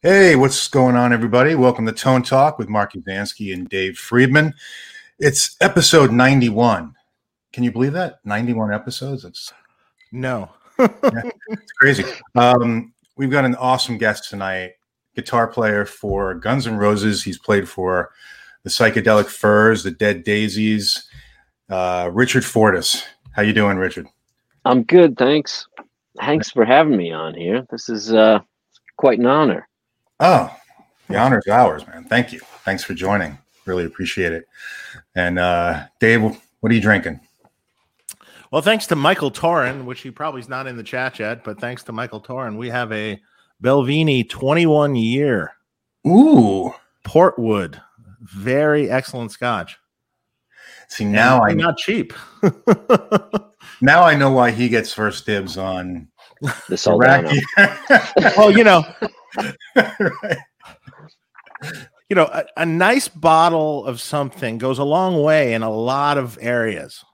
Hey, what's going on, everybody? Welcome to Tone Talk with Mark Uzansky and Dave Friedman. It's episode 91. Can you believe that? 91 episodes? It's No. yeah, it's crazy. Um, we've got an awesome guest tonight, guitar player for Guns N' Roses. He's played for the Psychedelic Furs, the Dead Daisies. Uh, Richard Fortus. How you doing, Richard? I'm good, thanks. Thanks for having me on here. This is uh, quite an honor. Oh, the honor's ours, man. Thank you. Thanks for joining. Really appreciate it. And uh, Dave, what are you drinking? Well, thanks to Michael Torin, which he probably is not in the chat yet, but thanks to Michael Torin, we have a Balvenie 21 year Ooh. Portwood. Very excellent scotch. See now I And not cheap. now I know why he gets first dibs on The Saldana. Iraqi. well, you know, Right. you know, a, a nice bottle of something goes a long way in a lot of areas,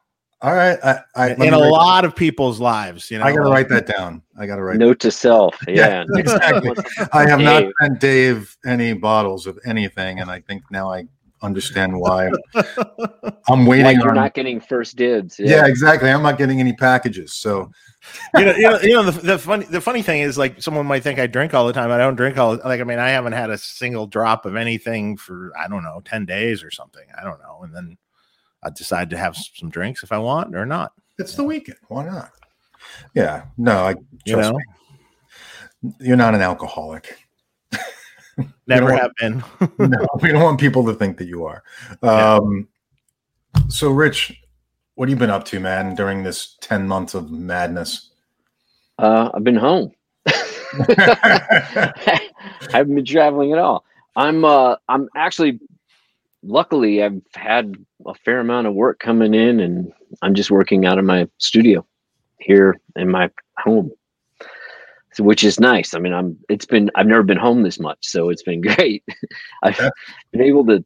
All right. I, I, in a write- lot of people's lives. You know, I gotta write that down. I gotta write. Note to self. Yeah, Yeah. exactly. I have not Dave. sent Dave any bottles of anything, and I think now I understand why. I'm Why waiting you're on. not getting first dibs. yeah. exactly. I'm not getting any packages. So you know, you know, you know the, the funny the funny thing is like someone might think I drink all the time. I don't drink all like I mean I haven't had a single drop of anything for I don't know ten days or something. I don't know, and then I decide to have some drinks if I want or not. it's the weekend. Why not? Yeah. No, I you know? Me. You're not an alcoholic. never have been. no, we don't want people to think that you are. Um, so, Rich, what have you been up to, man, during this 10 months of madness? Uh, I've been home. I haven't been traveling at all. I'm uh I'm actually luckily I've had a fair amount of work coming in and I'm just working out of my studio here in my home. So, which is nice. I mean, I'm it's been I've never been home this much, so it's been great. I've been able to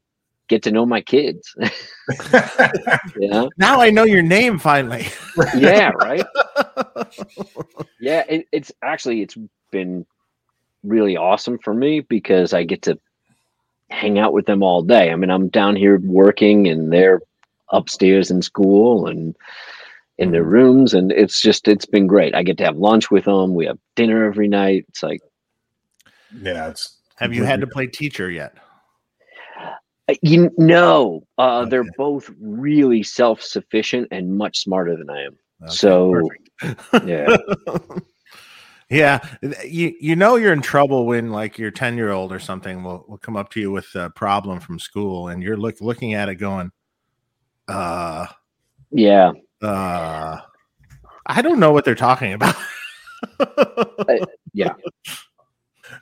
get to know my kids. yeah. now I know your name finally. Yeah, right? yeah, it, it's actually it's been really awesome for me because I get to hang out with them all day. I mean, I'm down here working and they're upstairs in school and in their rooms and it's just it's been great. I get to have lunch with them. We have dinner every night. It's like yeah, it's. have you had to play teacher yet? Uh, you know, uh, they're both really self-sufficient and much smarter than I am. Okay, so yeah. Yeah, you you know you're in trouble when like your ten year old or something will, will come up to you with a problem from school, and you're look looking at it going, uh, Yeah. uh, I don't know what they're talking about. Yeah.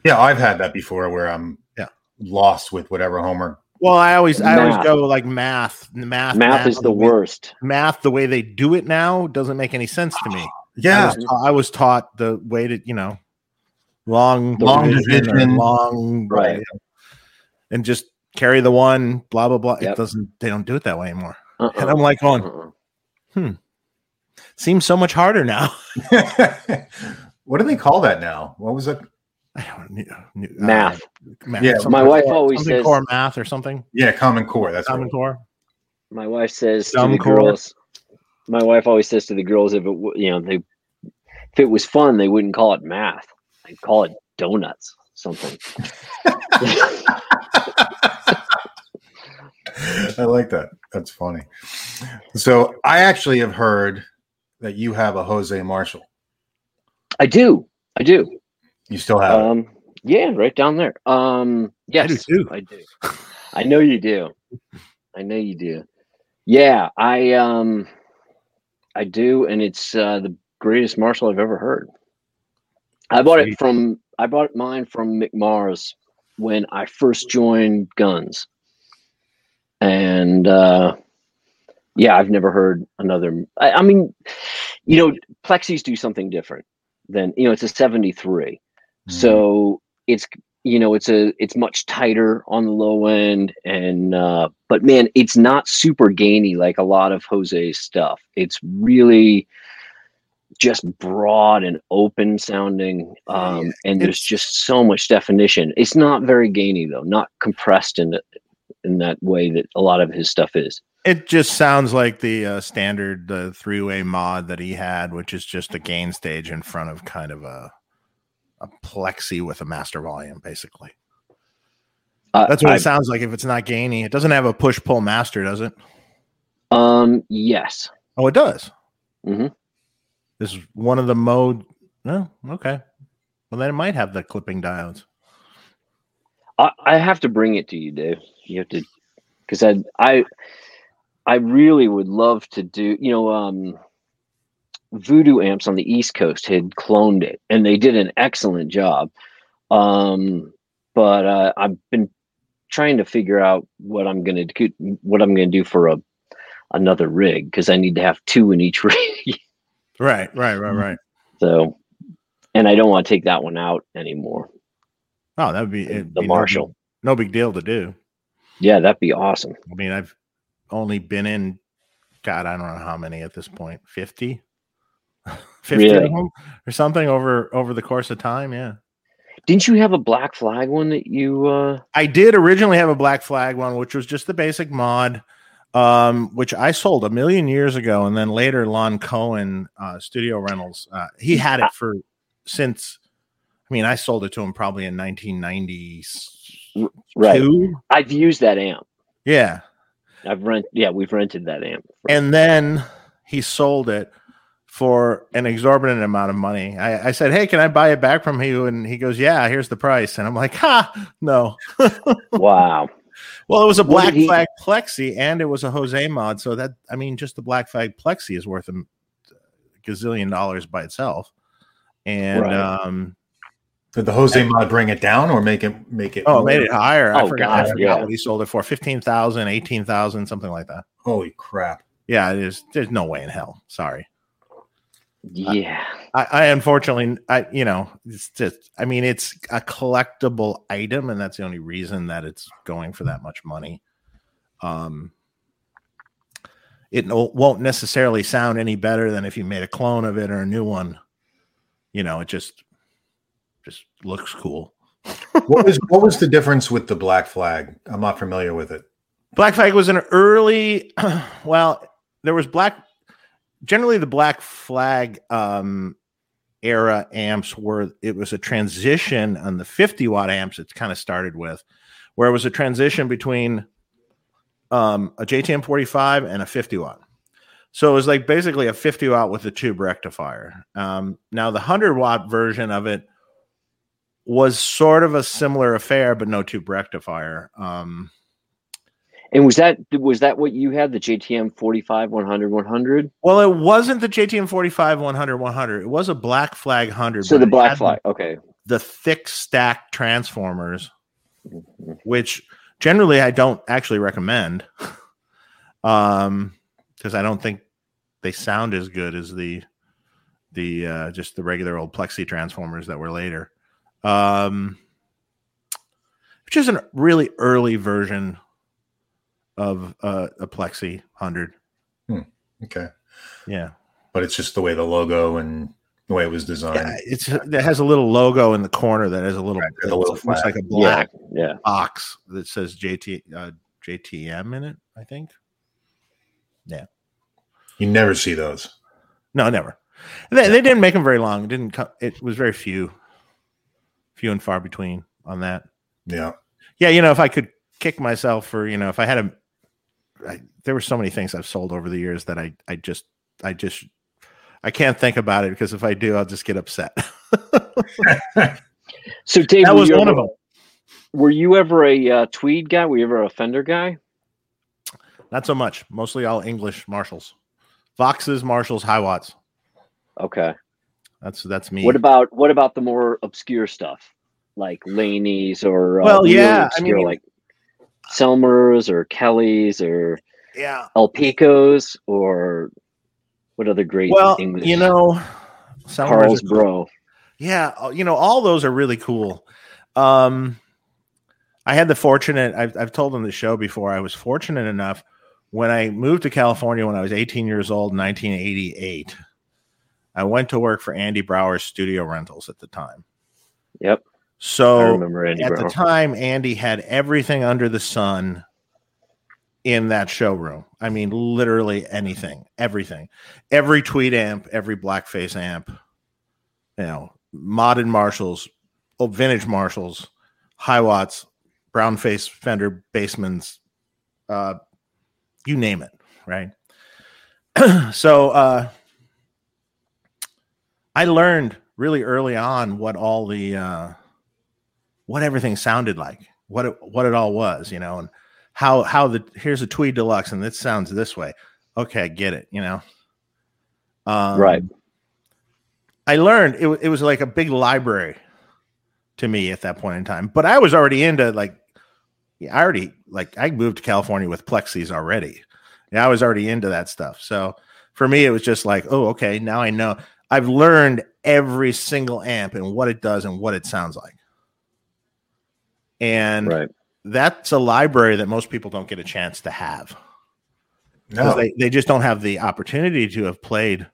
Yeah, I've had that before where I'm Yeah. lost with whatever homework. Well, I always I always go like math, math, Math is the way- worst. Math, the way they do it now, doesn't make any sense to me. I Yeah. was, ta- I was taught the way to you know, long Long division, division. long Right. and just carry the one, blah blah blah. It doesn't. They don't do it that way anymore. Uh-uh. And I'm like, going, Uh-uh. Hmm, seems so much harder now. what do they call that now? What was it? I don't kn- kn- uh, Math. math. Yeah, something my wife core- always something says- core math or something. Yeah, Common Core. That's Common what core. My wife says to Dumb the core. girls. My wife always says to the girls, if it you know they, if it was fun, they wouldn't call it math. They'd call it donuts, something. I like that. That's funny. So I actually have heard that you have a Jose Marshall. I do. I do. You still have it. Um, yeah, right down there. Um, yes, too. I do. I know you do. I know you do. Yeah, I um, I do, and it's uh, the greatest Marshall I've ever heard. I bought Sweet. it from I bought mine from Mick Mars when I first joined Guns, and uh, yeah, I've never heard another. I, I mean, you know, Plexis do something different than you know. It's a seventy three, so it's you know it's a it's much tighter on the low end and uh but man it's not super gainy like a lot of jose's stuff. It's really just broad and open sounding um, and there's It's- just so much definition. It's not very gainy though not compressed in in that way that a lot of his stuff is. It just sounds like the uh, standard uh, three way mod that he had, which is just a gain stage in front of kind of a a plexi with a master volume, basically. Uh, That's what I- it sounds like if it's not gainy. It doesn't have a push pull master, does it? um yes Oh, it does. Mm-hmm. This is one of the mode. No, okay. Well, then it might have the clipping diodes. I, I have to bring it to you dave you have to because I, I i really would love to do you know um voodoo amps on the east coast had cloned it and they did an excellent job. Um but uh, i've been trying to figure out what i'm gonna do what i'm gonna do for a another rig because i need to have two in each rig. Right, right, right, right. so and i don't want to take that one out anymore. Oh, that would be the be no marshall. No big deal to do. yeah that'd be awesome. I mean, I've only been in, God, I don't know how many at this point, 50, 50 Really? of them or something over over the course of time. Yeah. didn't you have a black flag one that you uh I did originally have a black flag one, which was just the basic mod, um, which I sold a million years ago, and then later Lon Cohen uh, Studio Rentals, uh, he had it for since. I mean, I sold it to him probably in 1992. right i've used that amp Yeah, i've rent yeah we've rented that amp and then he sold it for an exorbitant amount of money. I, I said, "Hey, can I buy it back from you?" And he goes, "Yeah, here's the price." And I'm like, "Ha, no." wow Well, it was a black he- flag plexi and it was a Jose mod. So that I mean, just the black flag plexi is worth a gazillion dollars by itself. And Right. um Did the Jose mod bring it down or make it make it? oh, made it higher. I Oh, forgot, I forgot yeah. what he sold it for 15,000, 18,000, something like that. Holy crap! Yeah, it is. There's no way in hell. Sorry. Yeah I, I unfortunately, I you know, it's just. I mean, it's a collectible item, and that's the only reason that it's going for that much money. Um, it no- won't necessarily sound any better than if you made a clone of it or a new one. You know, it just just looks cool. What was what was the difference with the Black Flag? I'm not familiar with it. Black Flag was an early, well, there was black, generally the Black Flag um, era amps were, it was a transition on the 50 watt amps it kind of started with, where it was a transition between um, a JTM 45 and a 50 watt. So it was like basically a 50 watt with a tube rectifier. Um, now the 100 watt version of it was sort of a similar affair, but no tube rectifier. Um, and was that was that what you had the jtm 45 100 100 Well, it wasn't the JTM 45 100 100. It was a Black Flag 100. so the black flag okay The thick stack transformers, which generally I don't actually recommend. um, because I don't think they sound as good as the the uh just the regular old plexi transformers that were later. Um which is a really early version of uh, a plexi 100. Okay, Yeah. but it's just the way the logo and the way it was designed. Yeah, it's it has a little logo in the corner that has a little, Right, a little looks flag. like a yeah black yeah box that says JT uh, JTM in it. I think. Yeah. You never see those. No, never. They, they didn't make them very long. It didn't. Co- it was very few, few and far between on that. Yeah, Yeah, you know, if I could kick myself for you know, if I had a, I, there were so many things I've sold over the years that I I just I just I can't think about it because if I do, I'll just get upset. so dave that were was you one ever, of them. were you ever a uh, tweed guy were you ever a fender guy Not so much. Mostly all English Marshalls, Voxes, Marshalls, Hiwatts. okay That's that's me. what about what about the more obscure stuff like laney's or uh, Well, really yeah, I mean- like selmers or kelly's or yeah. El Picos or what other great Well, English? you know, Selmers Carl's are- Bro. Yeah, uh, you know, all those are really cool. Um, I had the fortunate. I've, I've told on the show before. I was fortunate enough when I moved to California when I was 18 years old, 1988. I went to work for Andy Brauer's studio rentals at the time. Yep. So Andy at the time, Andy had everything under the sun in that showroom. I mean, literally anything, everything, every tweed amp, every blackface amp, you know, modern Marshalls, old vintage Marshalls, Hiwatts, brown face Fender Bassmans, uh, you name it, right? so uh, I learned really early on what all the uh, what everything sounded like, what it what it all was, you know, and how how the here's a Tweed Deluxe and it sounds this way. Okay, I get it, you know. Um, Right. I learned it, it was like a big library to me at that point in time, but I was already into like, I already like I moved to California with plexis already. Yeah, I was already into that stuff. So for me, it was just like, oh, okay, now I know. I've learned every single amp and what it does and what it sounds like. And Right. that's a library that most people don't get a chance to have No, they, they just don't have the opportunity to have played.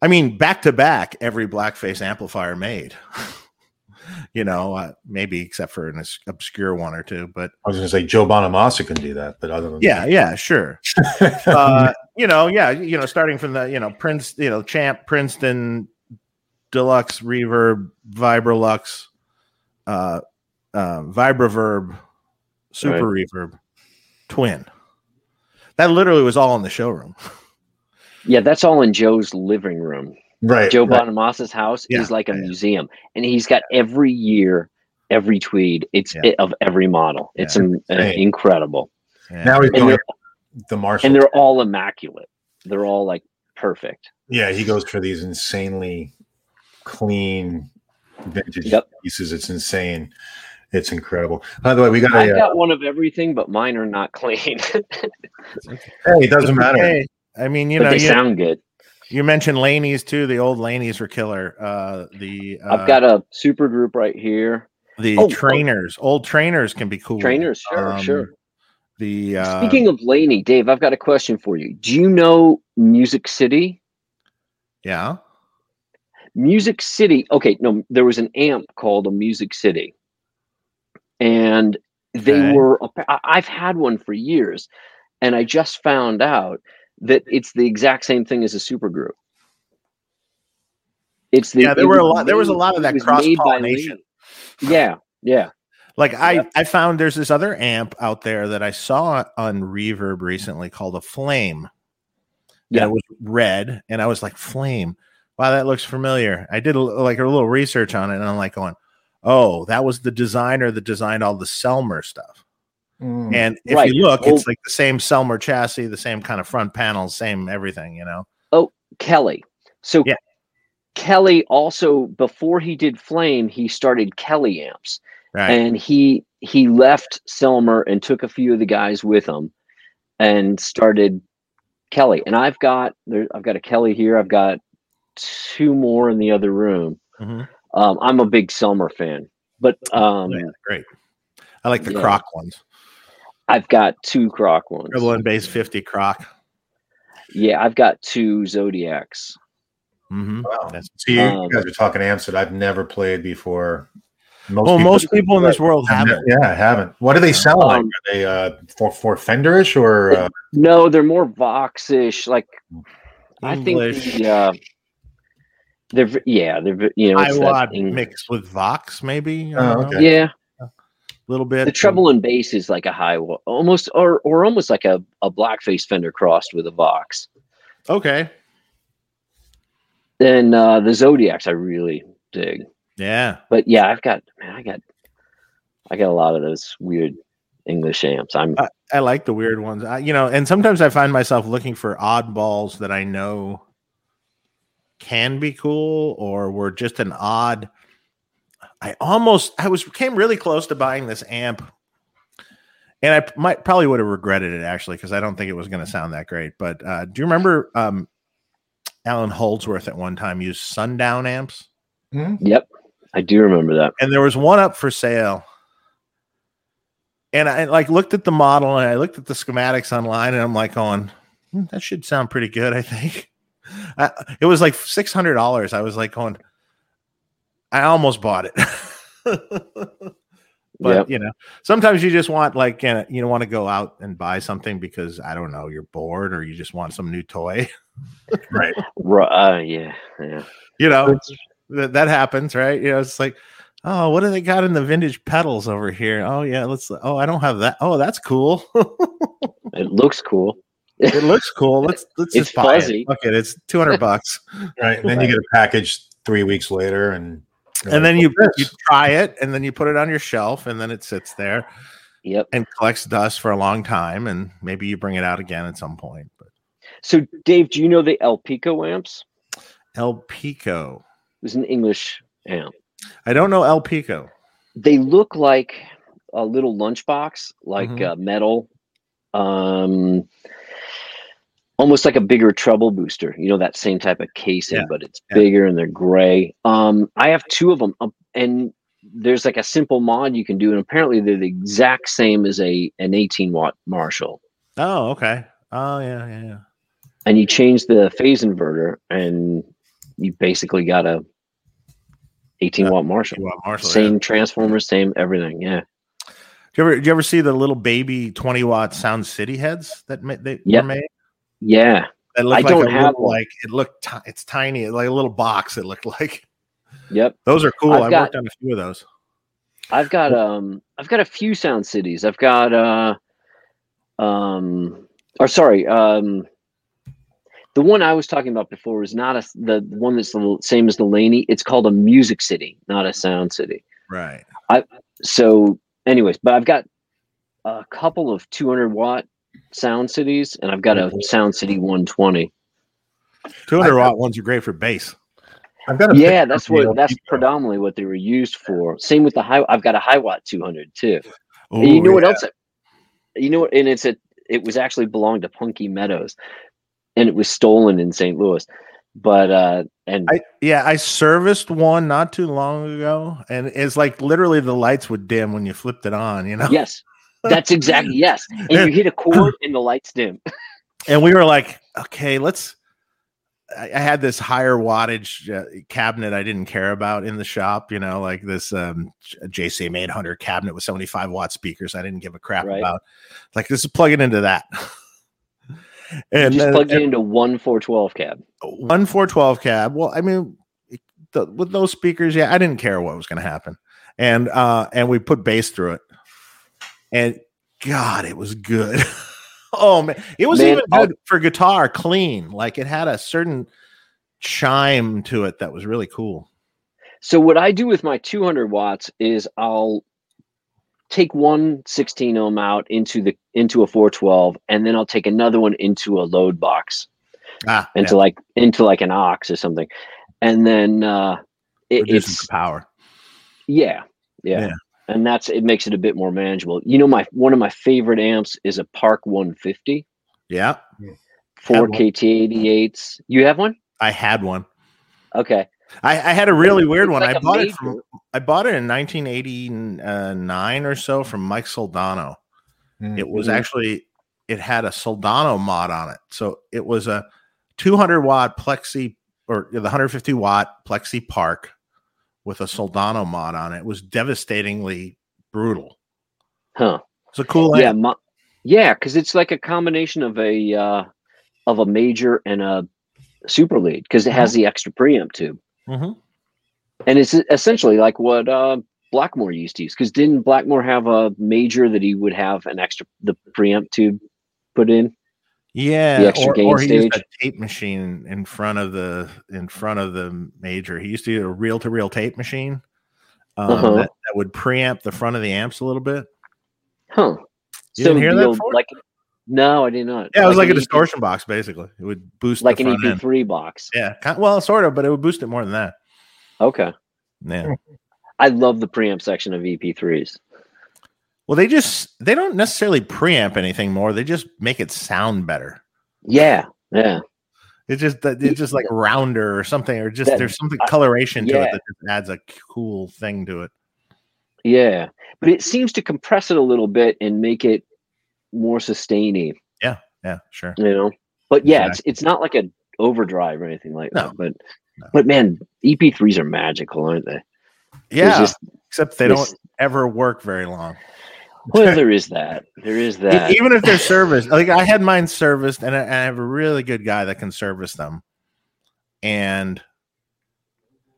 I mean, back to back, every blackface amplifier made. you know, uh, maybe except for an obscure one or two, but I was going to say Joe Bonamassa can do that, but other than yeah, yeah, sure. uh, you know, yeah, you know, starting from the you know Prince, you know, Champ, Princeton, Deluxe, Reverb, Vibrolux, uh, uh, Vibraverb, Super Reverb, Twin. That literally was all in the showroom. Yeah, that's all in Joe's living room. right, Joe right. Bonamassa's house Yeah, is like a yeah, yeah. museum, and he's got every year, every tweed. It's Yeah. it, of every model. It's Yeah. uh, Insane. incredible, Yeah. Now he's And going the Marshall. and they're all immaculate. They're all like perfect. yeah, he goes for these insanely clean vintage Yep. pieces. It's insane. It's incredible. By the way, we got I've a. Uh, got one of everything, but mine are not clean. hey, it doesn't matter. Hey, I mean, you but know, they you, sound good. you mentioned Laney's too. The old Laney's were killer. Uh, the uh, I've got a super group right here. the oh, oh. Traynors. Old Traynors can be cool. Traynors, sure, Um, sure. The uh, Speaking of Laney, Dave, I've got a question for you. Do you know Music City? yeah, Music City. Okay, no, there was an amp called a Music City, and they Okay. were. I've had one for years, and I just found out that it's the exact same thing as a supergroup. It's the yeah. There were a lot. There was a lot of that cross made by pollination. Yeah, yeah. Like I, Yep. I found there's this other amp out there that I saw on Reverb recently called a Flame. Yeah, Yeah. it was red, and I was like, "Flame, wow, that looks familiar." I did a, like a little research on it, and I'm like, going, "Oh, that was the designer that designed all the Selmer stuff." Mm. And if Right. you look, Well- it's like the same Selmer chassis, the same kind of front panels, same everything, you know. Oh, Kelly. So Yeah. Kelly also before he did Flame, he started Kelly amps. Right. and he he left Selmer and took a few of the guys with him and started Kelly. And I've got there I've got a Kelly here. I've got two more in the other room. Mhm. Um, I'm a big Selmer fan, but um, Oh, yeah, great. I like the yeah. Croc ones. I've got two Croc ones. Treble and bass 50 Croc. Yeah, I've got two Zodiacs. Mm-hmm. Wow. That's- So you, Um, you guys are talking amps that I've never played before. Most Well, most people in this world have have ne- it. Yeah, I haven't. What do they sound like? Um, Are they uh, for for Fenderish or uh, No, they're more Voxish. Like I think the, uh, they're yeah they're you know it's that Hiwatt mixed with Vox, maybe. I Oh, okay. yeah a little bit. the treble and bass is like a high almost or or almost like a, a blackface fender crossed with a vox Okay. then uh the zodiacs i really dig Yeah. but yeah i've got man i got i got a lot of those weird english amps i'm I, I like the weird ones. I, you know, and sometimes I find myself looking for oddballs that I know can be cool or were just an odd. I almost I was came really close to buying this amp, and I might probably would have regretted it actually because I don't think it was going to sound that great. But uh, do you remember um, Allan Holdsworth at one time used sundown amps? hmm? yep i do remember that and there was one up for sale. And I like looked at the model and I looked at the schematics online and I'm like going, "Hmm, that should sound pretty good, I think. I, it was like six hundred dollars. I was like going, I almost bought it. but Yep. you know, sometimes you just want like you know want to go out and buy something because I don't know you're bored or you just want some new toy. Right. Ru- uh, yeah, yeah. You know that, that happens, right? You know, it's like, oh, what do they got in the vintage pedals over here? Oh yeah, let's. Oh, I don't have that. Oh, that's cool. It looks cool. It looks cool. Let's let's It's just buy fuzzy. it. Fuck it, it's two hundred bucks. Right. And then you get a package three weeks later and and like, then you "What's you try it and then you put it on your shelf and then it sits there Yep. and collects dust for a long time and maybe you bring it out again at some point but So, Dave, do you know the El Pico amps? el pico It was an English amp. i don't know el pico They look like a little lunchbox, like Mhm. uh, metal, um, almost like a bigger treble booster. You know that same type of casing, Yeah, but it's yeah. bigger and they're gray. Um, I have two of them, um, and there's like a simple mod you can do, and apparently they're the exact same as a an 18 watt Marshall. oh okay oh yeah yeah yeah and you change the phase inverter and you basically got a 18 watt Marshall. Want Marshall, Same yeah. transformer, same everything. Yeah. do you ever do you ever see the little baby 20 watt sound city heads that ma- they Yep. were made Yeah. that look I like don't have little, like it looked ti- it's tiny like a little box it looked like Yep. those are cool I've i got- worked on a few of those I've got um I've got a few sound cities. I've got uh um or sorry, um the one I was talking about before was not a the one that's the same as the Laney. It's called a music city, not a sound city. right I so anyways but i've got a couple of 200 watt sound cities and i've got a sound city 120 200 watt ones are great for bass. I've got a yeah that's of the El what that's Pico. predominantly what they were used for. Same with the high i've got a Hiwatt 200 too. And you know what else you know what and it's a it was actually belonged to punky meadows and it was stolen in st louis. But uh and I yeah, I serviced one not too long ago, and it's like literally the lights would dim when you flipped it on, you know. yes that's exactly yes and you hit a chord and the lights dim And we were like, okay, let's. I, I had this higher wattage uh, cabinet I didn't care about in the shop, you know, like this um, JCM 800 cabinet with 75 watt speakers. I didn't give a crap Right. about. Like, this is plug it into that. and and just plugged it into one 412 cab one 412 cab well i mean the, with those speakers yeah i didn't care what was going to happen and uh and we put bass through it and god it was good. Oh man. It was Man, even I'll- good for guitar clean. Like it had a certain chime to it that was really cool. So what I do with my 200 watts is I'll take one 16 ohm out into the into a 412, and then I'll take another one into a load box, ah into like into like an aux or something, and then uh, it, it's the power. Yeah, yeah, Yeah. And that's it makes it a bit more manageable. You know, my one of my favorite amps is a Park 150, yeah four. KT88s. You have one? i had one Okay, I, I had a really weird one. like I a bought it from I bought it in 1989 or so from Mike Soldano. Mm. It was actually it had a Soldano mod on it. So it was a 200 watt plexi or the 150 watt plexi park with a Soldano mod on it. It was devastatingly brutal. huh? It's a cool yeah my, yeah because it's like a combination of a uh of a major and a super lead because it has Mm-hmm. the extra preamp tube Mhm. and it's essentially like what uh blackmore used to use because didn't blackmore have a major that he would have an extra the preamp tube put in Yeah, the extra or, gain or he used a tape machine in front of the in front of the major. He used to use a reel to reel tape machine um, Uh-huh. that, that would preamp the front of the amps a little bit. huh You didn't hear that old- like no i did not Yeah, it was like, an a EP distortion box basically. It would boost like the an front end. ep3 box Yeah, kind, well, sort of, but it would boost it more than that. okay Yeah. i love the preamp section of E ep3s Well, they just they don't necessarily preamp anything more. They just make it sound better. yeah yeah It's just it's just like rounder or something, or just That- there's something coloration to yeah. it that just adds a cool thing to it. Yeah, but it seems to compress it a little bit and make it more sustaining, Yeah, yeah, sure. you know. But yeah, it's it's not like a, overdrive or anything like No. that. But No. but man, EP3s are magical, aren't they? Yeah, just- except they this- don't ever work very long. Well, there is that. There is that. Even if they're serviced, like I had mine serviced, and I, and I have a really good guy that can service them. And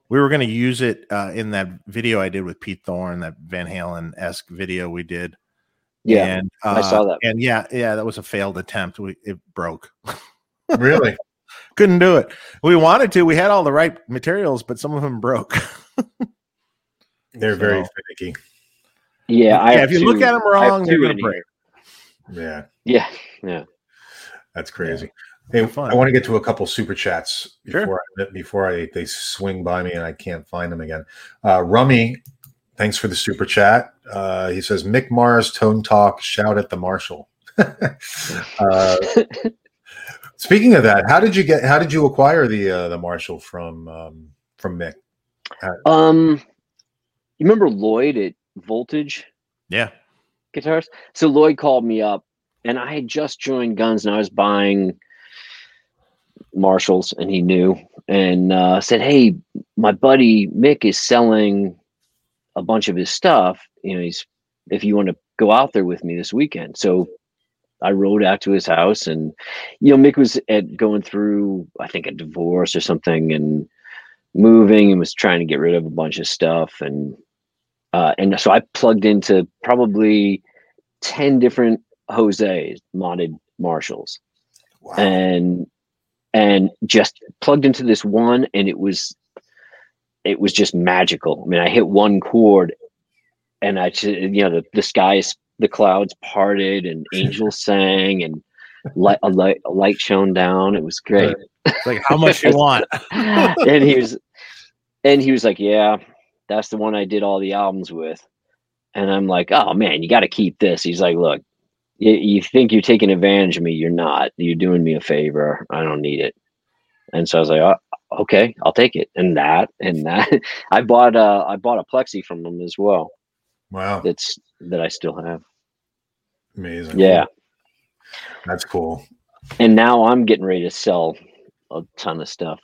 we were going to use it uh, in that video I did with Pete Thorne, that Van Halen esque video we did. yeah. and, uh, I saw that. And yeah, yeah, that was a failed attempt. We it broke. Really? Couldn't do it. We wanted to. We had all the right materials, but some of them broke. They're very finicky. Yeah, I yeah, have if you look at them I wrong, they're going to break. Yeah. Yeah, yeah. that's crazy. Hey, Fun. I want to get to a couple super chats Sure. before I, before I they swing by me and I can't find them again. Uh, Rummy, thanks for the super chat. Uh, he says Mick Mars tone talk shout at the Marshall. uh, speaking of that, how did you get? How did you acquire the uh, the Marshall from um, from Mick? Um, you remember Lloyd at Voltage Yeah. Guitars? So Lloyd called me up, and I had just joined Guns, and I was buying Marshalls, and he knew, and uh, said, "Hey, my buddy Mick is selling a bunch of his stuff. You know, he's if you want to go out there with me this weekend." So I rode out to his house, and you know, Mick was at going through, I think, a divorce or something, and moving, and was trying to get rid of a bunch of stuff, and uh, and so I plugged into probably ten different Jose's modded Marshalls, Wow. and and just plugged into this one, and it was it was just magical. I mean, I hit one chord, and I you know the the skies, the clouds parted, and angels sang, and light a light a light shone down. It was great. It's like how much you want. and he was and he was like yeah that's the one i did all the albums with. And i'm like oh man you got to keep this. He's like look you, you think you're taking advantage of me. You're not. You're doing me a favor. I don't need it. And so i was like oh, okay i'll take it. And that and that i bought uh i bought a plexi from him as well. Wow, that's that i still have. Amazing. yeah. That's cool. and now i'm getting ready to sell a ton of stuff.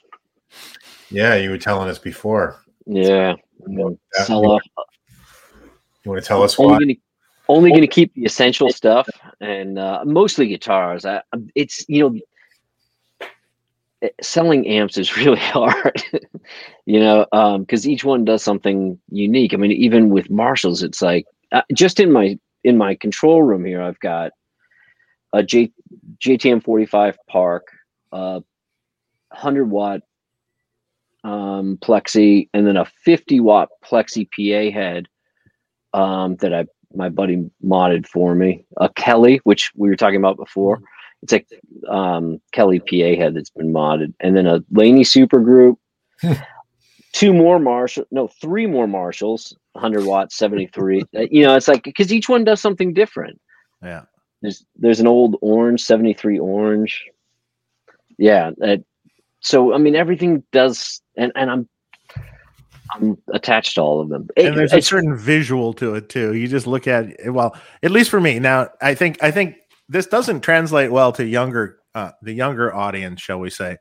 Yeah, you were telling us before. yeah Yeah. sell off You want to tell us only why? gonna, only gonna keep the essential stuff and uh, mostly guitars. I, it's you know, eh, selling amps is really hard, you know, because each one does something unique. I mean, even with Marshalls, it's like uh, just in my in my control room here, I've got a J, JTM 45 Park, uh, 100 watt um, plexi, and then a 50 watt plexi PA head um, that I my buddy modded for me. A Kelly, which we were talking about before. It's a um, Kelly PA head that's been modded, and then a Laney Super Group. two more Marshall, no, three more Marshalls, 100 watts, 73. Uh, you know, it's like because each one does something different. Yeah. There's there's an old orange, 73 orange. Yeah, that, so I mean everything does, and and I'm I'm attached to all of them. It- and there's a certain visual to it too. You just look at it, well, at least for me. Now, I think I think this doesn't translate well to younger uh, the younger audience, shall we say?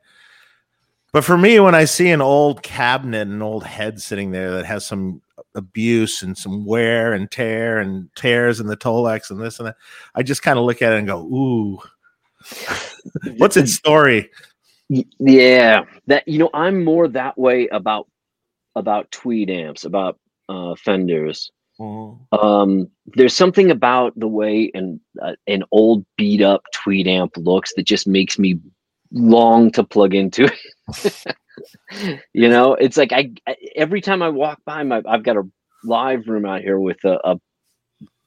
But for me, when I see an old cabinet, an old head sitting there that has some abuse and some wear and tear and tears in the Tolex and this and that, I just kind of look at it and go, "Ooh, what's its story?" Yeah, that you know, I'm more that way about about tweed amps, about uh, Fenders. Um, there's something about the way an uh, an old beat up tweed amp looks that just makes me long to plug into it. you know, it's like I, I every time I walk by my I've got a live room out here with a, a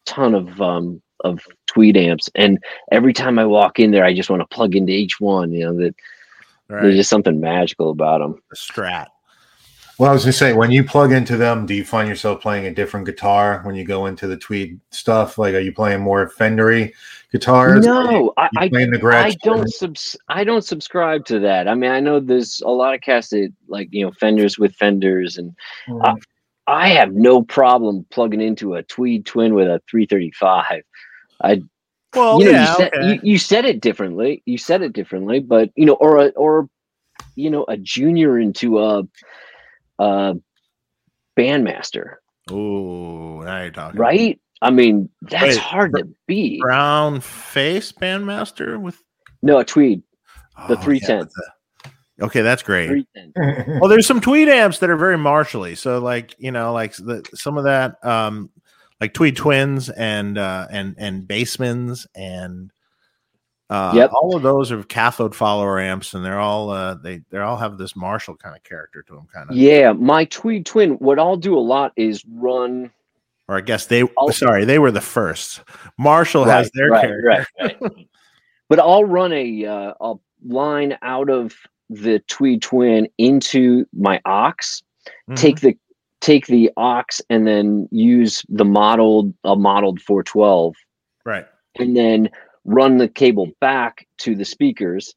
ton of um of tweed amps and every time I walk in there I just want to plug into each one, you know, that there's just something magical about them. the Strat. Well, I was gonna say, when you plug into them, do you find yourself playing a different guitar when you go into the Tweed stuff? Like, are you playing more Fendery guitars? No, I, you I playing the I don't subs I don't subscribe to that. I mean, I know there's a lot of cats that like you know fenders with fenders, and uh, I have no problem plugging into a Tweed Twin with a 335. Well, you know, yeah, you, said, okay. you, you said it differently. You said it differently, but you know, or a or you know a junior into a, a bandmaster, Oh, now you're talking. right? I mean, that's Wait, hard to beat. Brown face bandmaster with No, a tweed, The Oh, 310. okay, that's great. three ten. Well, there's some tweed amps that are very martially. So, like you know, like the, some of that, um, like Tweed Twins and uh, and and Bassmans and uh, Yep. all of those are cathode follower amps, and they're all uh, they they all have this Marshall kind of character to them, kind of. Yeah, my tweed twin. What I'll do a lot is run. Or I guess they I'll- sorry they were the first. Marshall has their right, character. right, right. but I'll run a uh, a line out of the tweed twin into my ox. Mhm. Take the take the ox and then use the modeled a modeled 412 right. and then run the cable back to the speakers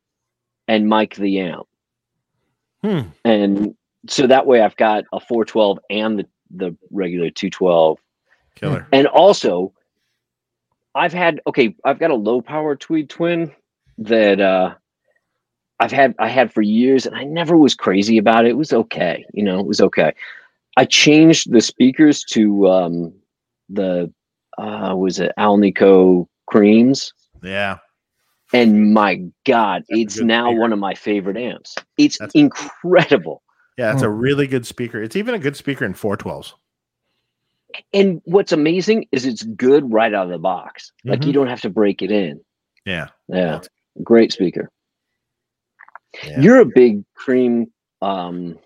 and mic the amp. Hmm. And so that way I've got a 412 and the, the regular 212. Killer. And also I've had okay, I've got a low power tweed twin that uh I've had I had for years and I never was crazy about it. It was okay, you know, it was okay. I changed the speakers to um the uh was it Alnico creams Yeah. and my god, That's it's now speaker. one of my favorite amps. It's That's- incredible. Yeah, it's a really good speaker. It's even a good speaker in 412s. And what's amazing is it's good right out of the box. Like you Mhm. don't have to break it in. Yeah. Yeah. Great speaker. Yeah. You're a big cream um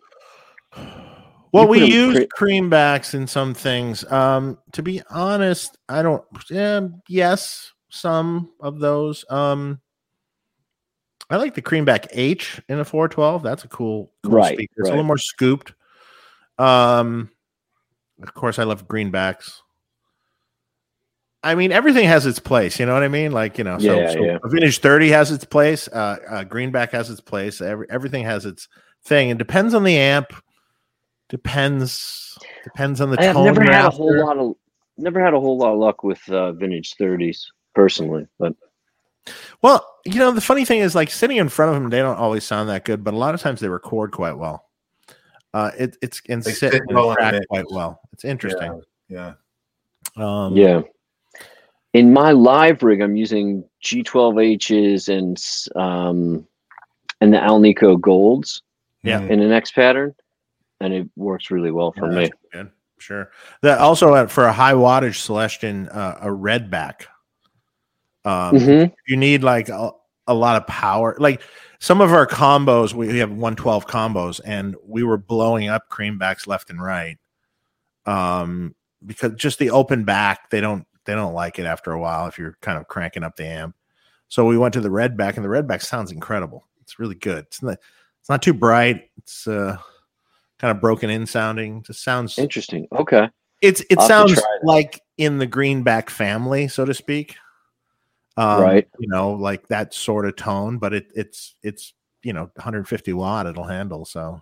Well, we use cre- creambacks in some things. Um, to be honest, I don't. Yeah, yes, some of those. Um, I like the creamback H in a 412. That's a cool, cool Right, speaker. It's a little more scooped. Um, of course, I love greenbacks. I mean, everything has its place. You know what I mean? Like you know, so, Yeah, so yeah. a vintage 30 has its place. Uh, uh, greenback has its place. Every, everything has its thing. It depends on the amp. Depends. Depends on the I have tone. never you're had a whole lot of never had a whole lot of luck with uh, vintage 30s personally, but Well, you know, the funny thing is, like sitting in front of them, they don't always sound that good, but a lot of times they record quite well. Uh, it, it's and They sit sit and well track quite well. It's interesting. Yeah. Um, yeah. In my live rig, I'm using G12Hs and um, and the Alnico Golds Yeah. Mhm. in an X pattern, and it works really well for yeah, me. good. Sure. That also uh, for a high wattage Celestion, uh, a red back. Um, Mhm. you need like a, a lot of power. Like some of our combos, we have 112 combos, and we were blowing up creambacks left and right. Um, because just the open back, they don't they don't like it after a while if you're kind of cranking up the amp. So we went to the redback, and the redback sounds incredible. It's really good. It's not it's not too bright. It's uh kind of broken in sounding. Just sounds Interesting. Okay. it's it I'll sounds like in the greenback family, so to speak. Um, Right. You know, like that sort of tone, but it it's it's you know 150 watt it'll handle, so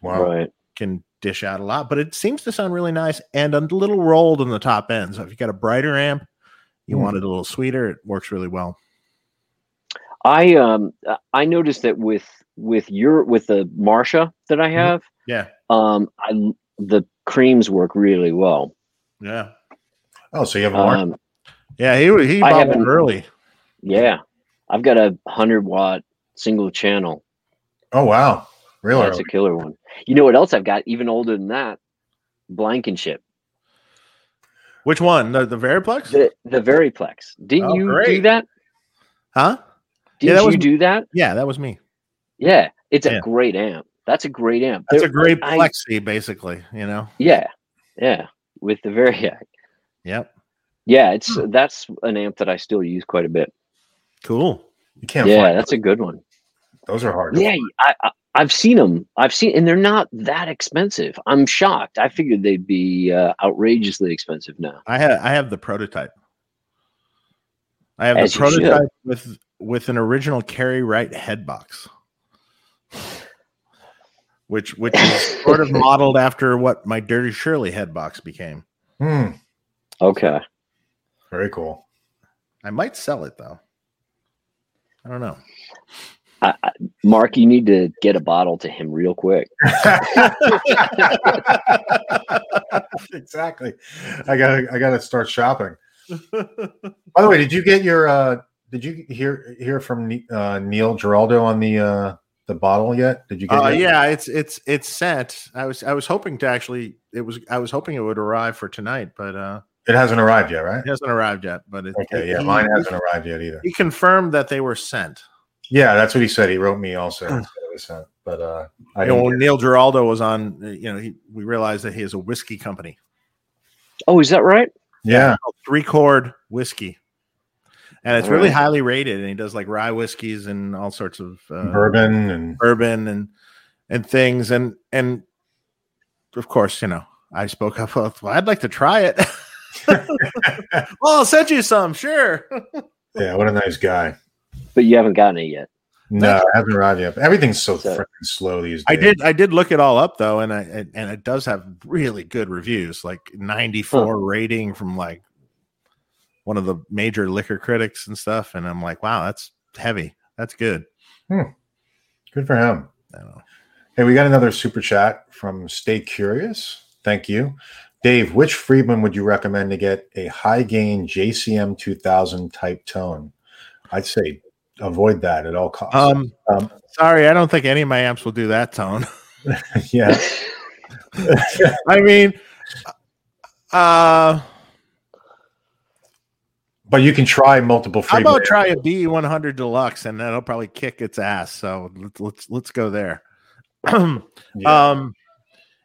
Wow. Right. can dish out a lot. But it seems to sound really nice and a little rolled in the top end. So if you got a brighter amp, you Hmm. want it a little sweeter, it works really well. I um uh, I noticed that with with your with the Marsha that I have, Yeah, um, I the creams work really well. yeah, Oh, so you have a warranty? Um, yeah. He he I bought one haven't- early. yeah, I've got a hundred watt single channel. oh, wow. Really? That's a killer one. You know what else I've got? Even older than that, Blankenship, Which one? The the Variplex? the the Variplex. Didn't Oh, you do that? huh? Didn't that you was- do that? Yeah, that was me. Yeah, it's a great amp. That's a great amp. That's There- a great plexi, basically. You know. Yeah, yeah. With the Variac. Yep. Yeah, it's Hmm. that's an amp that I still use quite a bit. Cool. You can't Yeah, that's a good one. those are hard. Yeah, I, I I've seen them. I've seen, and they're not that expensive. I'm shocked. I figured they'd be uh, outrageously expensive now. I have I have the prototype. I have As the should. prototype with with an original Kerry Wright head box, which which is sort of modeled after what my Dirty Shirley head box became. Hmm. Okay. Very cool. I might sell it though. I don't know. I, I, Mark, you need to get a bottle to him real quick. exactly. I gotta I gotta start shopping. By the way, did you get your uh did you hear hear from uh, Neil Giraldo on the uh the bottle yet? Did you get Uh, it? yeah, it's it's it's sent. I was I was hoping to actually it was I was hoping it would arrive for tonight, but uh It hasn't arrived yet, right? it hasn't arrived yet. But it, Okay, it- yeah, he, mine hasn't arrived yet either. he confirmed that they were sent. Yeah, that's what he said. He wrote me also. and said it was sent, But uh I You know, when Neil Giraldo was on, uh, you know, he, we realized that he has a whiskey company, Oh, is that right? yeah. three chord whiskey, and it's All really right. highly rated. And he does like rye whiskeys and all sorts of uh, Bourbon and bourbon and and things and and of course you know i spoke up well i'd like to try it well i'll send you some sure yeah, what a nice guy. But you haven't gotten it yet. No, I haven't arrived yet. Everything's so, So- freaking slow these days. i did i did look it all up though and i and and it does have really good reviews like 94 rating from like one of the major liquor critics and stuff and i'm like wow that's heavy that's good Good for him. I don't know. Hey, we got another super chat from Stay Curious. Thank you. Dave, which Friedman would you recommend to get a high gain JCM 2000 type tone? I'd say avoid that at all costs. um Um, sorry i don't think any of my amps will do that tone yeah. i mean uh but you can try multiple How about try a B one hundred deluxe and that'll probably kick its ass. So let's let's, let's go there. Yeah. Um,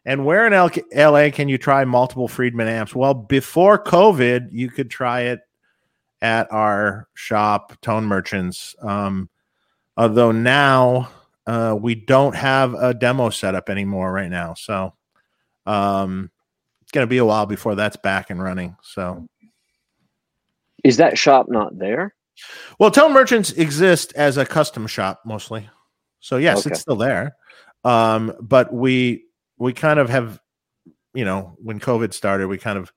and where in L- LA can you try multiple Friedman amps? Well, before COVID, you could try it at our shop, Tone Merchants. Um, although now uh, we don't have a demo setup anymore right now, so um, it's going to be a while before that's back and running. So. Is that shop not there? Well, Tone Merchants exist as a custom shop mostly. So yes, Okay. it's still there. Um, but we we kind of have, you know, when COVID started, we kind of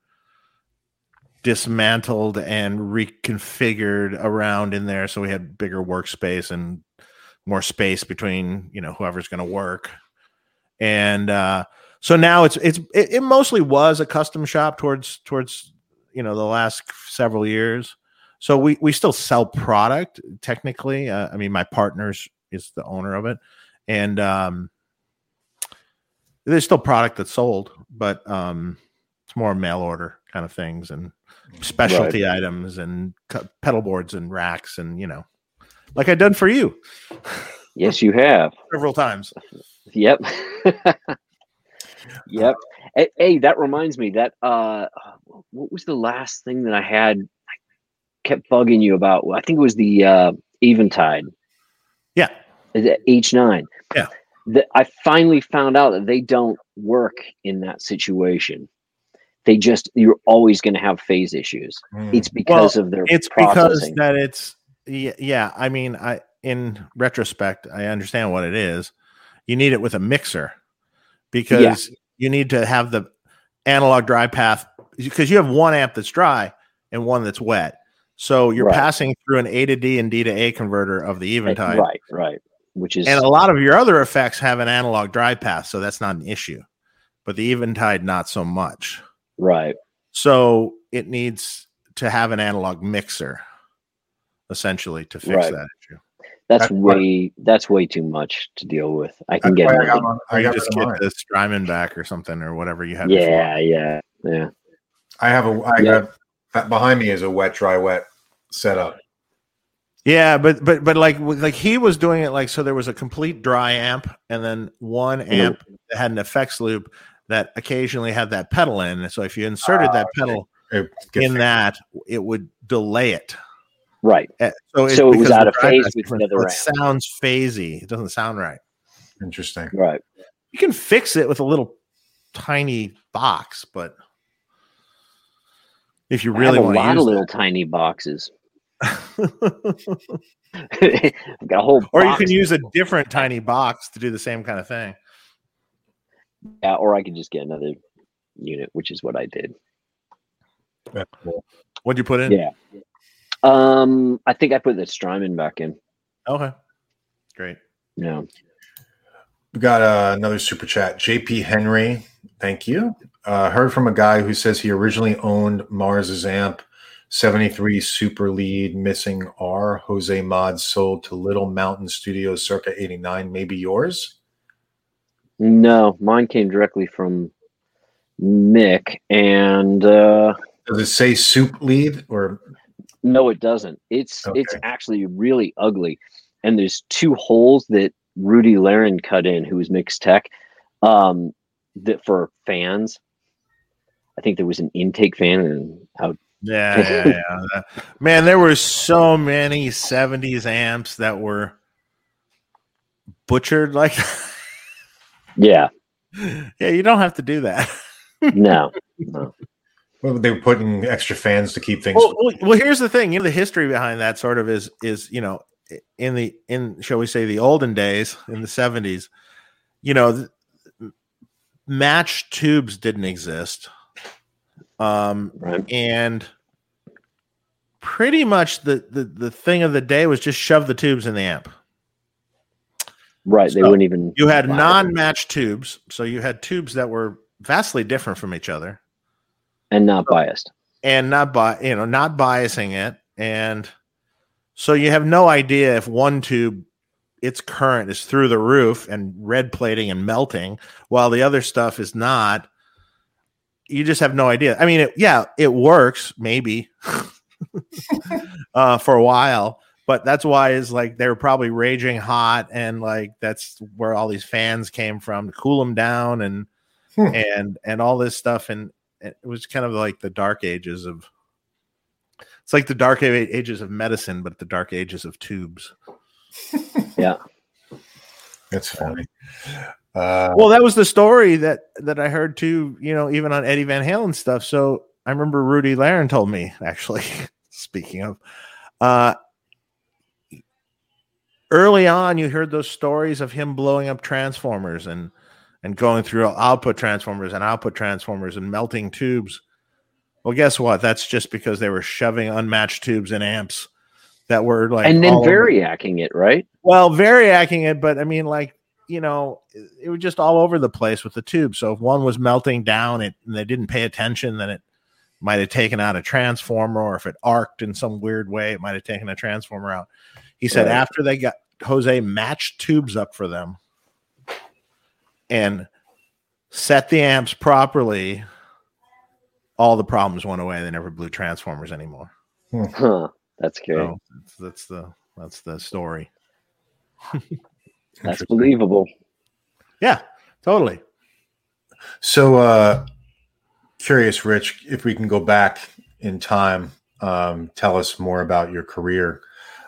dismantled and reconfigured around in there so we had bigger workspace and more space between, you know, whoever's going to work. And uh so now it's it's it, it mostly was a custom shop towards towards you know the last several years so we we still sell product technically uh, i mean my partners is the owner of it and um there's still product that's sold but um it's more mail order kind of things and specialty items and pedal boards and racks and you know like I've done for you Yes, you have. several times Yep. yep. Hey, that reminds me that uh what was the last thing that I had I kept bugging you about? I think it was the uh Eventide. yeah the H9. Yeah. That I finally found out that they don't work in that situation. They just you're always going to have phase issues. Mm. It's because of their it's because that it's yeah, yeah i mean i in retrospect i understand what it is you need it with a mixer because you need to have the analog dry path because you have one amp that's dry and one that's wet so you're Right. passing through an a to d and d to a converter of the eventide right, right. Which is and a lot of your other effects have an analog dry path so that's not an issue but the eventide not so much right. so it needs to have an analog mixer, essentially, to fix Right. that issue. That's, That's why- way that's way too much to deal with. I can get I got, I got just get mine. the Strymon back or something or whatever you had. yeah, yeah, yeah. I have a. I Yeah. got behind me is a wet, dry, wet setup. Yeah, but but but like like he was doing it like so there was a complete dry amp and then one Mm-hmm. amp that had an effects loop that occasionally had that pedal in. So if you inserted that pedal It gets in that, it would delay it. Right. Uh, So, So it was out of phase with different, the It sounds phasey. It doesn't sound right. interesting. Right. You can fix it with a little tiny box, but if you really I really have a want lot to of use little tiny boxes. I've got a whole or you can use a different tiny box to do the same kind of thing. Yeah, or I could just get another unit, which is what I did. That's cool. What'd you put in? Yeah. Um, I think I put the Strymon back in. Okay. Great. Yeah. We got uh, another super chat. JP Henry, thank you. Uh, heard from a guy who says he originally owned Mars's amp 73 Super Lead Missing R. Jose Mod sold to Little Mountain Studios circa 89. Maybe yours? No, mine came directly from Mick. And uh, Does it say Soup Lead or no, it doesn't. It's it's actually really ugly. And there's two holes that Rudy Leiren cut in, who was Mick's tech, um, that for fans. I think there was an intake fan and how Yeah, yeah, yeah. Man, there were so many 70s amps that were butchered like yeah, Yeah, you don't have to do that. no. well, they were putting extra fans to keep things? well, well, well, here's the thing. You know, the history behind that sort of is is you know, in the in shall we say the olden days in the seventies, you know, th- matched tubes didn't exist, um, Right. and pretty much the, the the thing of the day was just shove the tubes in the amp. Right. They wouldn't even You had non-matched tubes, so you had tubes that were vastly different from each other. And not biased. and not by you know not biasing it and so you have no idea if one tube its current is through the roof and red plating and melting while the other stuff is not you just have no idea i mean it, yeah it works maybe uh, for a while but that's why is like they were probably raging hot and like that's where all these fans came from to cool them down and Hmm. and and all this stuff and it was kind of like the dark ages of it's like the dark ages of medicine but the dark ages of tubes Yeah. That's funny. Uh, well that was the story that that i heard too you know even on eddie van halen stuff so i remember rudy leiren told me actually speaking of uh early on you heard those stories of him blowing up transformers and and going through output transformers and output transformers and melting tubes well guess what that's just because they were shoving unmatched tubes and amps that were like and then variacking it, right? well, variacing it, but I mean, like, you know, it, it was just all over the place with the tube. So if one was melting down, it and they didn't pay attention, then it might have taken out a transformer, or if it arced in some weird way, it might have taken a transformer out. He said Right. after they got Jose matched tubes up for them and set the amps properly, all the problems went away. They never blew transformers anymore. Huh. That's scary. So that's, that's the that's the story. That's believable. Yeah, totally. So, uh, curious, Rich, if we can go back in time, um, tell us more about your career.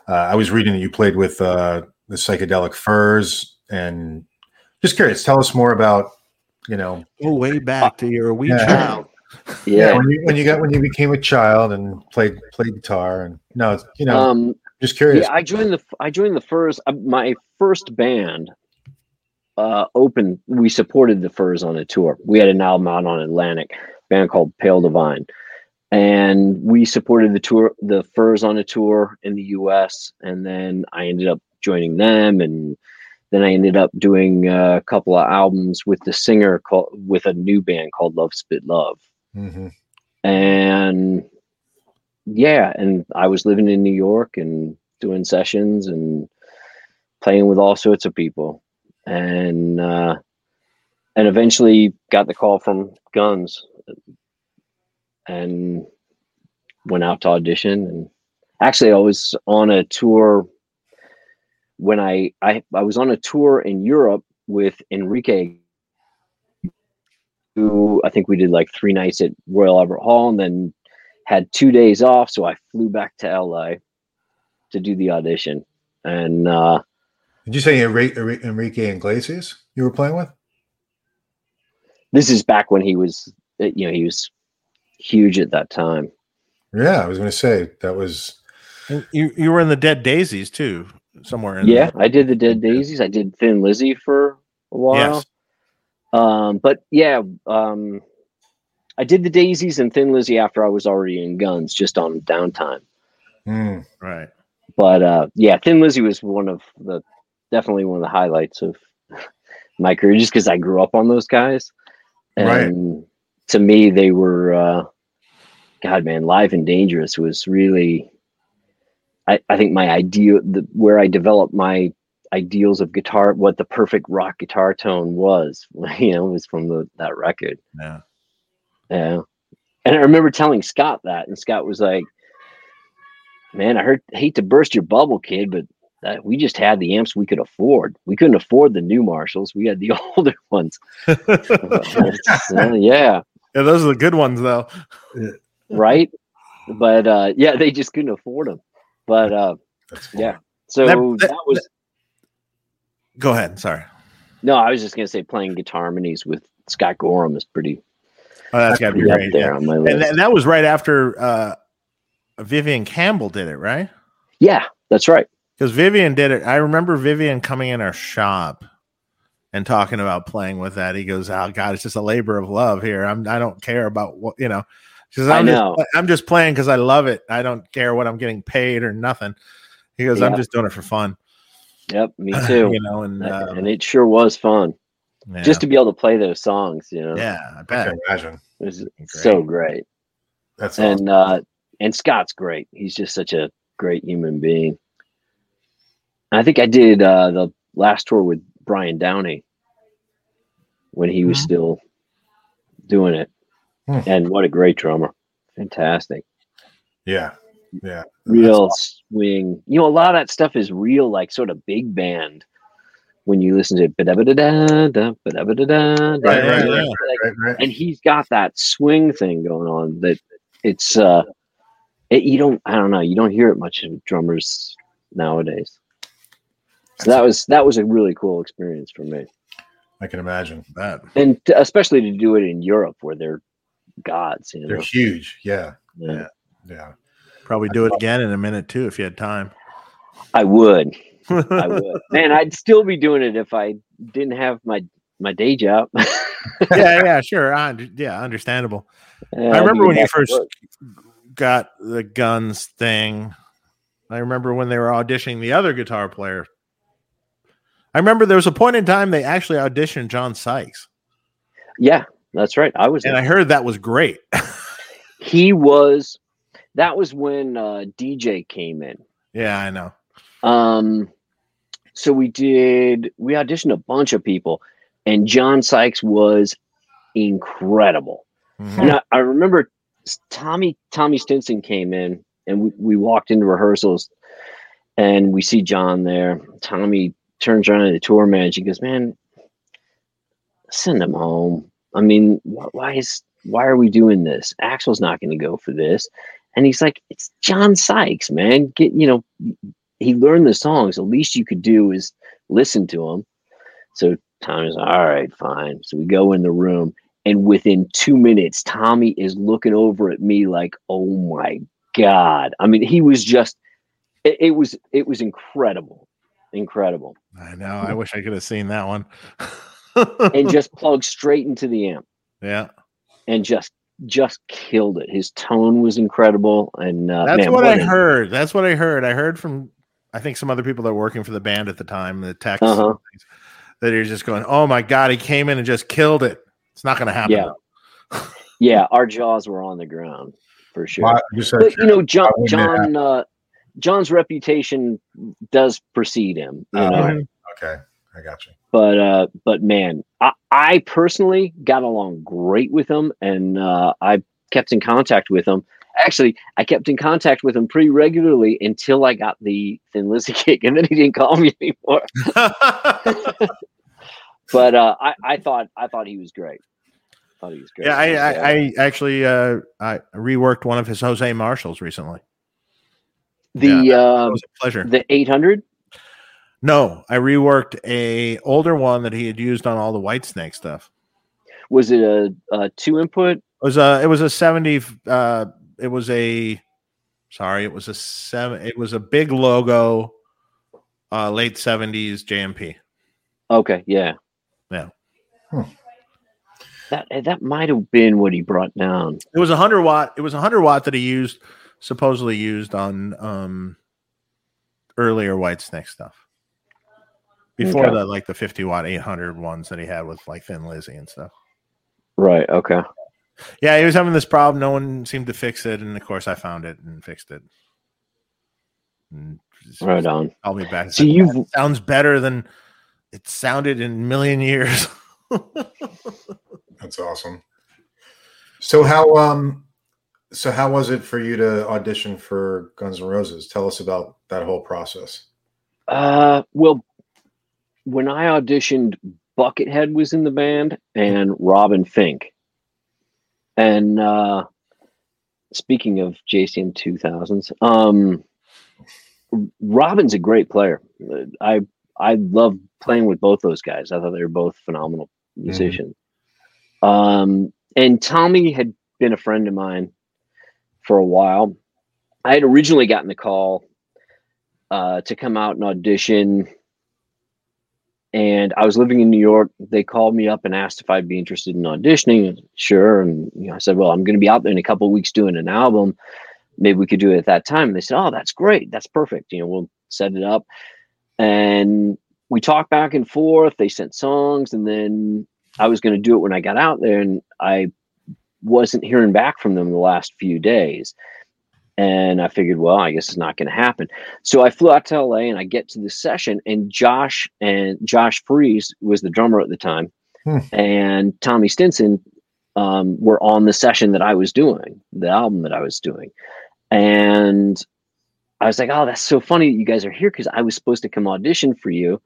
Uh, I was reading that you played with uh, the psychedelic furs, and just curious, tell us more about, you know, Go way back to your wee Yeah. child. Yeah. when you when you got when you became a child and played played guitar, and no, it's, you know, Um, just curious. yeah, I joined the I joined the Furs. Uh, my first band uh opened. We supported the Furs on a tour. We had an album out on Atlantic, band called Pale Divine, and we supported the tour, the Furs on a tour in the U.S. And then I ended up joining them, and then I ended up doing a couple of albums with the singer called with a new band called Love Spit Love. Hmm and yeah and i was living in new york and doing sessions and playing with all sorts of people. And uh and eventually got the call from guns and went out to audition. And actually i was on a tour when i i, I was on a tour in europe with enrique who I think we did like three nights at Royal Albert Hall and then had two days off. So I flew back to LA to do the audition. And uh, Did you say Enrique, Enrique Iglesias you were playing with? this is back when he was, uh, you know, he was huge at that time. Yeah, I was going to say that was. And You you were in the Dead Daisies too, somewhere in Yeah, I did the Dead Daisies. I did Thin Lizzy for a while. Yes. Um, but yeah, um, I did the Daisies and Thin Lizzy after I was already in Guns, just on downtime. Hmm. Right. But uh, yeah, Thin Lizzy was one of the definitely one of the highlights of my career, just because I grew up on those guys, and right. to me, they were, uh, God, man, live and dangerous was really. I, I think my ideal, the, where I developed my ideals of guitar, what the perfect rock guitar tone was, you know, was from the, that record. Yeah. Yeah. And I remember telling Scott that, and Scott was like, "Man, I heard hate to burst your bubble, kid, but that, we just had the amps we could afford. We couldn't afford the new Marshalls. We had the older ones. uh, yeah. Yeah, those are the good ones, though. right? But uh, yeah, they just couldn't afford them. But uh, yeah, so that, that, that was. That, go ahead. Sorry. No, I was just gonna say playing guitar harmonies with Scott Gorham is pretty Oh, that's got to be great. There yeah. on my list. And, and, that was right after uh, Vivian Campbell did it, right? Yeah, that's right. Because Vivian did it. I remember Vivian coming in our shop and talking about playing with that. He goes, "Oh God, it's just a labor of love here. I'm I don't care about what you know." Says, I'm I know. Just, I'm just playing because I love it. I don't care what I'm getting paid or nothing. He goes, yeah. "I'm just doing it for fun." Yep, me too. you know, and uh, and it sure was fun. Yeah. Just to be able to play those songs, you know. Yeah, I bet. I can imagine. It was great. so great. That's and awesome. uh and Scott's great. He's just such a great human being. I think I did uh the last tour with Brian Downey when he was mm-hmm. still doing it. Hmm. And what a great drummer. Fantastic. Yeah. Yeah. Real awesome. swing. You know, a lot of that stuff is real, like sort of big band when you listen to it, and he's got that swing thing going on that it's uh it, you don't I don't know you don't hear it much in drummers nowadays. So that was that was a really cool experience for me. I can imagine that, and to, especially to do it in Europe where they're gods. You know? They're huge. Yeah. yeah, yeah, yeah. Probably do it again in a minute too if you had time. I would. I would. Man, I'd still be doing it if I didn't have my my day job. yeah, yeah, sure. I, yeah, understandable. Uh, I remember when you first got the guns thing. I remember when they were auditioning the other guitar player. I remember there was a point in time they actually auditioned John Sykes. Yeah, that's right. I was, and there. I heard that was great. he was. That was when uh, DJ came in. Yeah, I know. Um, so we did, we auditioned a bunch of people, and John Sykes was incredible. Mm-hmm. And I, I, remember Tommy Tommy Stinson came in, and we, we walked into rehearsals, and we see John there. Tommy turns around to the tour manager. Goes, "Man, send him home. I mean, why is why are we doing this? Axl's not going to go for this." And he's like, "It's John Sykes, man. Get you know, he learned the songs. The least you could do is listen to him. So Tommy's like, all right, fine. So we go in the room, and within two minutes, Tommy is looking over at me like, "Oh my god!" I mean, he was just. It, it was it was incredible, incredible. I know. I wish I could have seen that one. and just plugged straight into the amp. Yeah. And just just killed it. His tone was incredible, and uh, that's man, what, what I heard. That's what I heard. I heard from I think some other people that were working for the band at the time, the techs, uh-huh. that are just going, "Oh my god, he came in and just killed it." It's not going to happen. Yeah, yeah, our jaws were on the ground for sure. Well, but, you know, John, John, uh, John's reputation does precede him. You uh, know? Okay, I got you. But uh, but man, I, I personally got along great with him, and uh, I kept in contact with him actually, I kept in contact with him pretty regularly until I got the Thin Lizzy kick, and then he didn't call me anymore. but uh, I, I thought I thought he was great. I thought he was great. Yeah, I, I, I actually uh, I reworked one of his Jose Marshalls recently. The yeah, uh, was a pleasure. The eight hundred. No, I reworked a older one that he had used on all the Whitesnake stuff. Was it a, a two input? It was a it was a seventy uh, it was a sorry, it was a seven. It was a big logo, uh, late seventies JMP. Okay, yeah, yeah. Hmm. That that might have been what he brought down. It was a hundred watt. It was a hundred watt that he used, supposedly used on um earlier Whitesnake stuff. Before Okay. the like the 50 watt 800 ones that he had with like Thin Lizzy and stuff. Right. Okay. Yeah, he was having this problem. No one seemed to fix it, and of course, I found it and fixed it. And Right on. called me back. and So you've- sounds better than it sounded in a million years. That's awesome. So how um so how was it for you to audition for Guns N' Roses? Tell us about that whole process. Uh, well, when I auditioned, Buckethead was in the band and Robin Finck. And uh, speaking of JCM 2000s, um, Robin's a great player. I I love playing with both those guys. I thought they were both phenomenal musicians. Um, and Tommy had been a friend of mine for a while. I had originally gotten the call uh, to come out and audition. And I was living in New York. They called me up and asked if I'd be interested in auditioning. Sure. And you know, I said, Well, I'm going to be out there in a couple weeks doing an album. Maybe we could do it at that time. And they said, Oh, that's great. That's perfect. You know, we'll set it up. And we talked back and forth. They sent songs, and then I was going to do it when I got out there, and I wasn't hearing back from them the last few days. And I figured, well, I guess it's not going to happen. So I flew out to LA and I get to the session and Josh and Josh Freese was the drummer at the time Hmm. and Tommy Stinson um, were on the session that I was doing, the album that I was doing. And I was like, oh, that's so funny that you guys are here because I was supposed to come audition for you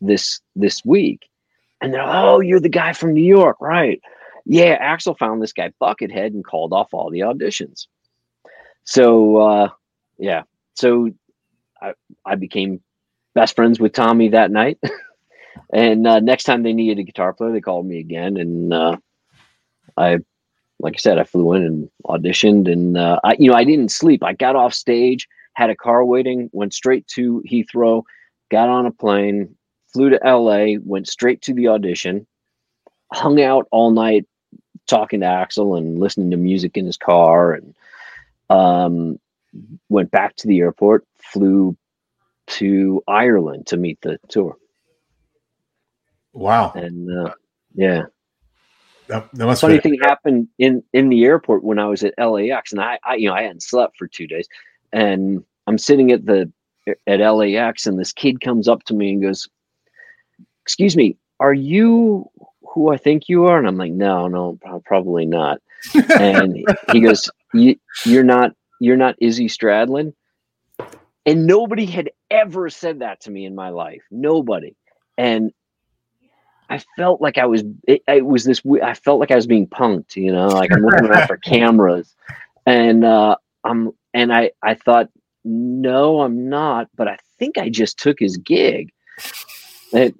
this this week. And they're, oh, you're the guy from New York, right? Yeah, Axl found this guy Buckethead and called off all the auditions. So uh, yeah, so I I became best friends with Tommy that night. and uh, next time they needed a guitar player, they called me again, and uh, I, like I said, I flew in and auditioned, and uh, I you know I didn't sleep. I got off stage, had a car waiting, went straight to Heathrow, got on a plane, flew to L.A., went straight to the audition, hung out all night talking to Axl and listening to music in his car, and um, went back to the airport, flew to Ireland to meet the tour. Wow. And uh, yeah, That, that funny thing happened in in the airport when I was at LAX, and I, I you know I hadn't slept for two days, and I'm sitting at the at LAX, and this kid comes up to me and goes, "Excuse me, are you who I think you are?" And I'm like, "No, no, probably not." and he goes, you, "You're not, you're not Izzy Stradlin." And nobody had ever said that to me in my life. Nobody. And I felt like I was. It, it was this. I felt like I was being punked. You know, like I'm looking around for cameras, and uh, I'm. And I, I thought, no, I'm not. But I think I just took his gig. It,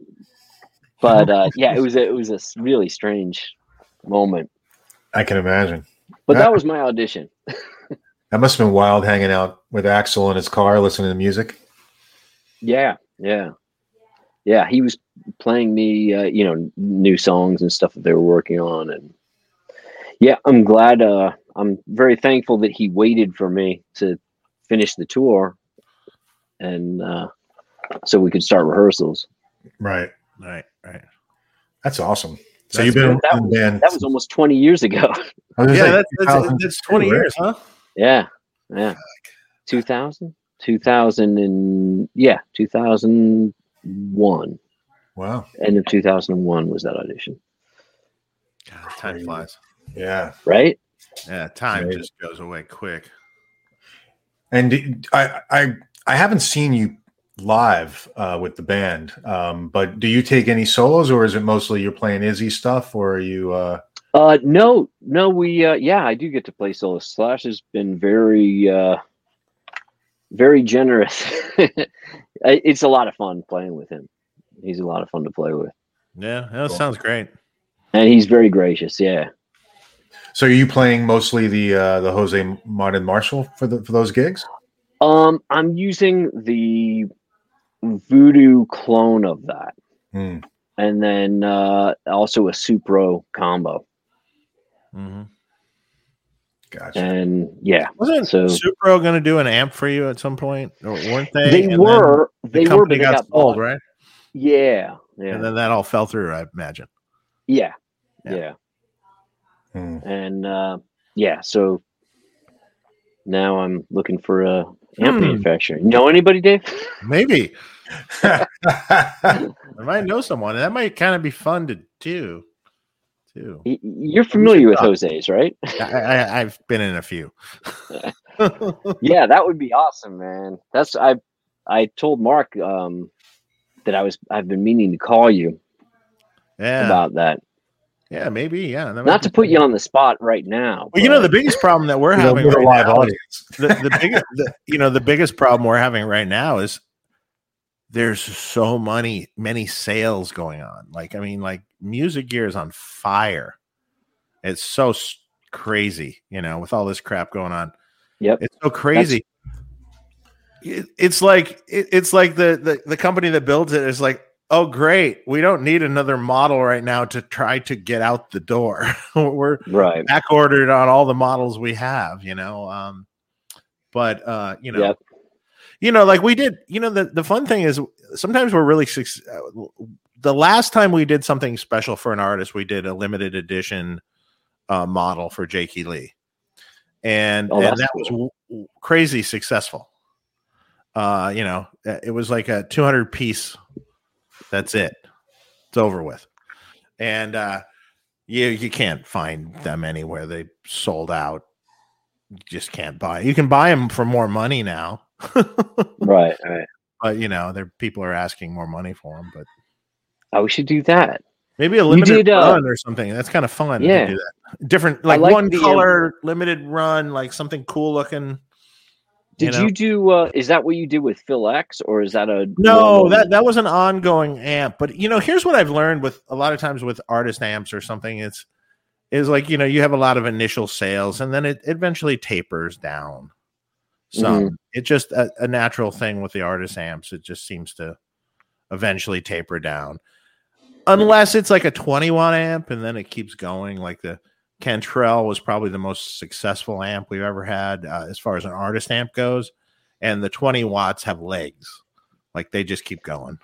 but uh, yeah, it was. A, it was a really strange moment. I can imagine. But that was my audition. That must have been wild hanging out with Axl in his car listening to music. Yeah, yeah, yeah. He was playing me, uh, you know, new songs and stuff that they were working on, and yeah, I'm glad. Uh, I'm very thankful that he waited for me to finish the tour, and uh, so we could start rehearsals. Right. right, right. That's awesome. So That's you've been good. That in the. That was almost 20 years ago. I was gonna Yeah, say, that's, that's, that's 20 years, huh? yeah, yeah. 2000, 2000, and yeah, 2001. Wow. End of 2001 was that audition, God, time flies. Yeah. right? Yeah, time Right. just goes away quick. And I I I haven't seen you live uh, with the band, um, but do you take any solos, or is it mostly you're playing Izzy stuff, or are you? Uh, Uh, no, no, we, uh, yeah, I do get to play solo. Slash has been very, uh, very generous. it's a lot of fun playing with him. He's a lot of fun to play with, Yeah, that Cool. sounds great. and he's very gracious. Yeah. so are you playing mostly the uh, the Jose Martin Marshall for the for those gigs? Um, I'm using the voodoo clone of that, Hmm. and then uh, also a Supro combo, hmm Gotcha. and yeah, Wasn't So- Supro going to do an amp for you at some point, or weren't they? they, And were, the they were, company but they got, got sold, bought. right? Yeah, yeah, and then that all fell through. I imagine. yeah, Yeah. yeah, Hmm. and uh, yeah. So now I'm looking for a amp Hmm. manufacturer. Know anybody, Dave? Maybe I might know someone. That might kind of be fun to do. Too. You're familiar with Jose's, right? I, I, I've been in a few. yeah, that would be awesome, man. That's I. I told Mark um, that I was. I've been meaning to call you yeah, about that. Yeah, maybe. Yeah, Not to put fun. you on the spot right now. Well, you know, the biggest problem that we're You know, having with a right live now audience. the, the biggest, the, you know, the biggest problem we're having right now is there's so many, many sales going on. Like, I mean, like music gear is on fire. It's so crazy, you know, with all this crap going on. Yep. It's so crazy. It- it's like it's like the, the the company that builds it is like, oh great, we don't need another model right now to try to get out the door. We're right. back ordered on all the models we have, you know. Um, but uh, you know, Yep. you know, like we did, you know, the, the fun thing is sometimes we're really uh, the last time we did something special for an artist, we did a limited edition uh, model for Jakey Lee, and, Oh, and that was w- w- crazy successful. Uh, you know, it was like a 200 piece. That's it. It's over with, and uh, you you can't find them anywhere. They sold out. You just can't buy. You can buy them for more money now. Right. Right. but you know, there people are asking more money for them. But Oh, we should do that. maybe a limited did, uh, run or something. That's kind of fun. to Yeah. do that. different, like, like one the, um, color limited run, like something cool looking. Did know? you do? Uh, is that what you did with Phil X, or is that a No, that that was an ongoing amp. But you know, here's what I've learned with a lot of times with artist amps or something. It's is like you know you have a lot of initial sales and then it eventually tapers down. Some Mm-hmm. it's just a, a natural thing with the artist amps. It just seems to eventually taper down, unless it's like a 20 watt amp and then it keeps going. Like the Cantrell was probably the most successful amp we've ever had uh, as far as an artist amp goes, and the 20 watts have legs. Like they just keep going.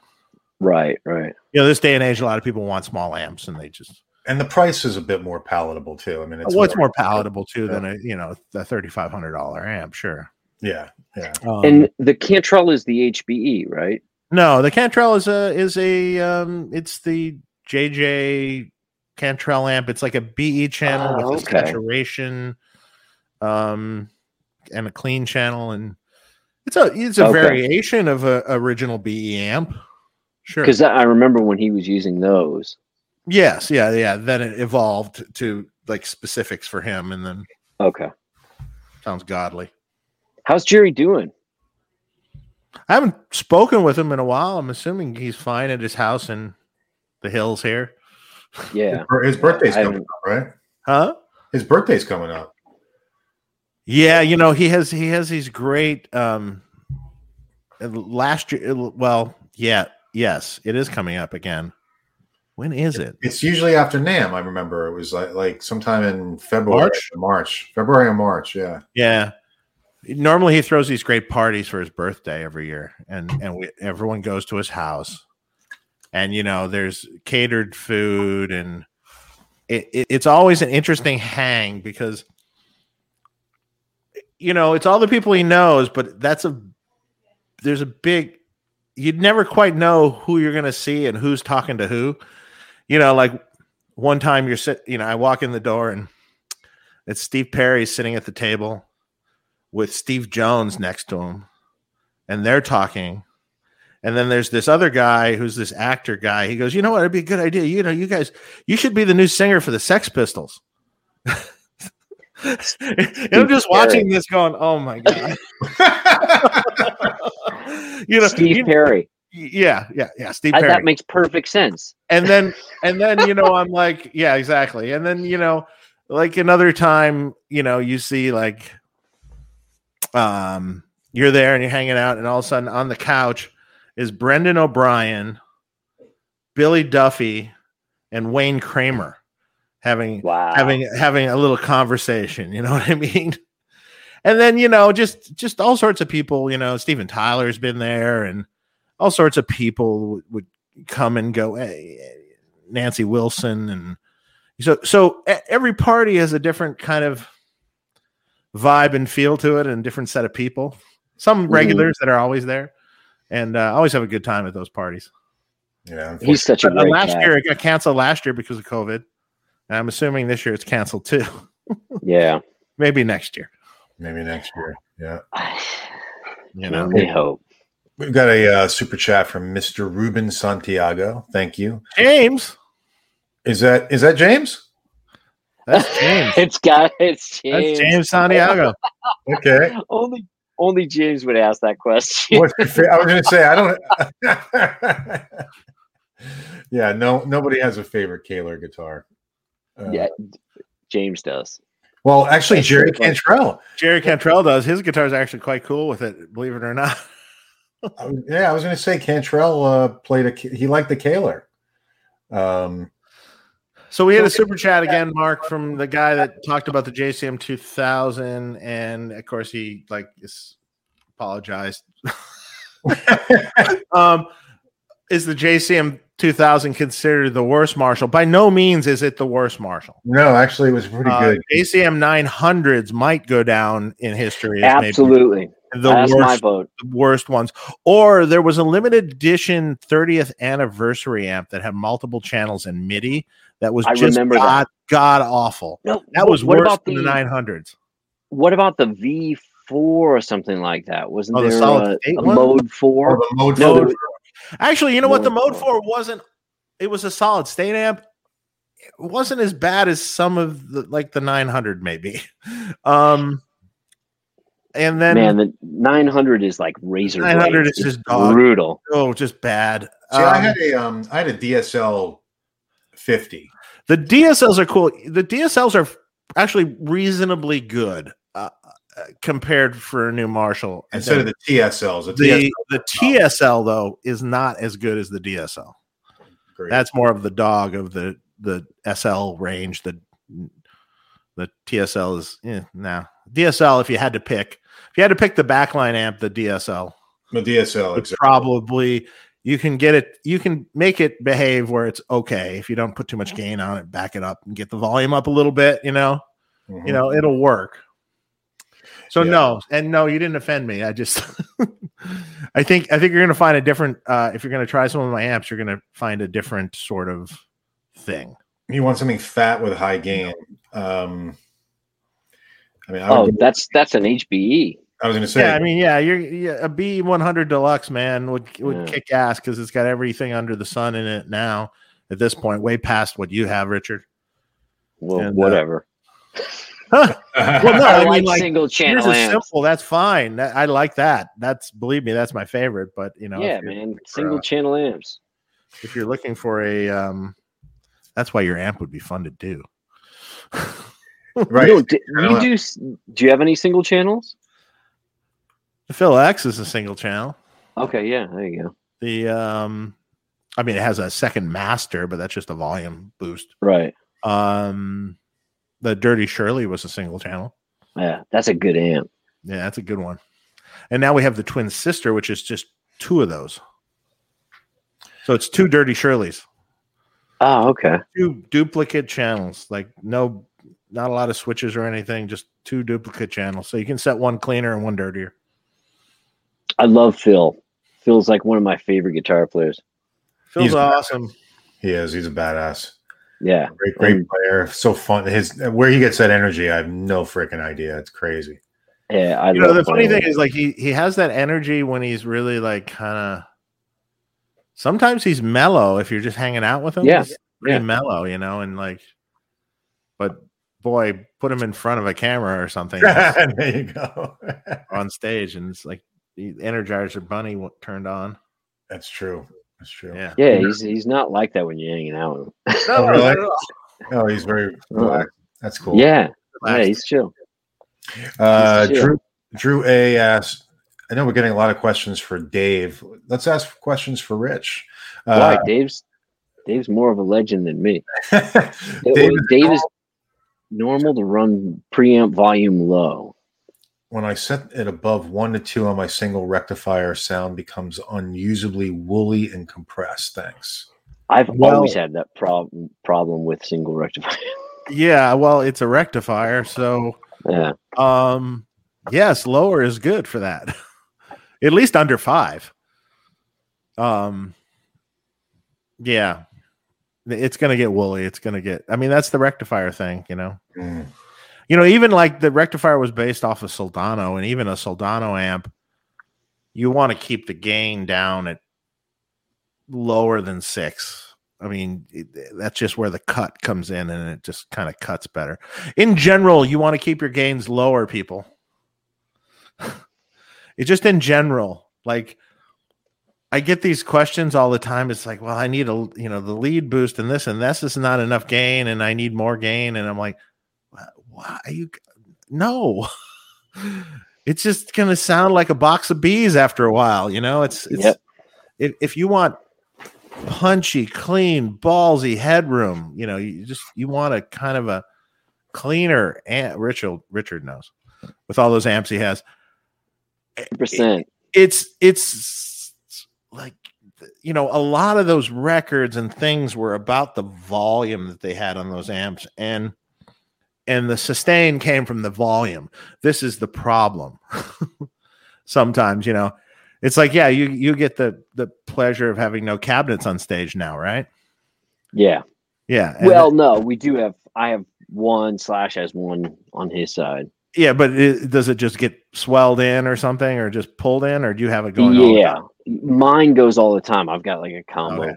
right, right. You know, this day and age, a lot of people want small amps, and they just And the price is a bit more palatable too. I mean, it's well, it's more palatable too Yeah. than a you know the thirty five hundred dollar amp. Sure. Yeah, yeah. Um, and the Cantrell is the HBE, right? no, the Cantrell is a is a um, it's the JJ Cantrell amp. It's like a BE channel Oh, with a saturation, um, and a clean channel, and it's a it's a Okay. variation of a original BE amp. Sure. Because I remember when he was using those. Yes, yeah, yeah. Then it evolved to like specifics for him, and then Okay. sounds godly. How's Jerry doing? I haven't spoken with him in a while. I'm assuming he's fine at his house in the hills here. Yeah. His birthday's I coming up, right? Huh? His birthday's coming up. Yeah, you know, he has he has these great um last year well, yeah, yes, it is coming up again. When is it? It's usually after NAMM. I remember it was like like sometime in February, March? March, February or March. Yeah. Yeah. Normally he throws these great parties for his birthday every year and and we, everyone goes to his house. And you know, there's catered food and it, it, it's always an interesting hang because you know, it's all the people he knows, but that's a there's a big you'd never quite know who you're going to see and who's talking to who. You know, like one time you're sit, you know, I walk in the door and it's Steve Perry sitting at the table with Steve Jones next to him, and they're talking. And then there's this other guy who's this actor guy. He goes, "You know what? It'd be a good idea. You know, you guys, you should be the new singer for the Sex Pistols." and I'm just watching this, going, "Oh my god!" you know, Steve you- Perry. yeah, yeah, yeah. Steve I, Perry that makes perfect sense. and then and then you know i'm like yeah exactly and then you know like another time you know you see like um you're there and you're hanging out and all of a sudden on the couch is brendan o'brien billy duffy and wayne kramer having Wow. having having a little conversation you know what i mean and then you know just just all sorts of people you know steven tyler's been there and all sorts of people would, would come and go. Eh, Nancy Wilson and so so every party has a different kind of vibe and feel to it, and different set of people. Some Mhm. regulars that are always there, and uh, I always have a good time at those parties. Yeah, He's such a Uh, great last cat. year it got canceled last year because of COVID. And I'm assuming this year it's canceled too. Yeah. Maybe next year. maybe next year. Yeah, You Can know, only hope. we've got a uh, super chat from Mr. Ruben Santiago. Thank you. James. Is that is that James? That's James. it's got it's James. That's James Santiago. Okay. Only only James would ask that question. What's your fa- I was going to say I don't. yeah, no, nobody has a favorite Kahler guitar. Uh, yeah, James does. Well, actually, That's Jerry. Cantrell. Jerry Cantrell does. His guitar is actually quite cool with it, believe it or not. I Yeah, I was going to say Cantrell uh, played a. He liked the Kahler. Um, So we had a super chat again, Mark, from the guy that talked about the JCM 2000, and of course he like is apologized. um, is the JCM 2000 considered the worst Marshall? By no means is it the worst Marshall. no, actually, it was pretty Uh, good. JCM 900s might go down in history as maybe Absolutely. the That's my worst, vote. worst ones. Or there was a limited edition 30th anniversary amp that had multiple channels and MIDI that was I just remember that. god, god awful. No, That was what worse about than the the 900s. what about the V four or something like that? Wasn't Oh, the there solid a, a one? mode Oh, four? the mode No, four- there- Actually, you know what? The Mode Mode four. wasn't, it was a solid state amp. It wasn't as bad as some of the, like the 900 maybe. Um, and then Man, the nine hundred is like razor. 900 blades. is It's just dog. brutal. oh, just bad. See, I Um, had a um, I had a DSL fifty. The DSLs are cool. The DSLs are actually reasonably good uh, uh, compared for a new Marshall. Instead of the TSLs. The, the TSL, the TSL though is not as good as the DSL. great. That's more of the dog of the the SL range. The the TSL is eh, nah. DSL. If you had to pick, if you had to pick the backline amp, the DSL the DSL. Exactly. probably you can get it you can make it behave where it's okay if you don't put too much gain on it back it up and get the volume up a little bit you know Mhm. you know it'll work so Yeah. no and no you didn't offend me i just i think i think you're gonna find a different uh if you're gonna try some of my amps you're gonna find a different sort of thing you want something fat with high gain. Um, I mean, I, Oh, would, that's that's an HBE. I was going to say, yeah i mean yeah you're yeah, a b100 deluxe man would would Yeah. kick ass because it's got everything under the sun in it now at this point way past what you have richard Well, And, uh, whatever. well no I, i mean like, like single Yours channel is simple. That's fine. That- I like that. That's believe me, that's my favorite. But you know, yeah, man, single channel amps. if you're looking for a, um, that's why your amp would be fun to do. right. You, don't, do, you do? Do you have any single channels? The Phil X is a single channel. Okay, yeah, there you go. The, um, I mean, it has a second master, but that's just a volume boost. Right. Um, the Dirty Shirley was a single channel. Yeah, that's a good amp. Yeah, that's a good one. And now we have the twin sister, which is just two of those. So it's two Dirty Shirleys. Oh, okay. two duplicate channels like no not a lot of switches or anything just two duplicate channels so you can set one cleaner and one dirtier I love Phil. Phil's like one of my favorite guitar players. Phil's He's- awesome he is. He's a badass. Yeah. Great, great Um, player. So fun. His where he gets that energy, I have no freaking idea. It's crazy. Yeah, I you know the funny thing is like he he has that energy when he's really like kind of sometimes he's mellow if you're just hanging out with him Yeah, he's pretty yeah. mellow you know and like but boy put him in front of a camera or something there you go. on stage and it's like the energizer bunny turned on That's true. That's true. yeah Yeah, he's he's not like that when you're hanging out with him. Oh, really? Oh, he's very relaxed. That's cool. Yeah, yeah, he's chill. Uh, He's chill. Drew Drew A asked. I know we're getting a lot of questions for Dave. Let's ask questions for Rich. Why? Uh, Dave's Dave's more of a legend than me. Dave, Dave, Dave is normal to run preamp volume low. When I set it above one to two on my single rectifier, sound becomes unusably woolly and compressed. Thanks. I've Well- always had that problem problem with single rectifier. Yeah, well, it's a rectifier, so yeah. um yes, lower is good for that. At least under 5. Um yeah. It's going to get woolly. It's going to get I mean, that's the rectifier thing, you know. Mm. You know, even like the rectifier was based off of Soldano, and even a Soldano amp, you want to keep the gain down at lower than six. I mean, it, that's just where the cut comes in, and it just kind of cuts better. In general, you want to keep your gains lower, people. it's just in general. Like, I get these questions all the time. It's like, well, I need a, you know, the lead boost and this and this is not enough gain, and I need more gain. And I'm like, why are you no it's just gonna sound like a box of bees after a while you know it's it's Yep. if, if you want punchy clean ballsy headroom you know you just you want a kind of a cleaner amp richard richard knows with all those amps he has eh, percent. it's it's like you know a lot of those records and things were about the volume that they had on those amps and and the sustain came from the volume this is the problem sometimes you know it's like yeah you you get the the pleasure of having no cabinets on stage now right Yeah. yeah Well, no, we do have. I have one slash has one on his side. yeah but it, does it just get swelled in or something or just pulled in or do you have it going all the yeah, mine goes all the time. I've got like a combo. Okay.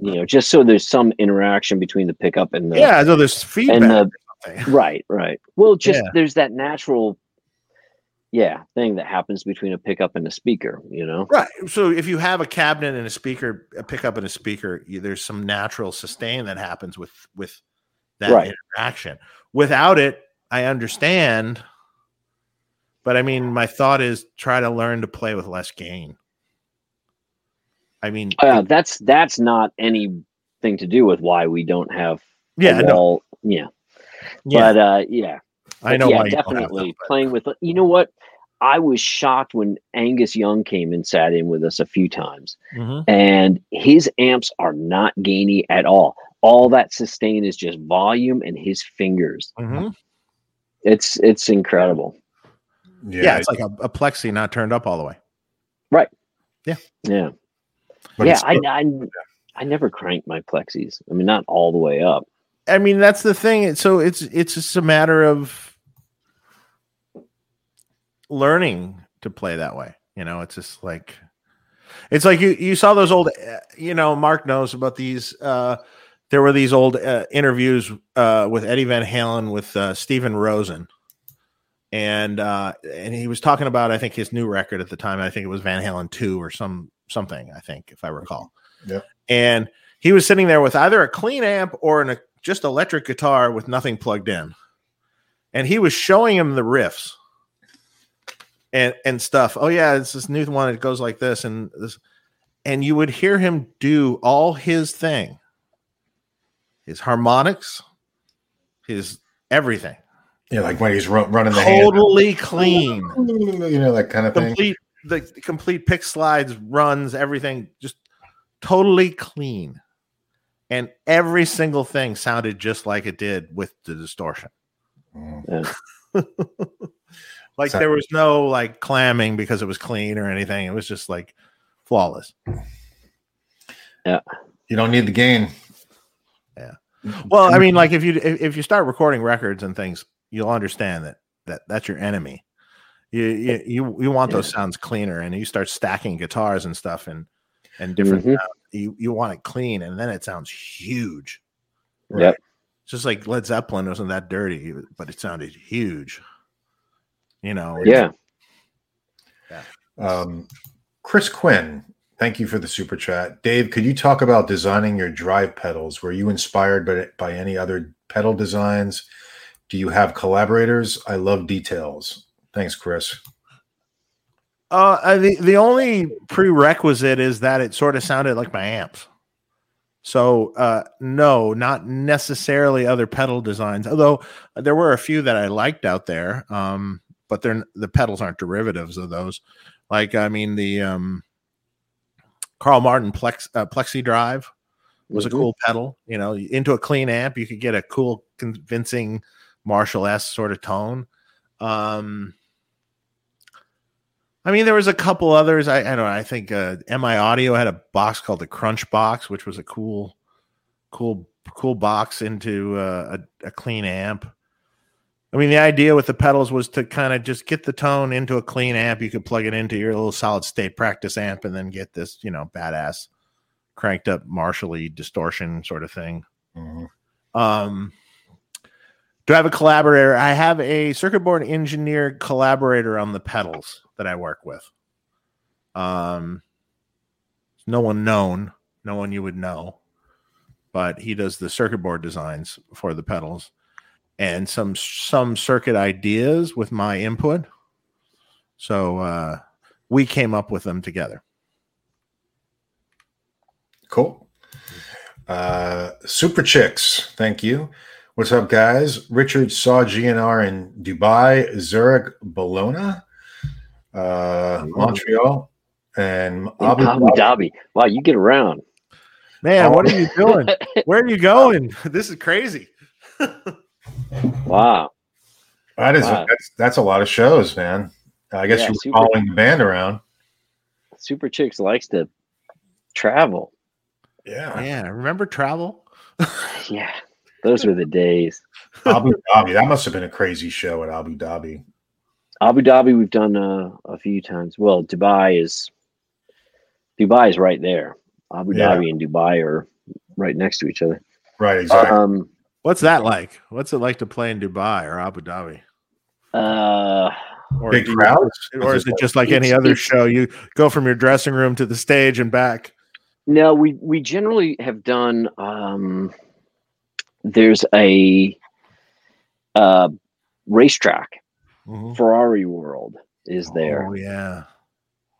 You know, just so there's some interaction between the pickup and the yeah so there's feedback and the something. right, right. Well, just Yeah. there's that natural, yeah, thing that happens between a pickup and a speaker. You know, Right. So if you have a cabinet and a speaker, a pickup and a speaker, you, there's some natural sustain that happens with with that Right. interaction. Without it, I understand, but I mean, my thought is try to learn to play with less gain. I mean, uh, that's that's not anything to do with why we don't have yeah, no. Yeah, yeah, but uh, yeah, I know yeah, why you don't have definitely them, playing with. You know what? I was shocked when Angus Young came and sat in with us a few times, Mhm. and his amps are not gainy at all. All that sustain is just volume and his fingers. Mhm. It's it's incredible. Yeah, Yeah, it's like a, a plexi not turned up all the way. Right. Yeah, but yeah. I, I I never crank my plexis. I mean, not all the way up. I mean, that's the thing. So it's it's just a matter of learning to play that way. You know, it's just like it's like you you saw those old. You know, Mark knows about these. uh There were these old uh, interviews uh with Eddie Van Halen with uh, Steven Rosen. And uh, and he was talking about I think his new record at the time. I think it was Van Halen two or some something. I think if I recall. Yeah. And he was sitting there with either a clean amp or an, just electric guitar with nothing plugged in, and he was showing him the riffs and and stuff. Oh yeah, it's this new one. It goes like this and this, and you would hear him do all his thing, his harmonics, his everything, yeah, like when he's ru- running the hand, totally clean. You know, that kind of thing. complete the complete pick slides runs everything. Just totally clean and every single thing sounded just like it did with the distortion Mm. like So- there was no like clamming because it was clean or anything it was just like flawless Yeah. You don't need the gain. Yeah. well i mean like if you if, if you start recording records and things you'll understand that that that's your enemy you you you, you want those sounds cleaner and you start stacking guitars and stuff and and different Mhm. you you want it clean and then it sounds huge Yep. It's just like led zeppelin wasn't that dirty but it sounded huge you know Yeah. Um, Chris Quinn, thank you for the super chat. Dave, could you talk about designing your drive pedals? Were you inspired by, by any other pedal designs? Do you have collaborators? I love details. Thanks, Chris. Uh, the the only prerequisite is that it sort of sounded like my amps. So uh, no, not necessarily other pedal designs. Although there were a few that I liked out there. Um, but they're the pedals aren't derivatives of those. Like I mean the um, Carl Martin Plex uh, Plexi Drive was a cool pedal. You know, into a clean amp, you could get a cool, convincing Marshall S sort of tone. Um, I mean, there was a couple others. I, I don't know. I think uh, MI Audio had a box called the Crunch Box, which was a cool, cool, cool box into uh, a, a clean amp. I mean, the idea with the pedals was to kind of just get the tone into a clean amp. You could plug it into your little solid state practice amp and then get this, you know, badass cranked up Marshally distortion sort of thing. Mhm. Um, do I have a collaborator? I have a circuit board engineer collaborator on the pedals that I work with. Um, no one known, no one you would know, but he does the circuit board designs for the pedals and some some circuit ideas with my input. So uh, we came up with them together. Cool. Uh, Super Chicks, thank you. What's up, guys? Richard saw GNR in Dubai, Zurich, Bologna, uh, Montreal, and Abu Abu Dhabi. Dhabi. Wow, you get around. Man, Oh. what are you doing? Where are you going? This is crazy. Wow. That is Wow. that's, that's a lot of shows, man. I guess Yeah, you're super. following the band around. Super Chicks likes to travel. Yeah, Yeah, remember travel? Yeah. Those were the days. Abu Dhabi. That must have been a crazy show at Abu Dhabi. Abu Dhabi, we've done uh, a few times. Well, Dubai is Dubai is right there. Abu Yeah. Dhabi and Dubai are right next to each other. Right, exactly. Um, What's that like? What's it like to play in Dubai or Abu Dhabi? uh, Or Big crowds. or is it just like any other show? You go from your dressing room to the stage and back. no, we we generally have done. Um, there's a uh, racetrack. Ferrari World is there. Oh yeah.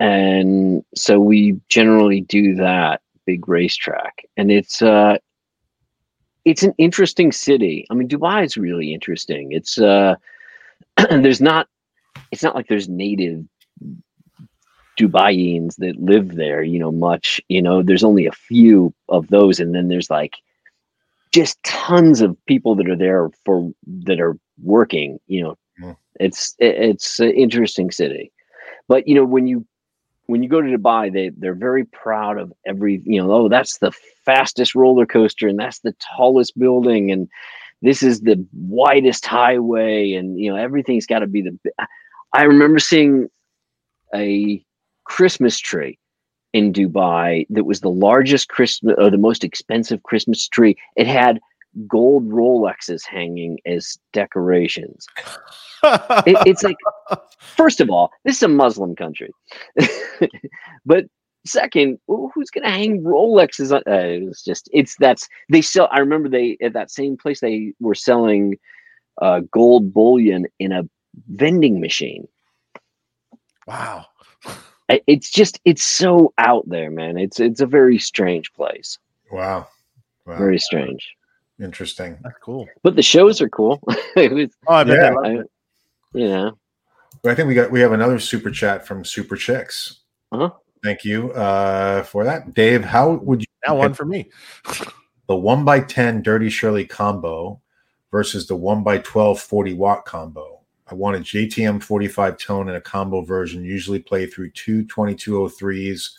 and so we generally do that big racetrack and it's uh it's an interesting city i mean dubai is really interesting it's uh there's not it's not like there's native dubaians that live there you know much you know there's only a few of those and then there's like just tons of people that are there for that are working you know. It's it's an interesting city but you know when you when you go to Dubai, they they're very proud of every you know oh that's the fastest roller coaster and that's the tallest building and this is the widest highway and you know everything's got to be the. I remember seeing a Christmas tree in Dubai that was the largest Christmas or the most expensive Christmas tree. It had gold Rolexes hanging as decorations. It- it's like first of all, this is a Muslim country, but second, who's going to hang Rolexes? On, uh, it's just it's that's they sell. I remember they at that same place they were selling uh, gold bullion in a vending machine. wow. It's just it's so out there, man. It's it's a very strange place, wow. Wow. very strange. Interesting. That's cool. But the shows are cool. was, Oh, I bet Yeah. I, you know, But I think we got we have another super chat from Super Chicks. Uh-huh. Thank you uh, for that, Dave. How would you now one for me. the one by ten Dirty Shirley combo versus the one by 12 40 watt combo? I want a JTM 45 tone in a combo version, usually play through two 2203s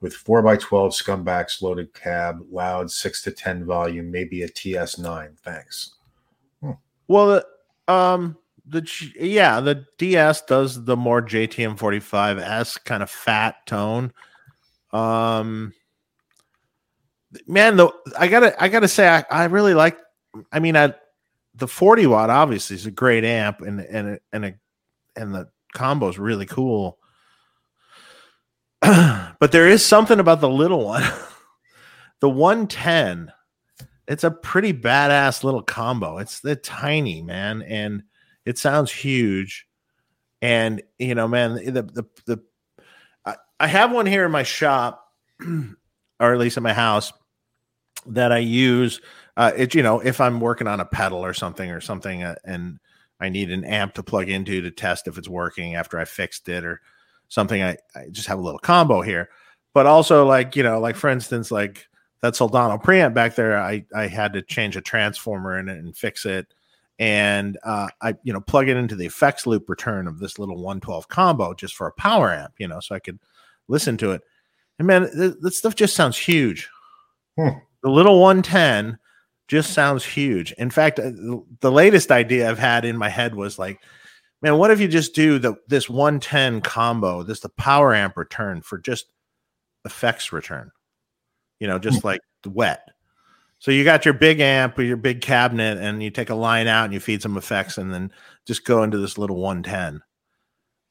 with 4 by 12 scumbacks loaded cab, loud 6 to 10 volume, maybe a TS9. Thanks. Well, the, um, the yeah, the DS does the more JTM 45s kind of fat tone. Um, man, though, I gotta, I gotta say, I, I really like. I mean, I the 40 watt obviously is a great amp, and and and a, and the combo is really cool. but there is something about the little one, the 110 it's a pretty badass little combo. It's the tiny man, and it sounds huge. And you know, man, the the the I, I have one here in my shop, or at least in my house, that I use. Uh, it you know, if I'm working on a pedal or something or something, uh, and I need an amp to plug into to test if it's working after I fixed it or something. I, I just have a little combo here. But also, like, you know, like for instance, like that Soldano preamp back there, I, I had to change a transformer in it and fix it. And uh, I, you know, plug it into the effects loop return of this little 112 combo just for a power amp, you know, so I could listen to it. And man, th- this stuff just sounds huge. Hmm. The little 110 just sounds huge. In fact, uh, the latest idea I've had in my head was like, man, what if you just do the this 110 combo, this the power amp return for just effects return? You know, just like wet. So you got your big amp or your big cabinet, and you take a line out and you feed some effects, and then just go into this little 110,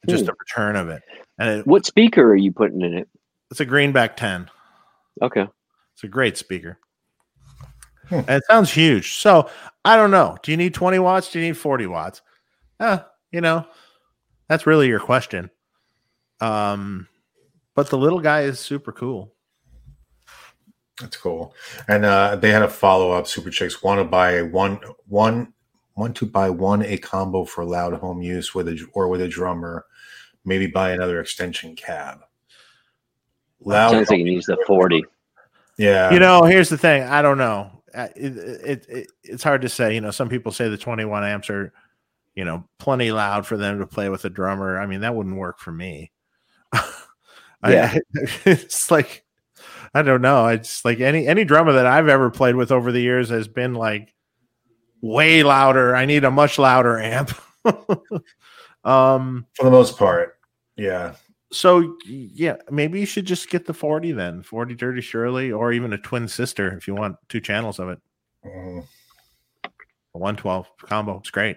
just Hmm. a return of it. And it, What speaker are you putting in it? it's a greenback 10. Okay. It's a great speaker. Hmm. And it sounds huge. So I don't know. Do you need 20 watts? Do you need 40 watts? Uh, you know, that's really your question. Um, but the little guy is super cool. That's cool. And uh, they had a follow up. Super Chicks want to buy a one one want to buy one a combo for loud home use with a or with a drummer. Maybe buy another extension cab. Loud. Sounds like he needs the 40. yeah. You know, here's the thing. I don't know. Uh, It, it, it, it's hard to say. You know, some people say the 21 amps are, you know, plenty loud for them to play with a drummer. I mean, that wouldn't work for me. I- Yeah. it's like I don't know. It's like any any drummer that I've ever played with over the years has been like way louder. I need a much louder amp. um for the most part. Yeah. so yeah, maybe you should just get the 40 then. 40 Dirty Shirley or even a twin sister if you want two channels of it. A 112 combo. It's great.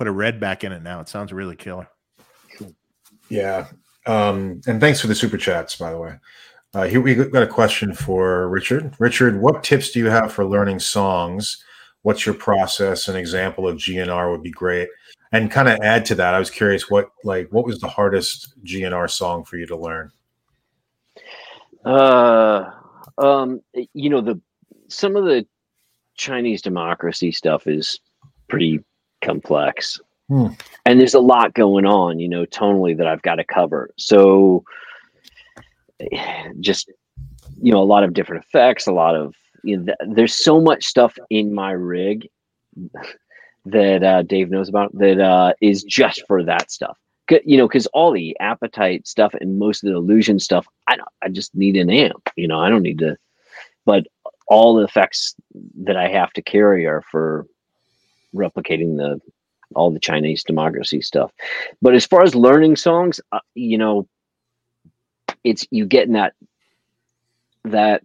Put a red back in it now. It sounds really killer. Yeah. Um, and thanks for the super chats, by the way. Uh, here we got a question for Richard. Richard, what tips do you have for learning songs? What's your process? An example of GNR would be great. And kind of add to that, I was curious what like what was the hardest GNR song for you to learn? Uh, um, you know the some of the Chinese democracy stuff is pretty complex, Hmm. and there's a lot going on. You know, tonally that I've got to cover. So, just you know, a lot of different effects, a lot of you know, th- there's so much stuff in my rig that uh, Dave knows about that uh, is just for that stuff. You know, because all the appetite stuff and most of the illusion stuff, I don't, I just need an amp. You know, I don't need to. But all the effects that I have to carry are for replicating the all the Chinese democracy stuff. But as far as learning songs, uh, you know, it's you get in that that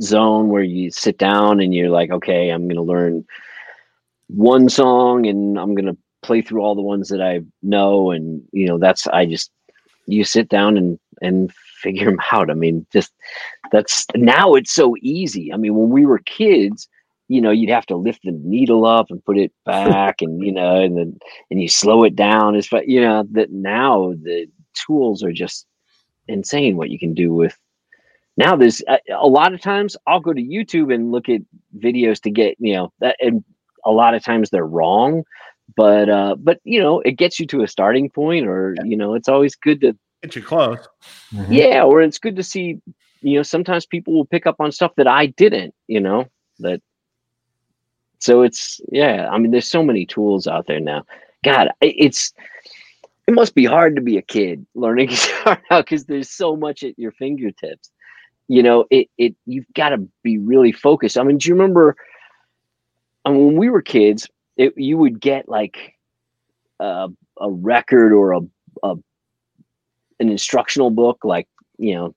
zone where you sit down and you're like, okay, I'm going to learn one song and I'm going to play through all the ones that I know. And, you know, that's, I just, you sit down and, and figure them out. I mean, just that's now it's so easy. I mean, when we were kids, you know, you'd have to lift the needle up and put it back and, you know, and then, and you slow it down. It's, but, you know, that now the tools are just insane what you can do with now there's a, a lot of times I'll go to YouTube and look at videos to get you know that and a lot of times they're wrong but uh but you know it gets you to a starting point or you know it's always good to Get you close. Mhm. yeah or it's good to see you know sometimes people will pick up on stuff that I didn't you know that so it's yeah I mean there's so many tools out there now. God it's it must be hard to be a kid learning guitar now because there's so much at your fingertips. You know it it you've got to be really focused. I mean do you remember I mean, when we were kids it, you would get like a, a record or a, a an instructional book like you know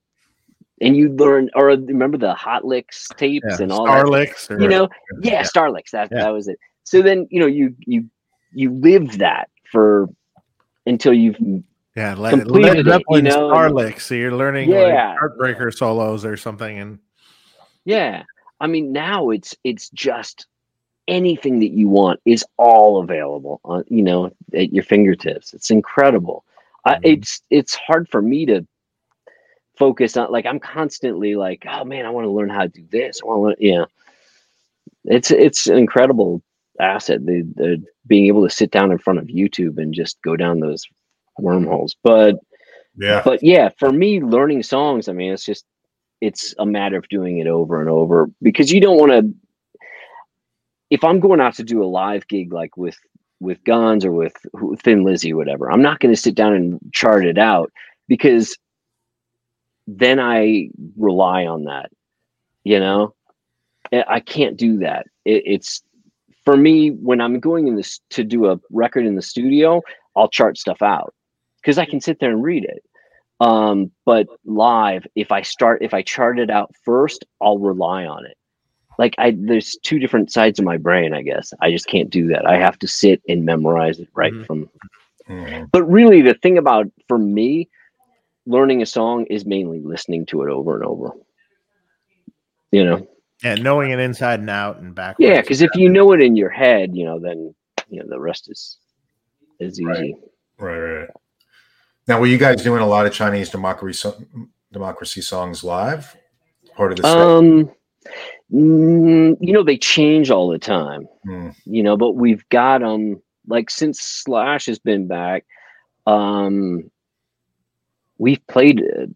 and you learn or remember the hot licks tapes Yeah. and all that. Or, you know yeah, Yeah. starlicks that Yeah. that was it so then you know you you you lived that for until you've yeah. Led, completed it, Zeppelin you know, Starlicks. So you're learning Yeah. like heartbreaker solos or something. And Yeah. I mean, now it's it's just anything that you want is all available on you know at your fingertips. It's incredible. I, Mhm. it's it's hard for me to focus on like I'm constantly like, oh man, I want to learn how to do this. I want to learn, know. It's it's an incredible asset. The, the being able to sit down in front of YouTube and just go down those wormholes. But Yeah. but yeah, for me, learning songs, I mean, it's just it's a matter of doing it over and over because you don't want to. If I'm going out to do a live gig like with with Guns or with Thin Lizzy, whatever, I'm not going to sit down and chart it out because then I rely on that. You know, I can't do that. It, it's for me when I'm going in this to do a record in the studio, I'll chart stuff out because I can sit there and read it. Um, but live, if I start, if I chart it out first, I'll rely on it. Like I, there's two different sides of my brain. I guess I just can't do that. I have to sit and memorize it right Mhm. from. Mhm. But really, the thing about for me, learning a song is mainly listening to it over and over. You know, Yeah, knowing it inside and out and backwards. yeah, because if you know it in your head, you know, then you know the rest is is easy. Right. Right, right. Now, were you guys doing a lot of Chinese democracy democracy songs live? Part of the set? Um, mm, you know, they change all the time. Hmm. You know, but we've got um like since Slash has been back, um, we've played uh,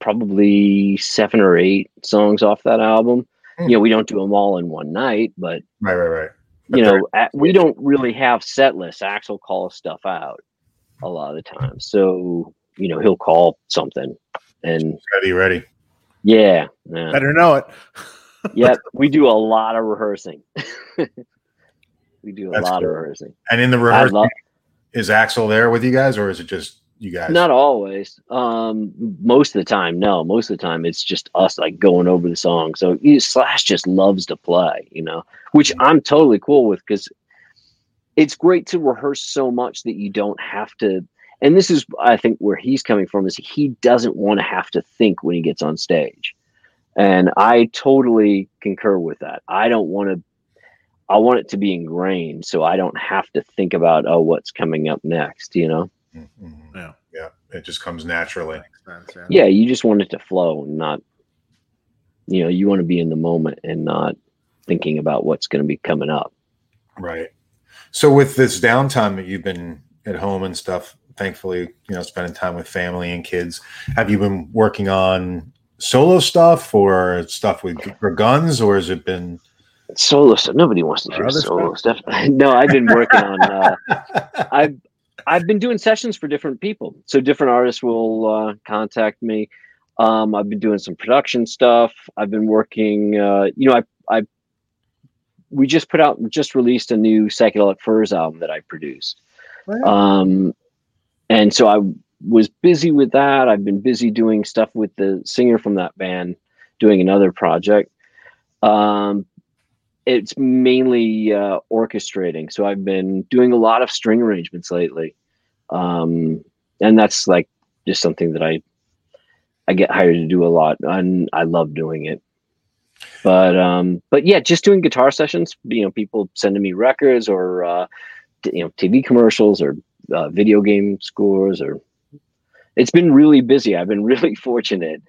probably seven or eight songs off that album. Hmm. You know, we don't do them all in one night, but Right, right, right. you know, a- we don't really have set lists. Axl calls stuff out a lot of the time, so you know he'll call something, and Ready, ready. yeah, yeah. better know it. yep, we do a lot of rehearsing. we do a That's lot cool. of rehearsing. And in the rehearsal, love is Axl there with you guys, or is it just you guys? not always. Um, most of the time, no. Most of the time, it's just us like going over the song. So you- Slash just loves to play, you know, which I'm totally cool with because it's great to rehearse so much that you don't have to. And this is, I think, where he's coming from is he doesn't want to have to think when he gets on stage, and I totally concur with that. I don't want to. I want it to be ingrained, so I don't have to think about oh, what's coming up next. You know. Mhm. Yeah. Yeah. It just comes naturally. Sense, yeah. yeah you just want it to flow and not you know you want to be in the moment and not thinking about what's going to be coming up Right. So with this downtime that you've been at home and stuff, thankfully, you know, spending time with family and kids, have you been working on solo stuff or stuff with for guns, or has it been? solo stuff nobody wants to hear other solo stuff no i've been working on uh, i've i've been doing sessions for different people. So different artists will uh, contact me. Um, i've been doing some production stuff. I've been working uh, you know i i we just put out just released a new psychedelic furs album that i produced. Um, and so I was busy with that. I've been busy doing stuff with the singer from that band, doing another project. Um, it's mainly uh, orchestrating. So I've been doing a lot of string arrangements lately, um, and that's like just something that I I get hired to do a lot, and I love doing it. But um, but yeah, just doing guitar sessions. You know, people sending me records or uh, you know TV commercials or uh, video game scores or it's been really busy i've been really fortunate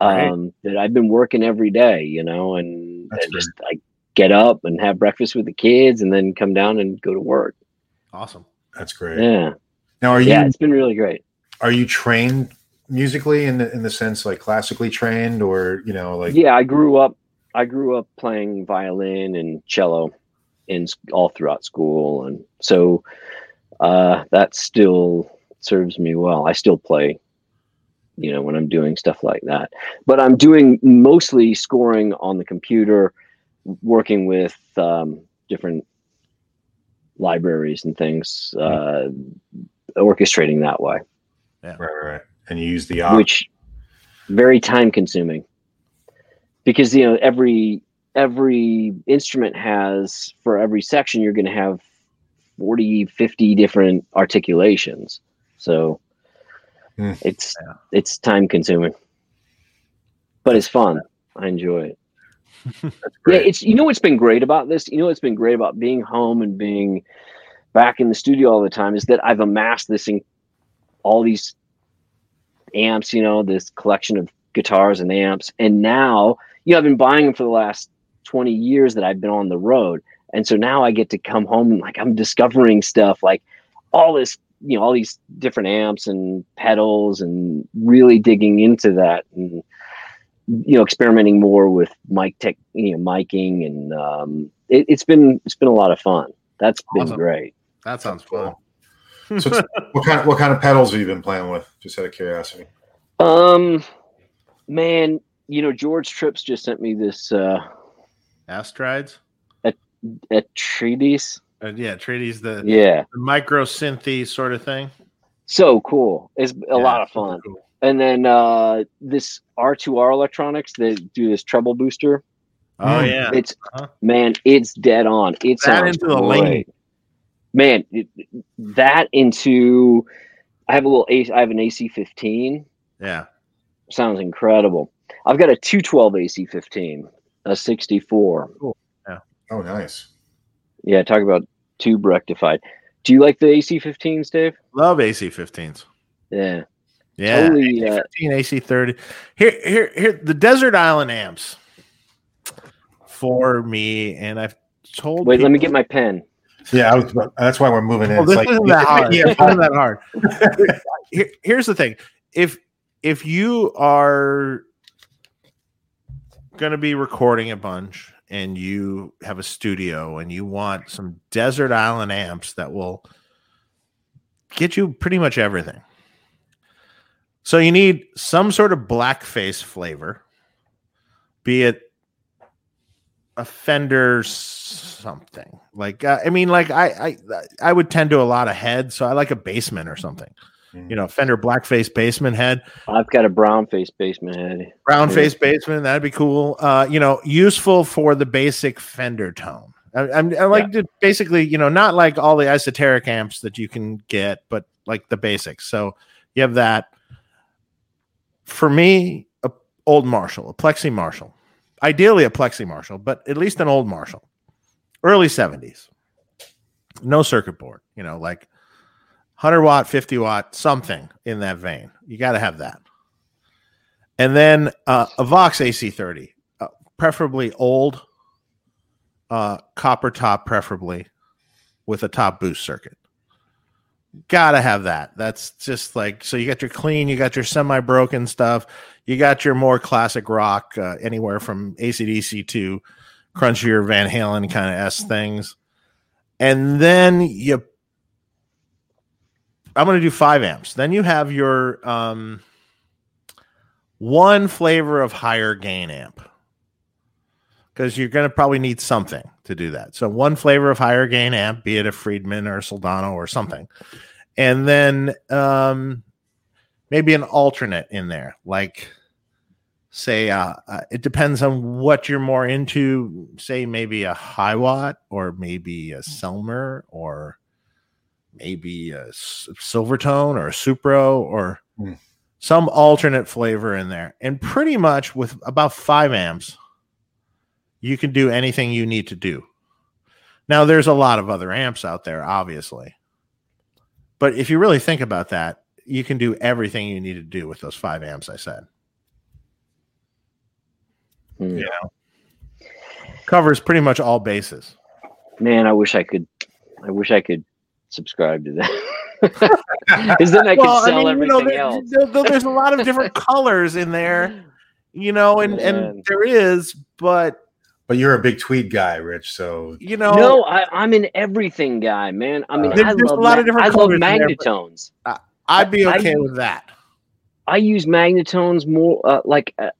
Right. um that i've been working every day you know and, and just i get up and have breakfast with the kids and then come down and go to work. Awesome. That's great. yeah. Now, are you yeah it's been really great. are you trained musically in the in the sense like classically trained, or you know, like yeah i grew up i grew up playing violin and cello in all throughout school. And so uh that still serves me well. I still play you know when i'm doing stuff like that. But i'm doing mostly scoring on the computer working with um, different libraries and things uh orchestrating that way. Right, right, right. and you use the op- which very time consuming because you know every every instrument has for every section you're going to have 40 50 different articulations. So Hmm. it's Yeah. it's time consuming but it's fun. I enjoy it. That's yeah it's you know what's been great about this? You know what's been great about being home and being back in the studio all the time is that i've amassed this in all these amps you know this collection of guitars and amps. And now you know i've been buying them for the last 20 years that i've been on the road. And so now I get to come home and like I'm discovering stuff like all this, you know, all these different amps and pedals and really digging into that. And you know, experimenting more with mic tech, you know, miking and um it, has been it's been a lot of fun. That's been Awesome. great. That sounds fun. So it's- what kind of what kind of pedals have you been playing with? Just out of curiosity. Um man, you know, George Tripps just sent me this uh Atreides. a treatise. Uh, yeah, Treaty's the, Yeah. the micro synthy sort of thing. So cool. It's a Yeah, lot of super fun. cool. And then uh this R2R electronics that do this treble booster. Oh Mm. yeah, It's Uh-huh. man, it's dead on. It's That into the lane. Man, it, that into I have a little AC, I have an AC15. yeah. Sounds incredible. I've got a 212 AC15, a 64. Yeah. Oh, nice. Yeah, talk about tube rectified. Do you like the AC15s, Dave? Love AC15s. Yeah. Yeah, Totally, uh, AC15, AC30. Here, here, here. The Desert Island amps for me, and I've told. Wait, let me get my pen. Yeah, I was, that's why we're moving in. Well, It's this like- isn't that hard. Yeah, This isn't that hard. Here- here's the thing: if if you are going to be recording a bunch and you have a studio and you want some desert island amps that will get you pretty much everything. So you need some sort of blackface flavor, be it a Fender something. Like uh, I mean, like I, I I would tend to a lot of heads, so I like a Bassman or something. Mhm. You know, Fender blackface Bassman head, I've got a brown face Bassman head. brown Yeah. face Bassman. That'd be cool. Uh, you know, useful for the basic Fender tone. I, I'm, I like to basically, you know, not like all the esoteric amps that you can get, but like the basics. So you have that. For me, a old Marshall, a Plexi Marshall, ideally a Plexi Marshall, but at least an old Marshall, early 70s. No circuit board, you know, like 100 watt, 50 watt, something in that vein. You got to have that. And then uh, a Vox AC30, uh, preferably old, uh, copper top, preferably with a top boost circuit. Gotta have that. That's just like so. You got your clean, you got your semi broken stuff, you got your more classic rock, uh, anywhere from ACDC to crunchier Van Halen kind of S things. And then you, I'm to do five amps. Then you have your um, one flavor of higher gain amp because you're going to probably need something to do that. So one flavor of higher gain amp, be it a Friedman or a Soldano or something, and then um, maybe an alternate in there, like say uh, uh, it depends on what you're more into. Say maybe a Hiwatt or maybe a Selmer or maybe a S- Silvertone or a Supro or Hmm. some alternate flavor in there, and pretty much with about five amps you can do anything you need to do. Now, there's a lot of other amps out there, obviously. But if you really think about that, you can do everything you need to do with those five amps I said. Hmm. Yeah. Covers pretty much all bases. Man, I wish I could. I wish I could subscribe to that. Because then I could sell everything there- else. there- there- there's a lot of different colors in there, you know, and, Man. and there is, but But you're a big tweed guy, Rich. So you know, No, I, I'm an everything guy, man. I mean, Uh, I There's- there's love a lot of different I love colors in there, Magnatones. I'd be okay I- with that. I use Magnatones more. Uh, like uh,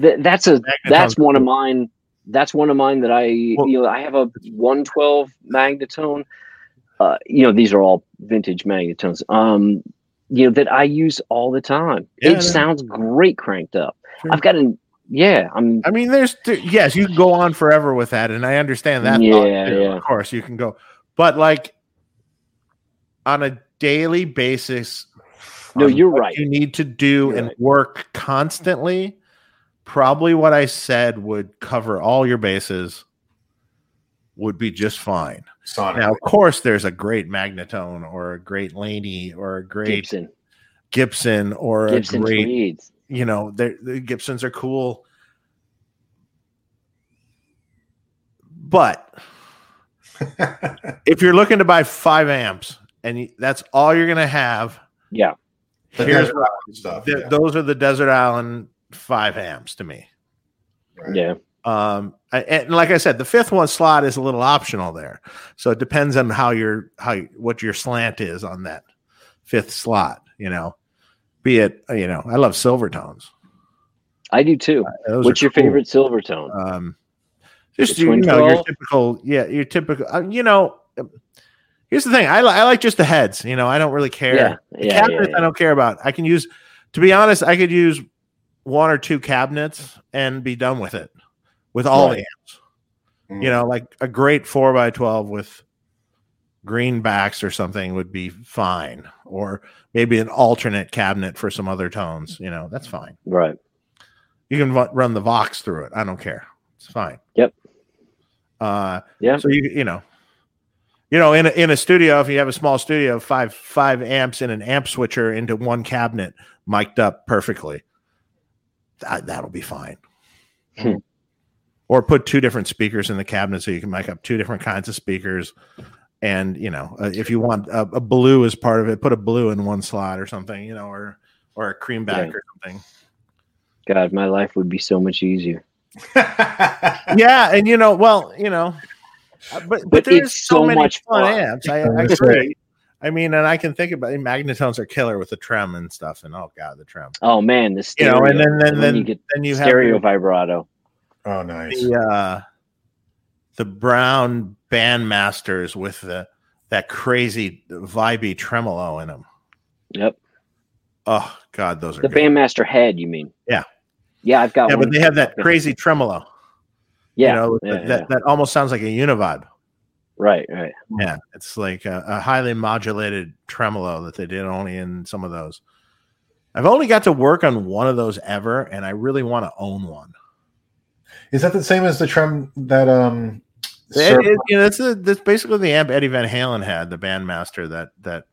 th- that's a that's Magnatones one of mine. That's one of mine that I Well- you know I have a 112 Magnatone. Uh, you know these are all vintage Magnatones. Um, you know that I use all the time. Yeah, it no. sounds great cranked up. Sure. I've got an yeah. I'm I mean, there's th- yes, you can go on forever with that, and I understand that. Yeah, thought, too. yeah. Of course, you can go, but like on a daily basis. No, you're what right. You need to do You're and right. work constantly. Probably what I said would cover all your bases. Would be just fine. Sonic. Now, of course, there's a great Magnatone or a great Laney or a great Gibson. Gibson or Gibson a great tweeds. You know, they're- the Gibsons are cool. But if you're looking to buy five amps and you, that's all you're going to have, Yeah. The here's stuff. th- yeah. those are the Desert Island five amps to me. Right. Yeah. Um, I- and like I said, the fifth one slot is a little optional there, so it depends on how your how you- what your slant is on that fifth slot. You know, be it uh, you know, I love Silvertones. I do too. Those What's your cool. favorite Silvertone? Um, just The you, twin know, your typical, yeah, your typical. Uh, you know, um, here's the thing: I, li- I like just the heads. You know, I don't really care. yeah. The Yeah. yeah, cabinets yeah. I don't care about. I can use, to be honest, I could use one or two cabinets and be done with it, with all the amps. Mm. You know, like a great four by twelve with green backs or something would be fine, or maybe an alternate cabinet for some other tones. You know, that's fine. Right. You can ru- run the Vox through it. I don't care. It's fine. Yep. Uh, Yeah. so you you know, you know, in a, in a studio, if you have a small studio, five five amps and an amp switcher into one cabinet, mic'd up perfectly, that that'll be fine. Hmm. Or put two different speakers in the cabinet so you can mic up two different kinds of speakers. And you know, uh, if you want a, a blue as part of it, put a blue in one slot or something. You know, or or a cream back Yeah. or something. God, my life would be so much easier. yeah, and you know, well, you know, uh, but but, But there's so, so many much fun fun. amps. I, I agree. I mean, and I can think about it. Magnatones are killer with the trem and stuff, and oh god, the trem. Oh man, the You know, and then then when then you get then you stereo have vibrato. oh, nice. the uh, the brown bandmasters with the that crazy vibey tremolo in them. Yep. Oh god, those are The good. Bandmaster head, you mean? Yeah. Yeah, I've got yeah, one. but they have that crazy tremolo. Yeah. you know, yeah, that, yeah. that almost sounds like a univibe. Right, right. Yeah, it's like a, a highly modulated tremolo that they did only in some of those. I've only got to work on one of those ever, and I really want to own one. Is that the same as the trem that um It, it- you know, that's, the, that's basically the amp Eddie Van Halen had, the bandmaster that that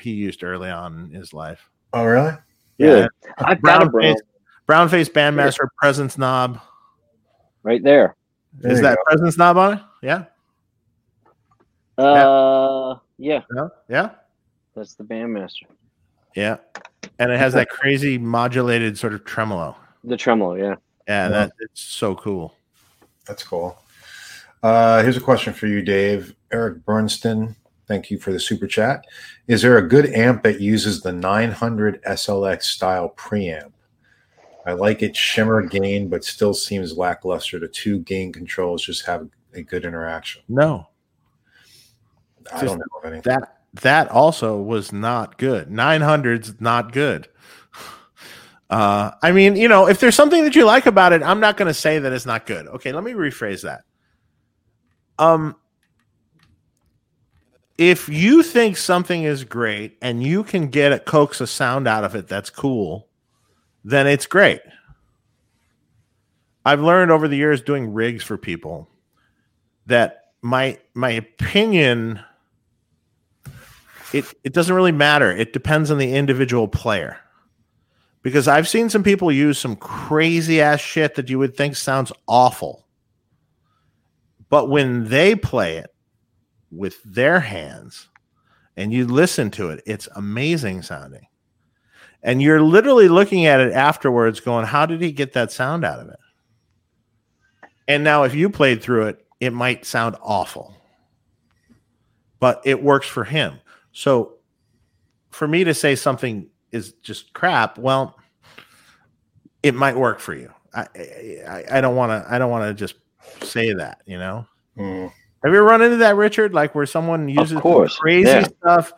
he used early on in his life. Oh really? Yeah. I've got a brown brown face, brown face bandmaster presence knob. right there. There Is that go. presence knob on it? Yeah, Uh, yeah, yeah, yeah, that's the Bandmaster. yeah. And it has that crazy modulated sort of tremolo. The tremolo, yeah. Yeah, Yeah. that it's so cool. That's cool. Uh, here's a question for you, Dave. Eric Bernstein, thank you for the super chat. Is there a good amp that uses the 900 SLX style preamp? I like its shimmer gain, but still seems lackluster. The two gain controls just have a good interaction. No, I Just don't know of anything. that that also was not good. 900's not good. Uh, I mean, you know, if there's something that you like about it, I'm not going to say that it's not good. Okay, let me rephrase that. Um, if you think something is great and you can get it coax a sound out of it that's cool, then it's great. I've learned over the years doing rigs for people that my my opinion it it doesn't really matter. It depends on the individual player. Because I've seen some people use some crazy ass shit that you would think sounds awful. But when they play it with their hands and you listen to it, it's amazing sounding. And you're literally looking at it afterwards going, how did he get that sound out of it? And now if you played through it, it might sound awful. But it works for him. So for me to say something is just crap, well, it might work for you. I I, don't want to I don't want to just say that, you know. Mm. Have you ever run into that, Richard? Like where someone uses crazy yeah. stuff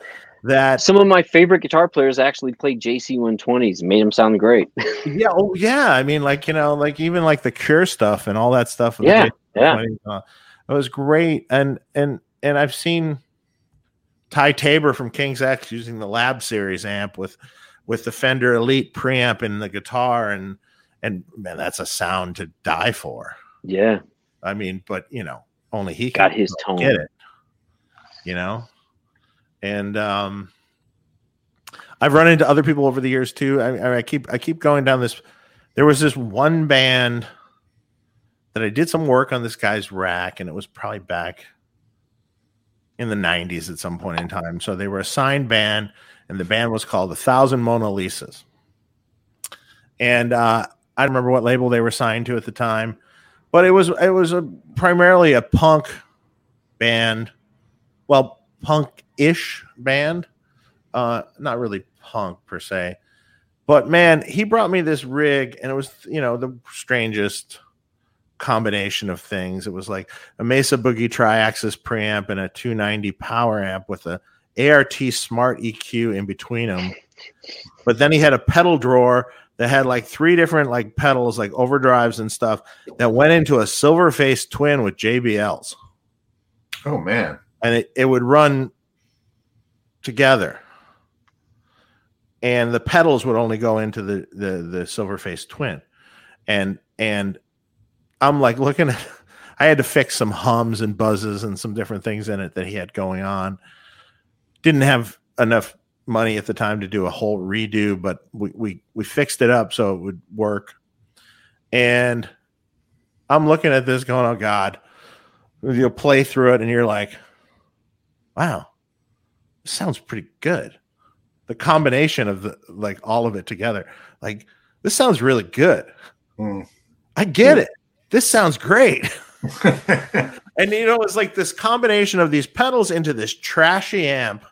that Some of my favorite guitar players actually played JC 120s made them sound great. yeah, oh yeah. I mean, like you know, like even like the Cure stuff and all that stuff. Yeah, yeah. uh, it was great. And and and I've seen Ty Tabor from King's X using the Lab Series amp with with the Fender Elite preamp and the guitar, and and man, that's a sound to die for. Yeah, I mean, but you know, only he got his tone. get it. You know, and um, I've run into other people over the years too. I, I, I keep I keep going down this. There was this one band that I did some work on this guy's rack, and it was probably back in the 90s at some point in time. So they were a signed band, and the band was called A Thousand Mona Lisas. And uh, I don't remember what label they were signed to at the time, but it was it was a primarily a punk band, well, punk-ish band, uh, not really punk per se. But man, he brought me this rig, and it was you know the strangest combination of things. It was like a Mesa Boogie tri-axis preamp and a 290 power amp with a ART Smart EQ in between them. But then he had a pedal drawer that had like three different like pedals, like overdrives and stuff that went into a silver face twin with JBLs. Oh man. And it, it would run together. And the pedals would only go into the the the silver face twin. And and I'm like looking at I had to fix some hums and buzzes and some different things in it that he had going on. Didn't have enough money at the time to do a whole redo, but we we we fixed it up so it would work. And I'm looking at this going, oh God. You'll play through it and you're like, wow, this sounds pretty good. The combination of the like all of it together, like this sounds really good. Mm. I get yeah. it this sounds great. and you know, it's like this combination of these pedals into this trashy amp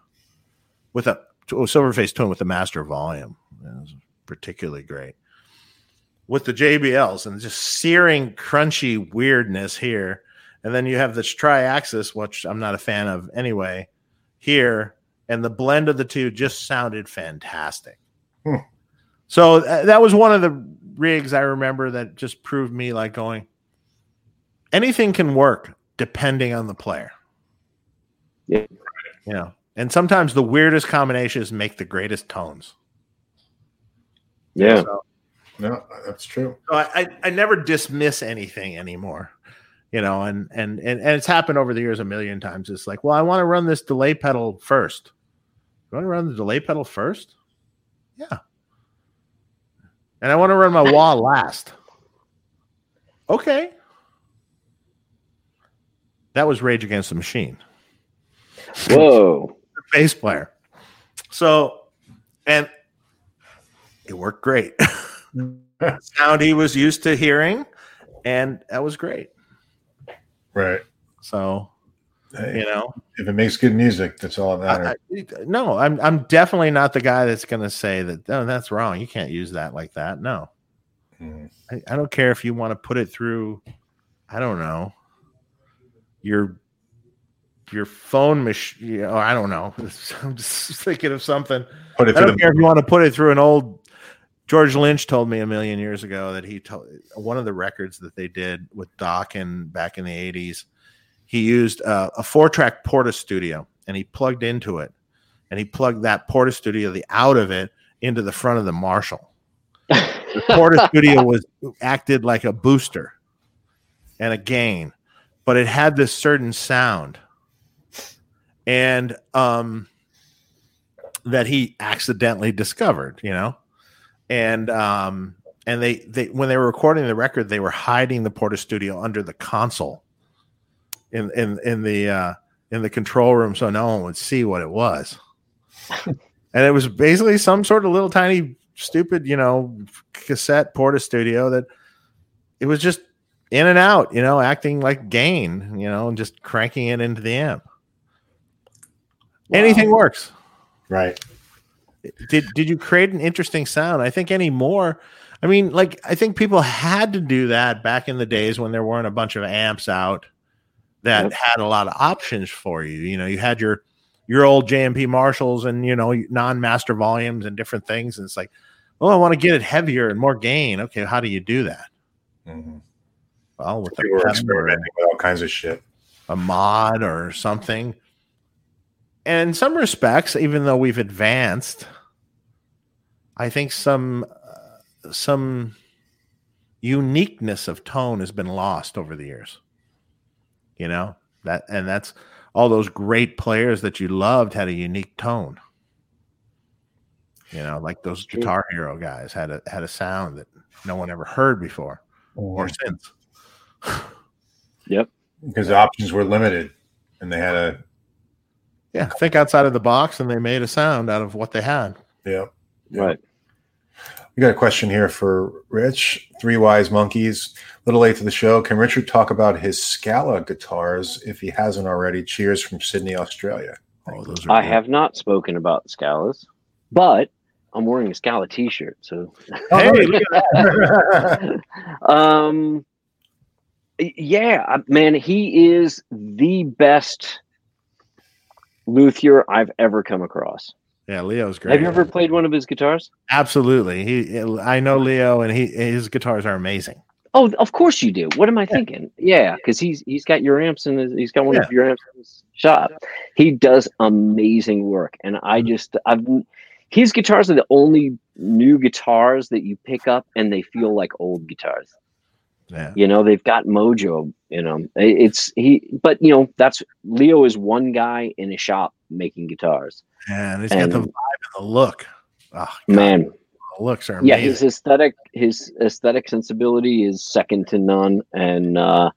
with a oh, Silverface tone with the master volume. It was particularly great. With the JBLs and just searing, crunchy weirdness here. And then you have this Triaxis, which I'm not a fan of anyway, here. And the blend of the two just sounded fantastic. Hmm. So uh, that was one of the rigs I remember that just proved me like going, anything can work depending on the player. Yeah. You know, and sometimes the weirdest combinations make the greatest tones. Yeah. So, no, that's true. So I, I, I never dismiss anything anymore. You know, and, and and and it's happened over the years a million times. It's like, well, I want to run this delay pedal first. You want to run the delay pedal first? Yeah. And I want to run my wah last. Okay. That was Rage Against the Machine. Whoa. Bass player. So, and it worked great. Sound he was used to hearing, and that was great. Right. So, hey, you know, if it makes good music, that's all that matters. I, I, no, I'm I'm definitely not the guy that's going to say that. No, that's wrong. You can't use that like that. No, mm. I, I don't care if you want to put it through. I don't know your your phone machine. Know, I don't know. I'm just thinking of something. Put it I don't care if you want to put it through an old. George Lynch told me a million years ago that he told one of the records that they did with Dokken back in the '80s. He used uh, a four-track Porta studio and he plugged into it, and he plugged that Porta studio, the out of it, into the front of the Marshall. the Porta studio was acted like a booster and a gain but it had this certain sound and um that he accidentally discovered you know and um and they they when they were recording the record they were hiding the Portastudio under the console in in in the uh in the control room so no one would see what it was and it was basically some sort of little tiny stupid you know cassette Porta Studio that it was just in and out, you know, acting like gain, you know, and just cranking it into the amp. Wow. Anything works. Right. Did did you create an interesting sound? I think anymore. I mean, like I think people had to do that back in the days when there weren't a bunch of amps out that yep. had a lot of options for you. You know, you had your your old JMP Marshalls and you know non-master volumes and different things. And it's like, oh, I want to get it heavier and more gain. Okay, how do you do that? Mm-hmm. Well, with we were experimenting with all kinds of shit, a mod or something. And in some respects, even though we've advanced, I think some uh, some uniqueness of tone has been lost over the years. You know that, and that's all those great players that you loved had a unique tone. You know, like those Guitar Hero guys had a had a sound that no one ever heard before or since. Yep. Because the options were limited, and they had a Yeah, think outside of the box, and they made a sound out of what they had. yeah. Right. We got a question here for Rich. Three Wise Monkeys. A little late to the show. Can Richard talk about his Scala guitars if he hasn't already? Cheers from Sydney, Australia. Oh, those are I good. have not spoken about Scalas, but I'm wearing a Scala T-shirt, so Hey, look at that. um, yeah, man, he is the best luthier I've ever come across. Yeah, Leo's great. Have you ever played one of his guitars? Absolutely. He, I know Leo, and he his guitars are amazing. Oh, of course you do. What am I thinking? Yeah, because he's he's got your amps and he's got one of your amps in his shop. He does amazing work, and I mm-hmm. just I've his guitars are the only new guitars that you pick up and they feel like old guitars. Yeah. You know, they've got mojo in them. It's he, but you know, that's Leo is one guy in a shop making guitars. And he's got the vibe and the look. Oh, Man, the looks are yeah, his aesthetic, his aesthetic sensibility is second to none, and uh,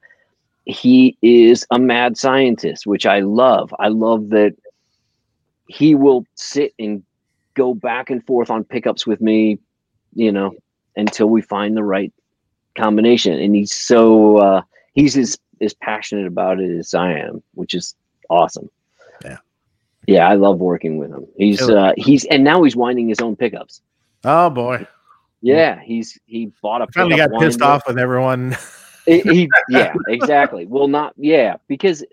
he is a mad scientist, which I love. I love that he will sit and go back and forth on pickups with me, you know, until we find the right combination. And he's so uh, he's as as passionate about it as I am, which is awesome. Yeah. Yeah, I love working with him. He's uh he's and now he's winding his own pickups. oh boy, Yeah, he's he bought a finally pickup got pissed off with everyone. He- he- yeah, exactly. Well, not yeah, because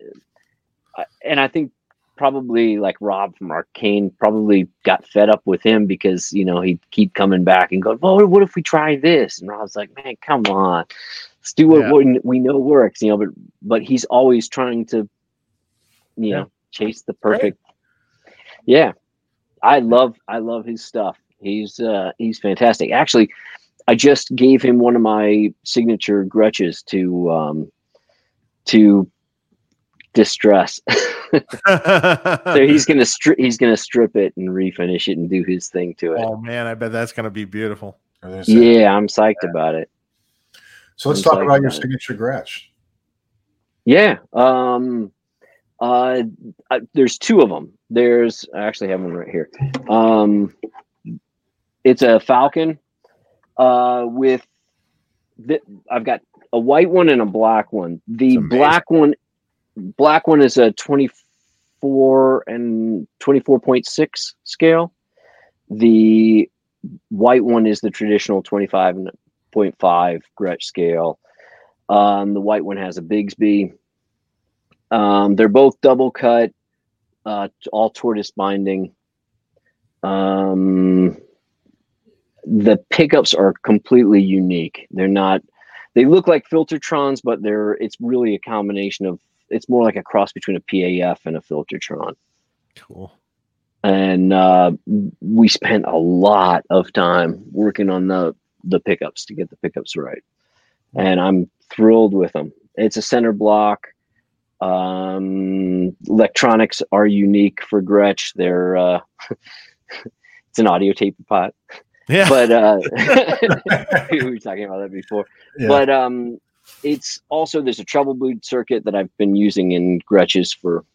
uh, and I think probably like Rob from Arcane probably got fed up with him because you know he'd keep coming back and going, "Well, what if we try this?" And Rob's like, "Man, come on, let's do what Yeah. we- know works," you know. But but he's always trying to, you Yeah. know, chase the perfect. Yeah, I love I love his stuff. He's uh he's fantastic. Actually, I just gave him one of my signature Gretsches to um to distress. so he's gonna stri- he's gonna strip it and refinish it and do his thing to it. oh man, I bet that's gonna be beautiful. I was gonna say. Yeah, I'm psyched about it. So let's I'm talk about your about it. signature Gretsch. Yeah. Um. Uh. I, there's two of them. There's I actually have one right here. Um. It's a Falcon. Uh. With the, I've got a white one and a black one. The black one, black one is a 24 and 24.6 scale. The white one is the traditional 25.5 Gretsch scale. Um, the white one has a Bigsby. Um, they're both double cut, uh, all tortoise binding. Um, the pickups are completely unique. They're not. They look like Filtertrons, but they're. It's really a combination of. It's more like a cross between a PAF and a Filtertron. Cool. and uh, we spent a lot of time working on the the pickups to get the pickups right. And i'm thrilled with them it's a center block. Um, electronics are unique for gretsch. They're uh, it's an audio tape pot. Yeah. but uh, we were talking about that before. Yeah. but um, it's also there's a treble bleed circuit that I've been using in Gretsches for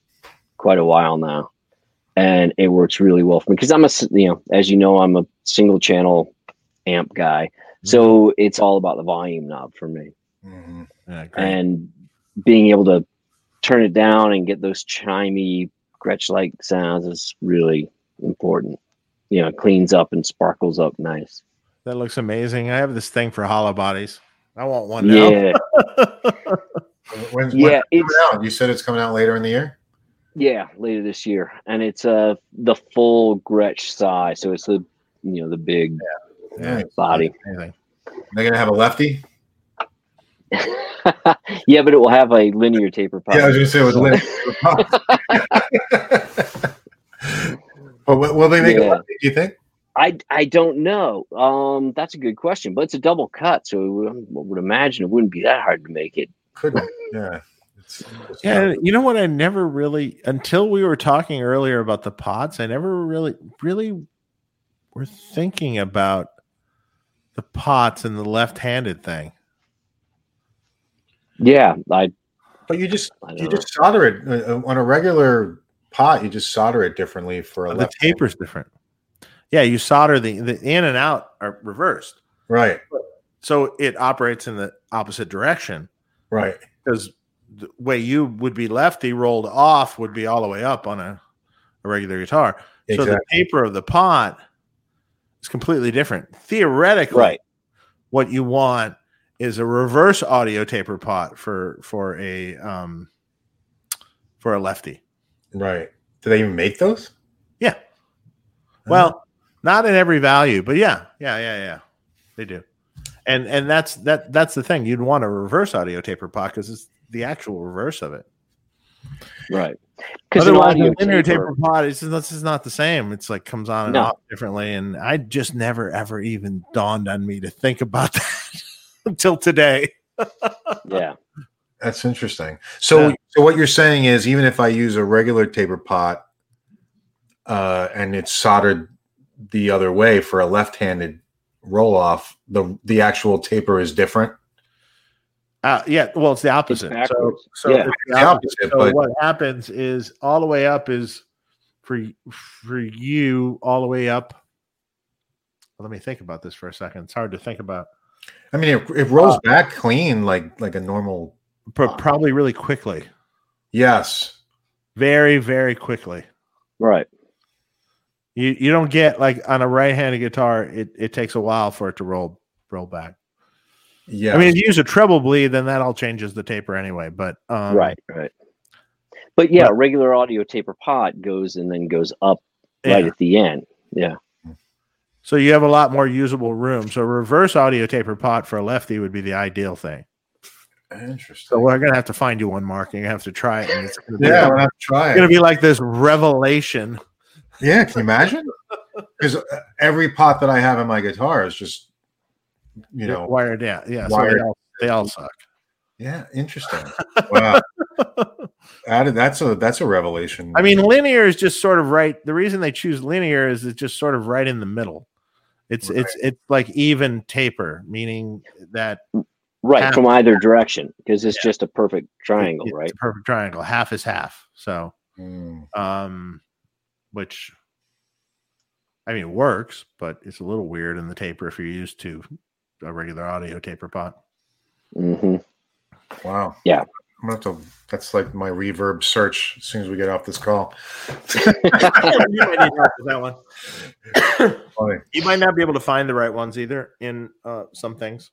quite a while now, and it works really well for me because I'm a you know as you know I'm a single channel amp guy, so it's all about the volume knob for me Mhm. Yeah, and being able to turn it down and get those chimey Gretsch like sounds is really important. You know, it cleans up and sparkles up nice. that looks amazing. I have this thing for hollow bodies. I want one now. Yeah, When's, yeah, coming out? You said it's coming out later in the year. Yeah, later this year, and it's uh the full Gretsch size, so it's the you know the big Yeah. Body. Amazing. They're gonna have a lefty. yeah, but it will have a linear taper pipe. Yeah, I was gonna say with Lynn. but will they make Yeah. a lefty? Do you think? I I don't know. Um, that's a good question, but it's a double cut, so I would imagine it wouldn't be that hard to make it. Could yeah. It's, it's Yeah, you know what? I never really until we were talking earlier about the pots. I never really, really were thinking about the pots and the left-handed thing. Yeah, I But you just you know. just solder it uh, uh, on a regular pot. You just solder it differently for a the left taper's different. Yeah, you solder the the in and out are reversed, Right, so it operates in the opposite direction. right. Because the way you would be lefty rolled off would be all the way up on a, a regular guitar. So the taper of the pot is completely different. Theoretically, right. what you want is a reverse audio taper pot for for a um for a lefty. Right. Do they even make those? Yeah. Well, not in every value, but yeah, yeah, yeah, yeah, they do. And and that's that that's the thing. You'd want a reverse audio taper pot because it's the actual reverse of it. Right. Because Otherwise, audio a linear taper, taper pot is this is not the same. It's like comes on and No. off differently, and I just never ever even dawned on me to think about that until today. yeah, That's interesting. So, Yeah. so what you're saying is, even if I use a regular taper pot, uh, and it's soldered the other way for a left-handed roll off, the the actual taper is different. Uh, yeah, well, it's the opposite. so, so Yeah. it's the The opposite. opposite, So but- what happens is all the way up is for for you all the way up. Let me think about this for a second. It's hard to think about. I mean, it, it rolls back clean like like a normal. But probably really quickly, Yes. very very quickly. right. You you don't get like on a right-handed guitar. It it takes a while for it to roll roll back. Yeah. I mean, if you use a treble bleed, then that all changes the taper anyway. But um, right. Right. But yeah, but- regular audio taper pot goes and then goes up right at the end. Yeah. So you have a lot more usable room. So reverse audio taper pot for a lefty would be the ideal thing. interesting. So we're gonna have to find you one, Mark. And you have to try it. And it's gonna be, yeah, I'm gonna have to try it. it's gonna be like this revelation. Yeah, can you imagine? Because every pot that I have in my guitar is just, you know, wired. Yeah, yeah. So they, all, they all suck. yeah, interesting. Wow, That- that's a that's a revelation. I mean, linear is just sort of right. The reason they choose linear is it's just sort of right in the middle. It's it's it's like even taper, meaning that Right. Half. From either direction because it's just a perfect triangle, it's right? a perfect triangle. Half is half. So Mm, um which I mean works, but it's a little weird in the taper if you're used to a regular audio taper pot. Mm-hmm. wow. Yeah. I'm gonna have to. That's like my reverb search as soon as we get off this call. you might need help with that one. Funny. You might not be able to find the right ones either in uh, some things.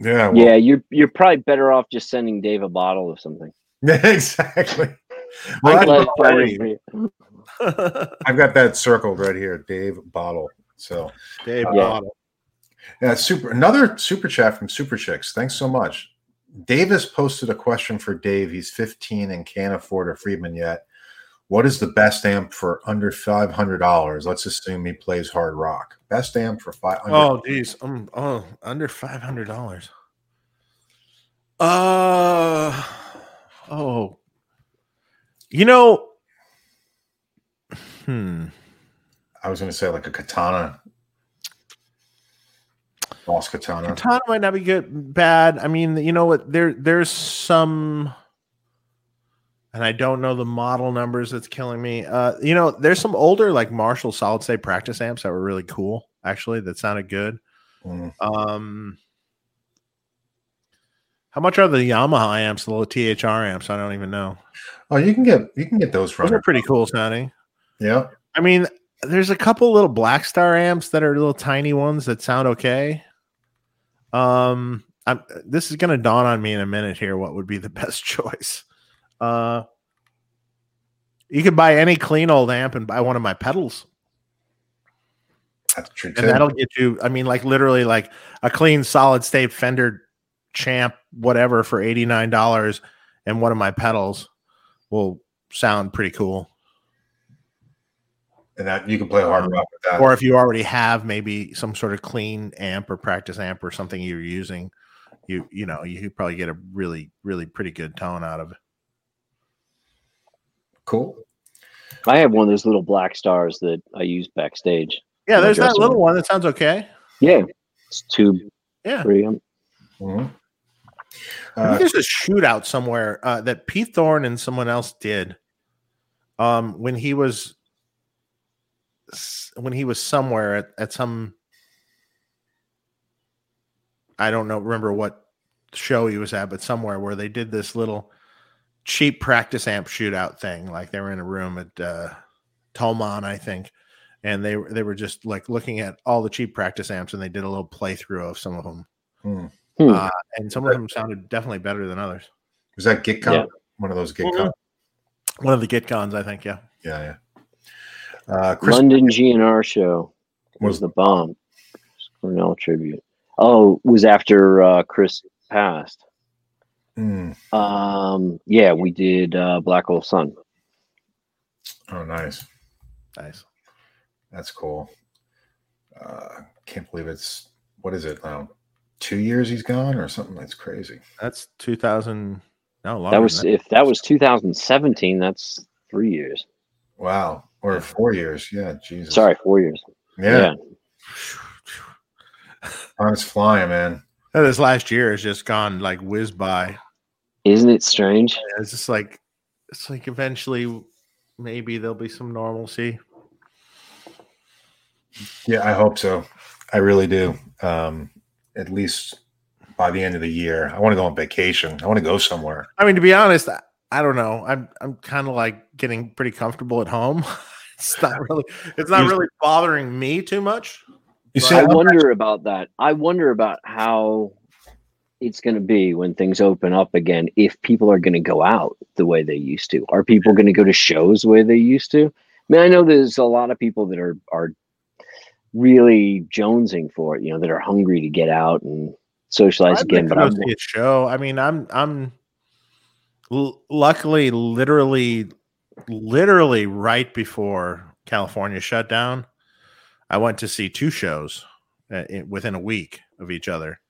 Yeah. Well, Yeah, you're you're probably better off just sending Dave a bottle of something. exactly. Well, I I've, got, him find it. I've got that circled right here, Dave Bottle. So Dave Yeah. Bottle. yeah, super. Another super chat from Super Chicks. Thanks so much. Davis posted a question for Dave. He's 15 and can't afford a Friedman yet. What is the best amp for under five hundred dollars? Let's assume he plays hard rock. Best amp for five hundred. Oh, geez. Um, oh, under five hundred dollars. Uh oh. You know. Hmm. I was going to say like a katana, boss katana. Katana might not be good, bad. I mean, you know what? There, there's some, and I don't know the model numbers. That's killing me. Uh, you know, there's some older like Marshall solid state practice amps that were really cool. Actually, that sounded good. Mm. Um, how much are the Yamaha amps, the little THR amps? I don't even know. Oh, you can get you can get those from. Those are pretty cool sounding. Yeah. I mean, there's a couple little Blackstar amps that are little tiny ones that sound okay. Um, I'm, this is going to dawn on me in a minute here. What would be the best choice? Uh, you could buy any clean old amp and buy one of my pedals, That's true too. and that'll get you. I mean, like literally, like a clean solid state Fender Champ, whatever, for eighty nine dollars, and one of my pedals will sound pretty cool. And that you can play hard rock with that. or if you already have maybe some sort of clean amp or practice amp or something you're using you you know you could probably get a really really pretty good tone out of it cool. I have one of those little black stars that I use backstage. yeah there's that little room. one that sounds okay Yeah, it's tube yeah preamp. Mhm. I Uh, think there's a shootout somewhere uh, that Pete Thorn and someone else did um, when he was s- when he was somewhere at, at some I don't know remember what show he was at, but somewhere where they did this little cheap practice amp shootout thing. Like they were in a room at uh, Tolman, I think, and they were they were just like looking at all the cheap practice amps, and they did a little playthrough of some of them, hmm. Hmm. uh, and some of them sounded definitely better than others. Was that GitCon? Yeah. One of those Mhm. GitCon. One of the GitCons, I think. Yeah. Yeah, yeah. Uh, Chris London GNR show was was the bomb. Cornell tribute. Oh, was after uh, Chris passed. Hmm. Um, yeah, we did uh, Black Hole Sun. Oh, nice. Nice. That's cool. Uh, can't believe it's what is it now? Two years he's gone or something. That's crazy. That's 2000. No, longer That was than if that was 2017. That's three years. Wow. Or four years. Yeah. Jesus. Sorry, four years. Yeah. Yeah. Time's flying, man. that. This last year has just gone like whiz by. Isn't it strange? It's just like it's like eventually maybe there'll be some normalcy. Yeah, I hope so. I really do. Um, at least by the end of the year. I want to go on vacation. I want to go somewhere. I mean, to be honest, I, don't know. I'm I'm kind of like getting pretty comfortable at home. it's not really it's not really bothering me too much. You see, I wonder about that. I wonder about how it's going to be when things open up again. If people are going to go out the way they used to, are people going to go to shows the way they used to? I mean, I know there's a lot of people that are are really jonesing for it. You know, that are hungry to get out and socialize I'd again. But I'm a show. I mean, I'm I'm l- luckily literally literally right before California shut down. I went to see two shows uh, in, within a week of each other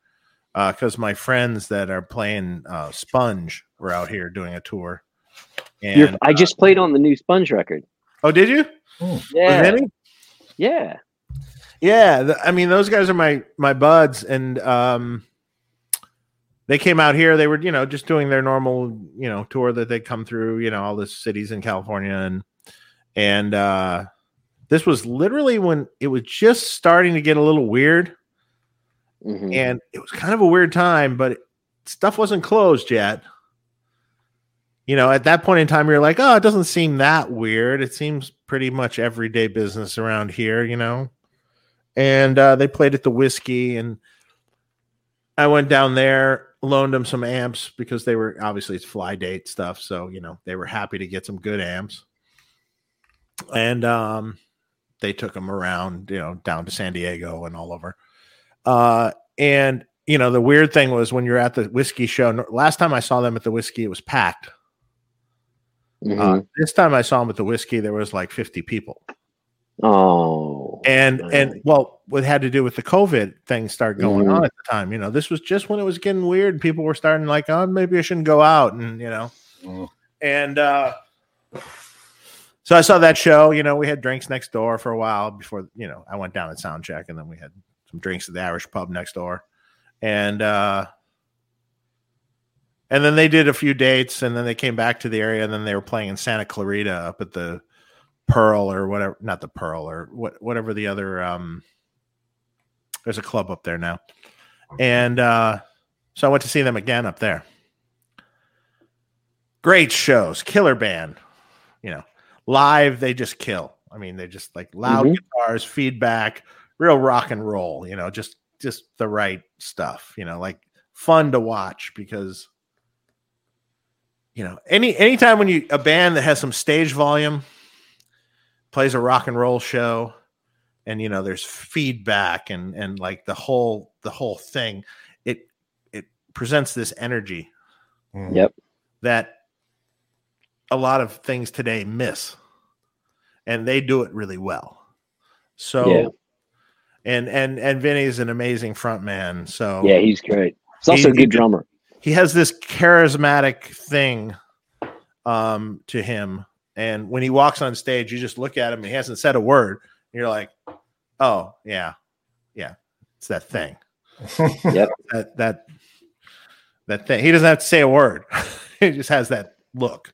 because my friends that are playing uh, Sponge were out here doing a tour. you're, And I just played on the new Sponge record. oh, did you? Hmm. Yeah, With any? yeah. Yeah, th- I mean those guys are my my buds, and um, they came out here. They were you know just doing their normal you know tour that they come through. You know all the cities in California, and and uh, this was literally when it was just starting to get a little weird, Mhm. and it was kind of a weird time, but stuff wasn't closed yet. You know, at that point in time, you're like, oh, it doesn't seem that weird. It seems pretty much everyday business around here, you know and uh, they played at the whiskey and i went down there loaned them some amps because they were obviously it's fly date stuff so you know they were happy to get some good amps. And um, they took them around you know down to san diego and all over. Uh, and you know the weird thing was when you're at the whiskey show last time i saw them at the whiskey it was packed. Mhm. uh, this time i saw them at the whiskey there was like 50 people oh, and and well what had to do with the covid thing start going Mhm. on at the time you know this was just when it was getting weird people were starting like oh maybe i shouldn't go out and you know Mm. and uh so i saw that show you know we had drinks next door for a while before you know i went down at sound check and then we had some drinks at the irish pub next door and uh and then they did a few dates and then they came back to the area and then they were playing in santa clarita up at the pearl or whatever not the pearl or what whatever the other um there's a club up there now. And uh so i went to see them again up there. Great shows killer band you know. Live they just kill. I mean they just like loud Mhm. guitars feedback real rock and roll you know just just the right stuff you know like fun to watch because you know any anytime when you a band that has some stage volume plays a rock and roll show and you know there's feedback and and like the whole the whole thing it it presents this energy Mm. Yep. that a lot of things today miss and they do it really well so Yeah. and and and Vinny's an amazing front man so yeah, he's great. He's also He- a good drummer. he has this charismatic thing um to him and when he walks on stage you just look at him and he hasn't said a word and you're like oh yeah yeah it's that thing Yep. that that that thing. He doesn't have to say a word. he just has that look.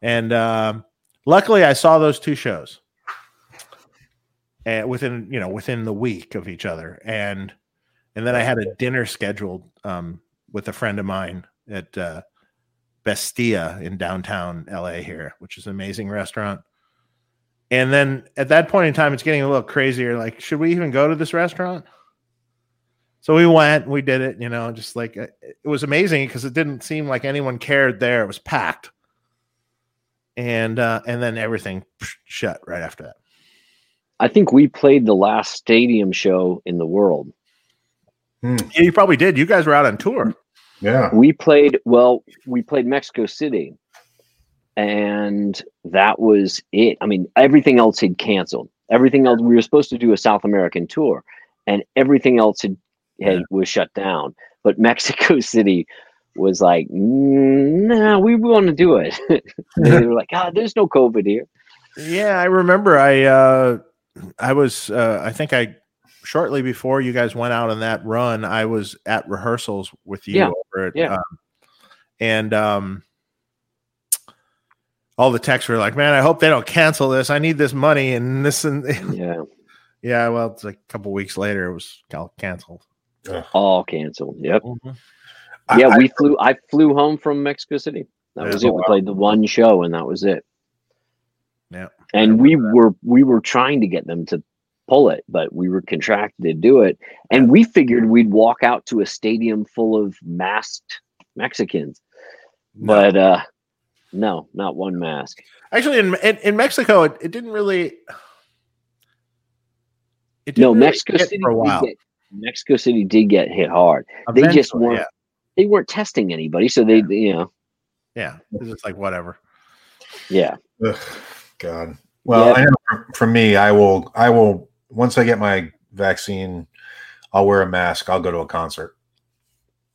And um, luckily, I saw those two shows, and within you know within the week of each other, and and then I had a dinner scheduled um, with a friend of mine at uh, Bestia in downtown LA here, which is an amazing restaurant. And then at that point in time, it's getting a little crazier. Like, should we even go to this restaurant? So we went, we did it, you know, just like uh, it was amazing because it didn't seem like anyone cared there. It was packed. And uh and then everything shut right after that. I think we played the last stadium show in the world. Hmm. Yeah, you probably did. You guys were out on tour. Yeah. We played well, we played Mexico City. And that was it. I mean, everything else had canceled. Everything else we were supposed to do a South American tour and everything else had had, yeah. was shut down. But Mexico City was like, nah, we want to do it. they were like, God, ah, there's no COVID here. Yeah, I remember. I uh, I was uh, I think I shortly before you guys went out on that run, I was at rehearsals with you yeah. over at, yeah. Um, and um, all the texts were like, "Man, I hope they don't cancel this. I need this money and this and yeah, yeah." Well, it's like a couple weeks later, it was canceled. All canceled. Yep. Mm-hmm. Yeah, I, we flew. I flew home from Mexico City. That was it. We played the one show, and that was it. Yeah. And we were we were trying to get them to pull it, but we were contracted to do it. And we figured we'd walk out to a stadium full of masked Mexicans. No. But uh no, not one mask. Actually, in in, in Mexico, it, it didn't really. It didn't no, really Mexico City for a while. Get, Mexico City did get hit hard. Eventually, they just weren't. Yeah. They weren't testing anybody, so they, yeah. you know. Yeah, it's just like whatever. Yeah. Ugh, God. Well, yeah. I know for, for me, I will. I will once I get my vaccine. I'll wear a mask. I'll go to a concert.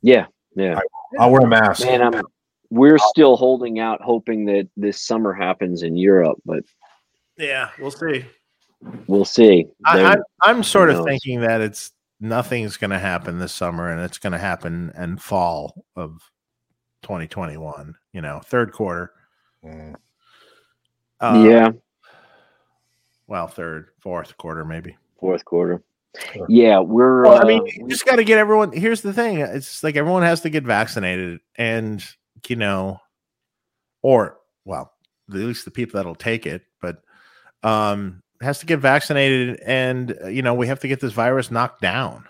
Yeah, yeah. I, will wear a mask. Man, I'm, we're still holding out, hoping that this summer happens in Europe, but yeah, we'll see. We'll see. I, am sort of thinking that it's nothing's going to happen this summer, and it's going to happen in fall of 2021. You know, third quarter. Mm. Uh, yeah. Well, third, fourth quarter, maybe. Fourth quarter. Sure. Yeah, we're. Well, I mean, uh, you just got to get everyone. Here's the thing: it's like everyone has to get vaccinated, and you know, or well, at least the people that'll take it, but um, has to get vaccinated, and uh, you know, we have to get this virus knocked down.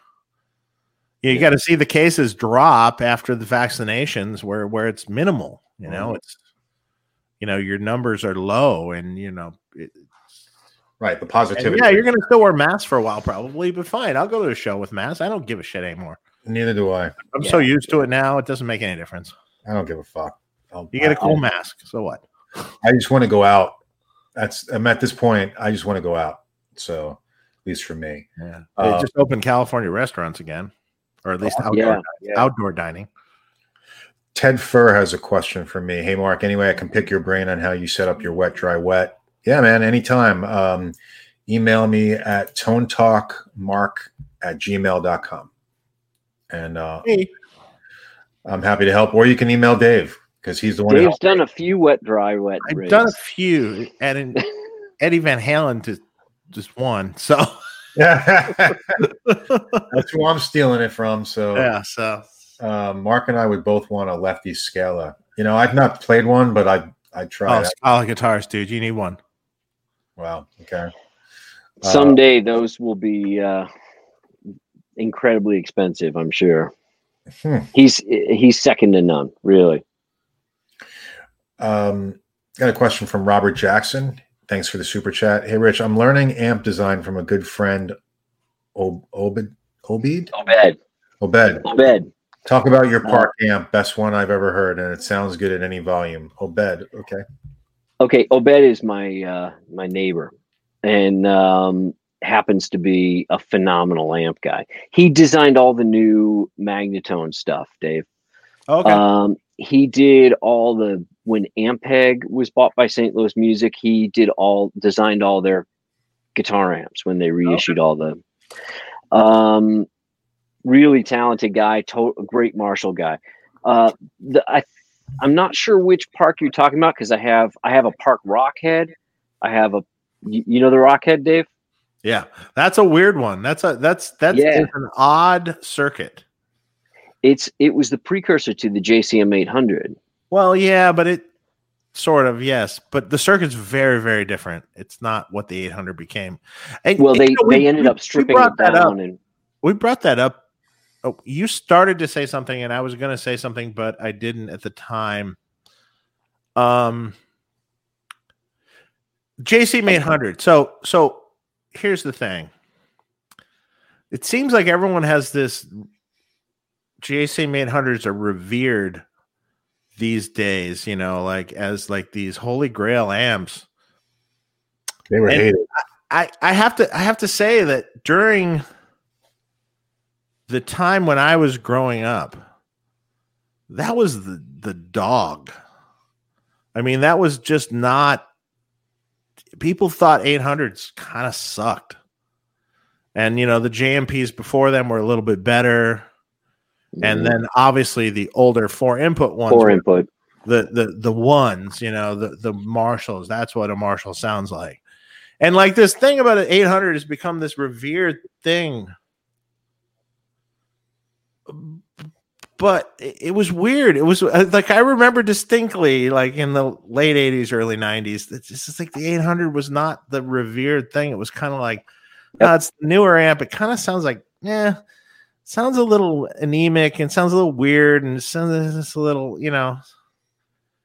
You, you got to see the cases drop after the vaccinations, where where it's minimal. You know, mm-hmm. it's you know your numbers are low, and you know. It, Right, the positivity. yeah, you're gonna still wear masks for a while, probably, but fine. I'll go to a show with masks. I don't give a shit anymore. Neither do I. I'm yeah. so used to it now; it doesn't make any difference. I don't give a fuck. I'll, you get a cool I, mask. So what? I just want to go out. That's I'm at this point. I just want to go out. So at least for me. Yeah. They uh, just opened California restaurants again, or at least oh, outdoor yeah, yeah. outdoor dining. Ted Fur has a question for me. Hey Mark, anyway, I can pick your brain on how you set up your wet, dry, wet. Yeah, man, anytime. Um, email me at tonetalkmark at gmail.com. And uh, hey. I'm happy to help. Or you can email Dave because he's the one. Dave's done a few wet, dry, wet. I've rigs. done a few, and Eddie Van Halen just just one. So yeah, that's who I'm stealing it from. So yeah, so uh, Mark and I would both want a lefty Scala. You know, I've not played one, but I I tried. Oh, Scala guitars, dude. You need one. Wow. Okay. Someday uh, those will be uh, incredibly expensive. I'm sure. Hmm. He's he's second to none, really. Um, got a question from Robert Jackson. Thanks for the super chat. Hey, Rich, I'm learning amp design from a good friend, Ob- Obed. Obed. Obed. Obed. Obed. Talk about your uh, park amp, best one I've ever heard, and it sounds good at any volume. Obed. Okay. Okay, Obed is my uh, my neighbor, and um, happens to be a phenomenal amp guy. He designed all the new Magnatone stuff, Dave. Okay. Um, he did all the when Ampeg was bought by St. Louis Music. He did all designed all their guitar amps when they reissued okay. all the. Um, really talented guy, to- great Marshall guy. Uh, the, I I'm not sure which park you're talking about because I have I have a park Rockhead. I have a you, know the Rockhead, Dave. Yeah, that's a weird one. That's a that's that's Yeah. an odd circuit. It's it was the precursor to the JCM 800. Well, yeah, but it sort of yes, but the circuit's very very different. It's not what the 800 became. And Well, they you know, we- they ended up stripping it that up. and We brought that up. Oh, you started to say something, and I was going to say something, but I didn't at the time. Um, JC 800. So so here's the thing. It seems like everyone has this JC 800s are revered these days, you know, like as like these holy grail amps. They were And- hated. I, I have to I have to say that during the time when I was growing up, that was the the dog. I mean, that was just not people thought 800s kind of sucked. And you know, the JMPs before them were a little bit better. And mm-hmm. then obviously the older four input ones four input. the the the ones, you know, the the Marshalls. That's what a Marshall sounds like. And like this thing about an 800 has become this revered thing. But it was weird. It was uh, like I remember distinctly, like in the late 80s, early 90s, it's just like the 800 was not the revered thing. It was kind of like. "Ah, it's the newer amp. It kind of sounds like, yeah, sounds a little anemic and sounds a little weird and sounds just a little, you know,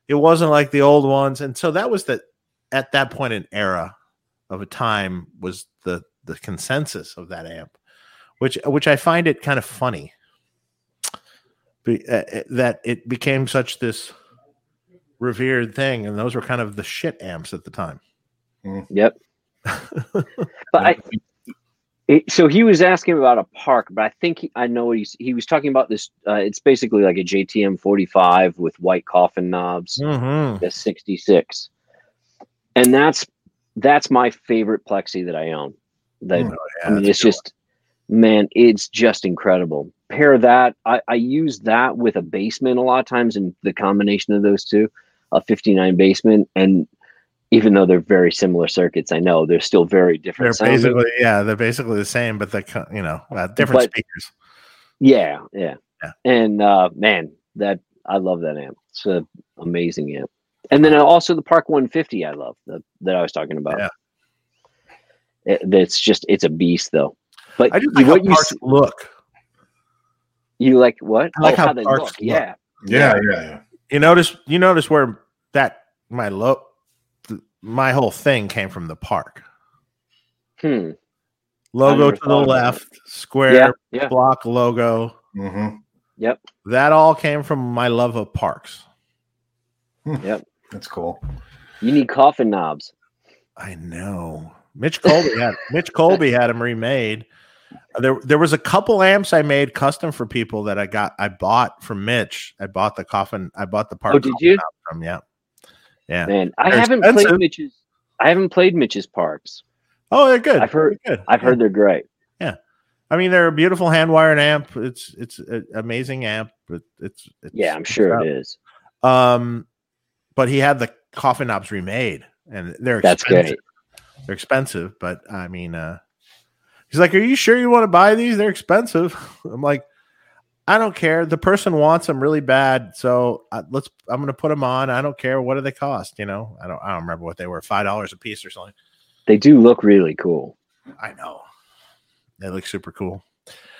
it wasn't like the old ones. And so that was the at that point an era of a time was the the consensus of that amp, which which I find it kind of funny. Be, uh, uh, that it became such this revered thing, and those were kind of the shit amps at the time. Yep. But I, it, so he was asking about a park, but I think he, I know what he's he was talking about this. Uh, it's basically like a JTM 45 with white coffin knobs, Mhm. the 66, and that's that's my favorite plexi that I own. That Hmm. I mean, it's just man, it's just incredible. Pair that I, I use that with a Bassman a lot of times, and the combination of those two, a 59 Bassman, and even though they're very similar circuits, I know they're still very different. They're sounding. basically yeah, they're basically the same, but they co- you know uh, different But- speakers. Yeah, yeah, Yeah. And uh, man, that I love that amp. It's an amazing amp. And then also the Park 150, I love that that I was talking about. Yeah. It, that's just it's a beast though. But I just like what you look. You like what? I like oh, how they Parks look. look. Yeah, Yeah, yeah, yeah. You notice you notice where that my lo th- my whole thing came from the park. Hmm. Logo to the thought about left, square Yeah, yeah. block logo. Mm-hmm. Yep. That all came from my love of parks. Yep. That's cool. You need coffin knobs. I know. Mitch Colby had Mitch Colby had them remade. There, there was a couple amps I made custom for people that I got. I bought from Mitch. I bought the coffin. I bought the park. Oh, did you? From yeah, yeah. Man, I They're haven't expensive. played Mitch's. I haven't played Mitch's parks. Oh, they're good. I've heard- They're good. I've heard they're great. Yeah, I mean, they're a beautiful hand wired amp. It's it's an amazing amp. But it's, it's Yeah, I'm sure it is. Um, but he had the coffin knobs remade, and they're That's expensive. great. They're expensive, but I mean, uh, he's like, "Are you sure you want to buy these? They're expensive." I'm like, "I don't care. The person wants them really bad, so uh, let's. I'm going to put them on. I don't care. What do they cost? You know, I don't. I don't remember what they were. Five dollars a piece or something. They do look really cool. I know. They look super cool.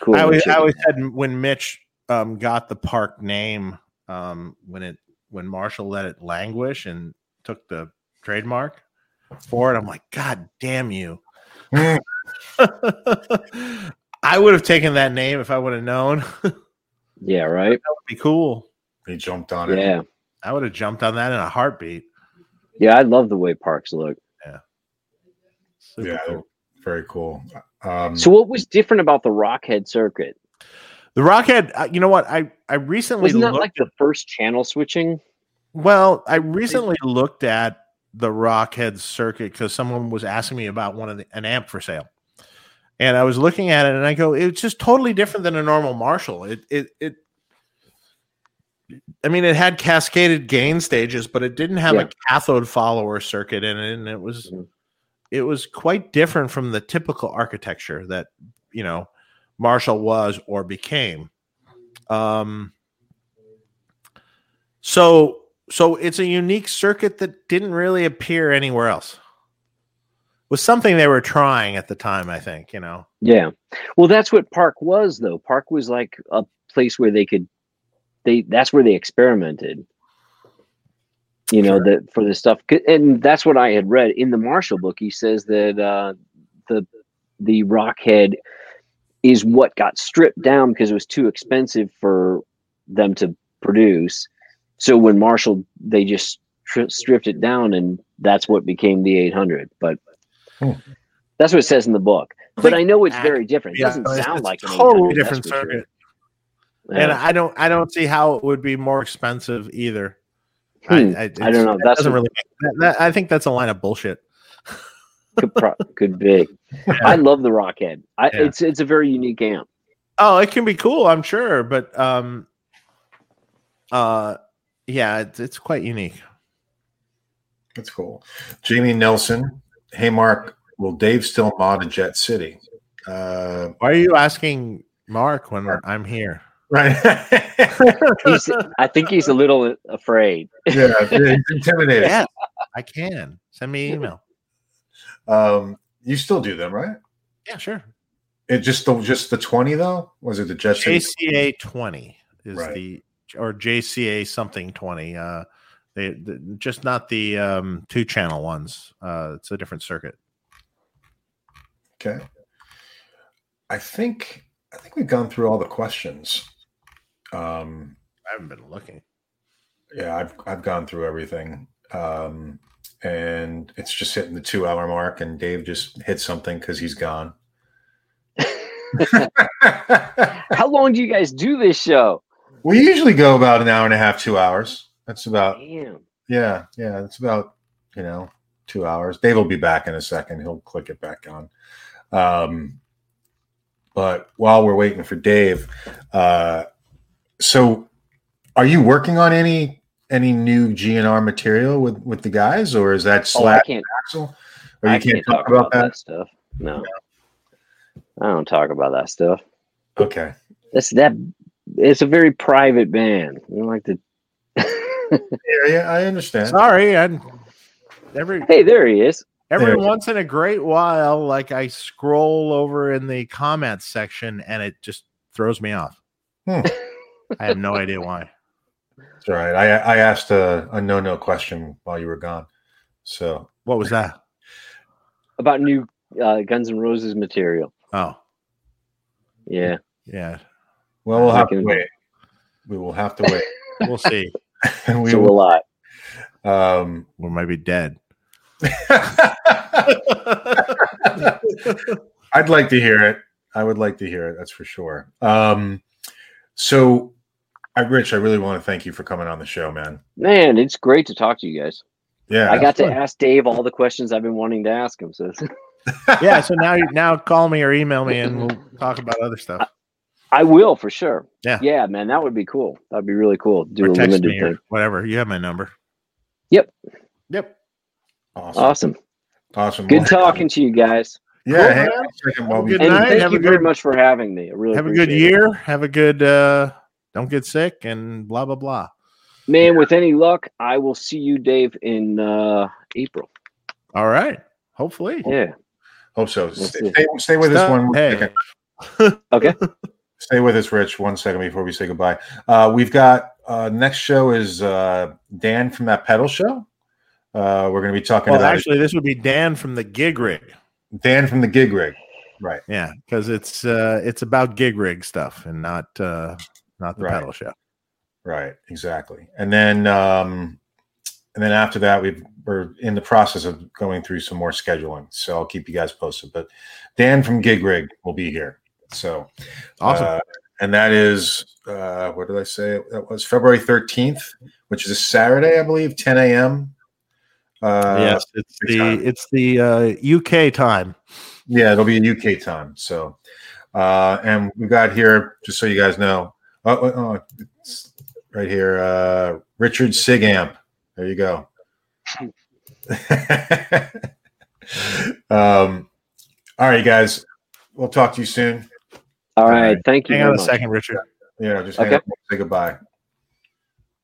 Cool. I always, I always said when Mitch um, got the park name, um, when it when Marshall let it languish and took the trademark for it, I'm like, God damn you! I would have taken that name if I would have known. yeah, right. That would be cool. He jumped on it. Yeah, I would have jumped on that in a heartbeat. yeah. I love the way parks look. Super Yeah, cool. very cool. Um, So, what was different about the Rockhead circuit? The Rockhead, uh, you know what? I I recently Wasn't that looked like the first channel switching? Well, I recently looked at the Rockhead circuit because someone was asking me about one of the, an amp for sale, and I was looking at it and I go, it's just totally different than a normal Marshall. It it it I mean, it had cascaded gain stages, but it didn't have Yeah. a cathode follower circuit in it, and it was Mhm. it was quite different from the typical architecture that you know Marshall was or became. Um, so so it's a unique circuit that didn't really appear anywhere else. Was something they were trying at the time, I think. You know, Yeah. Well, that's what Park was, though. Park was like a place where they could, they that's where they experimented. You know Sure. that for the stuff and that's what I had read in the Marshall book. He says that uh, the the Rockhead is what got stripped down because it was too expensive for them to produce. So when Marshall, they just stri- stripped it down, and that's what became the 800. But Hmm. that's what it says in the book. But I know it's Ac- very different. It yeah, doesn't it's- sound it's like an totally 800, different that's for sure. circuit. and Yeah. I don't I don't see how it would be more expensive either. Hmm. I, I, I don't know. that That's doesn't what really. That, that, I think that's a line of bullshit. could, pro- could be. I love the Rockhead. I, Yeah. It's it's a very unique amp. Oh, it can be cool, I'm sure, but um, uh, yeah, it's, it's quite unique. That's cool. Jamie Nelson. Hey, Mark, will Dave still mod a Jet City? Uh, Why are you asking Mark when I'm here? right. He's, I think he's a little afraid. yeah, he's intimidated. Yeah, I can send me an email. Um, you still do them, right? Yeah, sure. It just the just the twenty though. Was it the Jet City? JCA twenty is Right. the or JCA something twenty. Uh, they the, just not the um two channel ones. Uh, it's a different circuit. Okay. I think I think we've gone through all the questions. Um, I haven't been looking. yeah, I've I've gone through everything. Um, and it's just hitting the two hour mark, and Dave just hit something because he's gone. How long do you guys do this show? we usually go about an hour and a half, two hours. That's about Damn. yeah, yeah. It's about you know two hours. Dave will be back in a second. He'll click it back on. Um, but while we're waiting for Dave, uh, so are you working on any any new GNR material with with the guys, or is that Oh, I Slack can't. Axl? Or you I can't, talk about that? stuff. No, I don't talk about that stuff. Okay. That's that. It's a very private band. We don't like to. Yeah, yeah, I understand. Sorry, I every hey, there he is. every There. once in a great while, like I scroll over in the comments section and it just throws me off. Hmm. I have no idea why. That's all right. I I asked a, a no no question while you were gone. So What was that? About new uh, Guns and Roses material. Oh, Yeah. yeah. well, we'll have to wait. We will have to wait. We'll see. And we so will. will I. Um, we might be dead. I'd like to hear it. I would like to hear it. That's for sure. Um, so, I, Rich, I really want to thank you for coming on the show, man. Man, it's great to talk to you guys. Yeah, I got to fun. ask Dave all the questions I've been wanting to ask him. So yeah. So now, you now call me or email me and we'll talk about other stuff. I will for sure. Yeah. Yeah, man, that would be cool. That'd be really cool. Do Or a text limited me or whatever. You have my number. Yep. Yep. awesome. Awesome. Awesome. Good Well, talking to you guys. Yeah, Cool, hang man. on a second while Have a we good And night. thank Have you a very much for having me. I really Have a good appreciate it. year. Have a good. uh Don't get sick and blah blah blah. Man, with any luck, I will see you, Dave, in uh April. All right. Hopefully. Yeah. Hope so. Let's Stay, stay, stay with us one more Hey. Okay. Stay with us, Rich, one second before we say goodbye. Uh, we've got uh, next show is uh, Dan from that pedal show. Uh, we're going to be talking Well, about actually, this would be Dan from the gig rig. Dan from the gig rig. Right. Yeah, because it's uh it's about gig rig stuff and not uh not the Right. pedal show. Right. Exactly. And then um, and then after that, we've, we're in the process of going through some more scheduling. So I'll keep you guys posted. But Dan from Gig Rig will be here. So Awesome. Uh, and that is uh, what did I say? That was February thirteenth, which is a Saturday, I believe, ten a.m. Uh, yes, it's the time. it's the uh, UK time. Yeah, it'll be a UK time. So, uh, and we got here just so you guys know. Oh, oh, oh, it's right here. Uh, Richard Sigamp. There you go. um, all right, guys. We'll talk to you soon. All right. Thank you. Hang on a much. second, Richard. Yeah, just hang Okay. up say goodbye.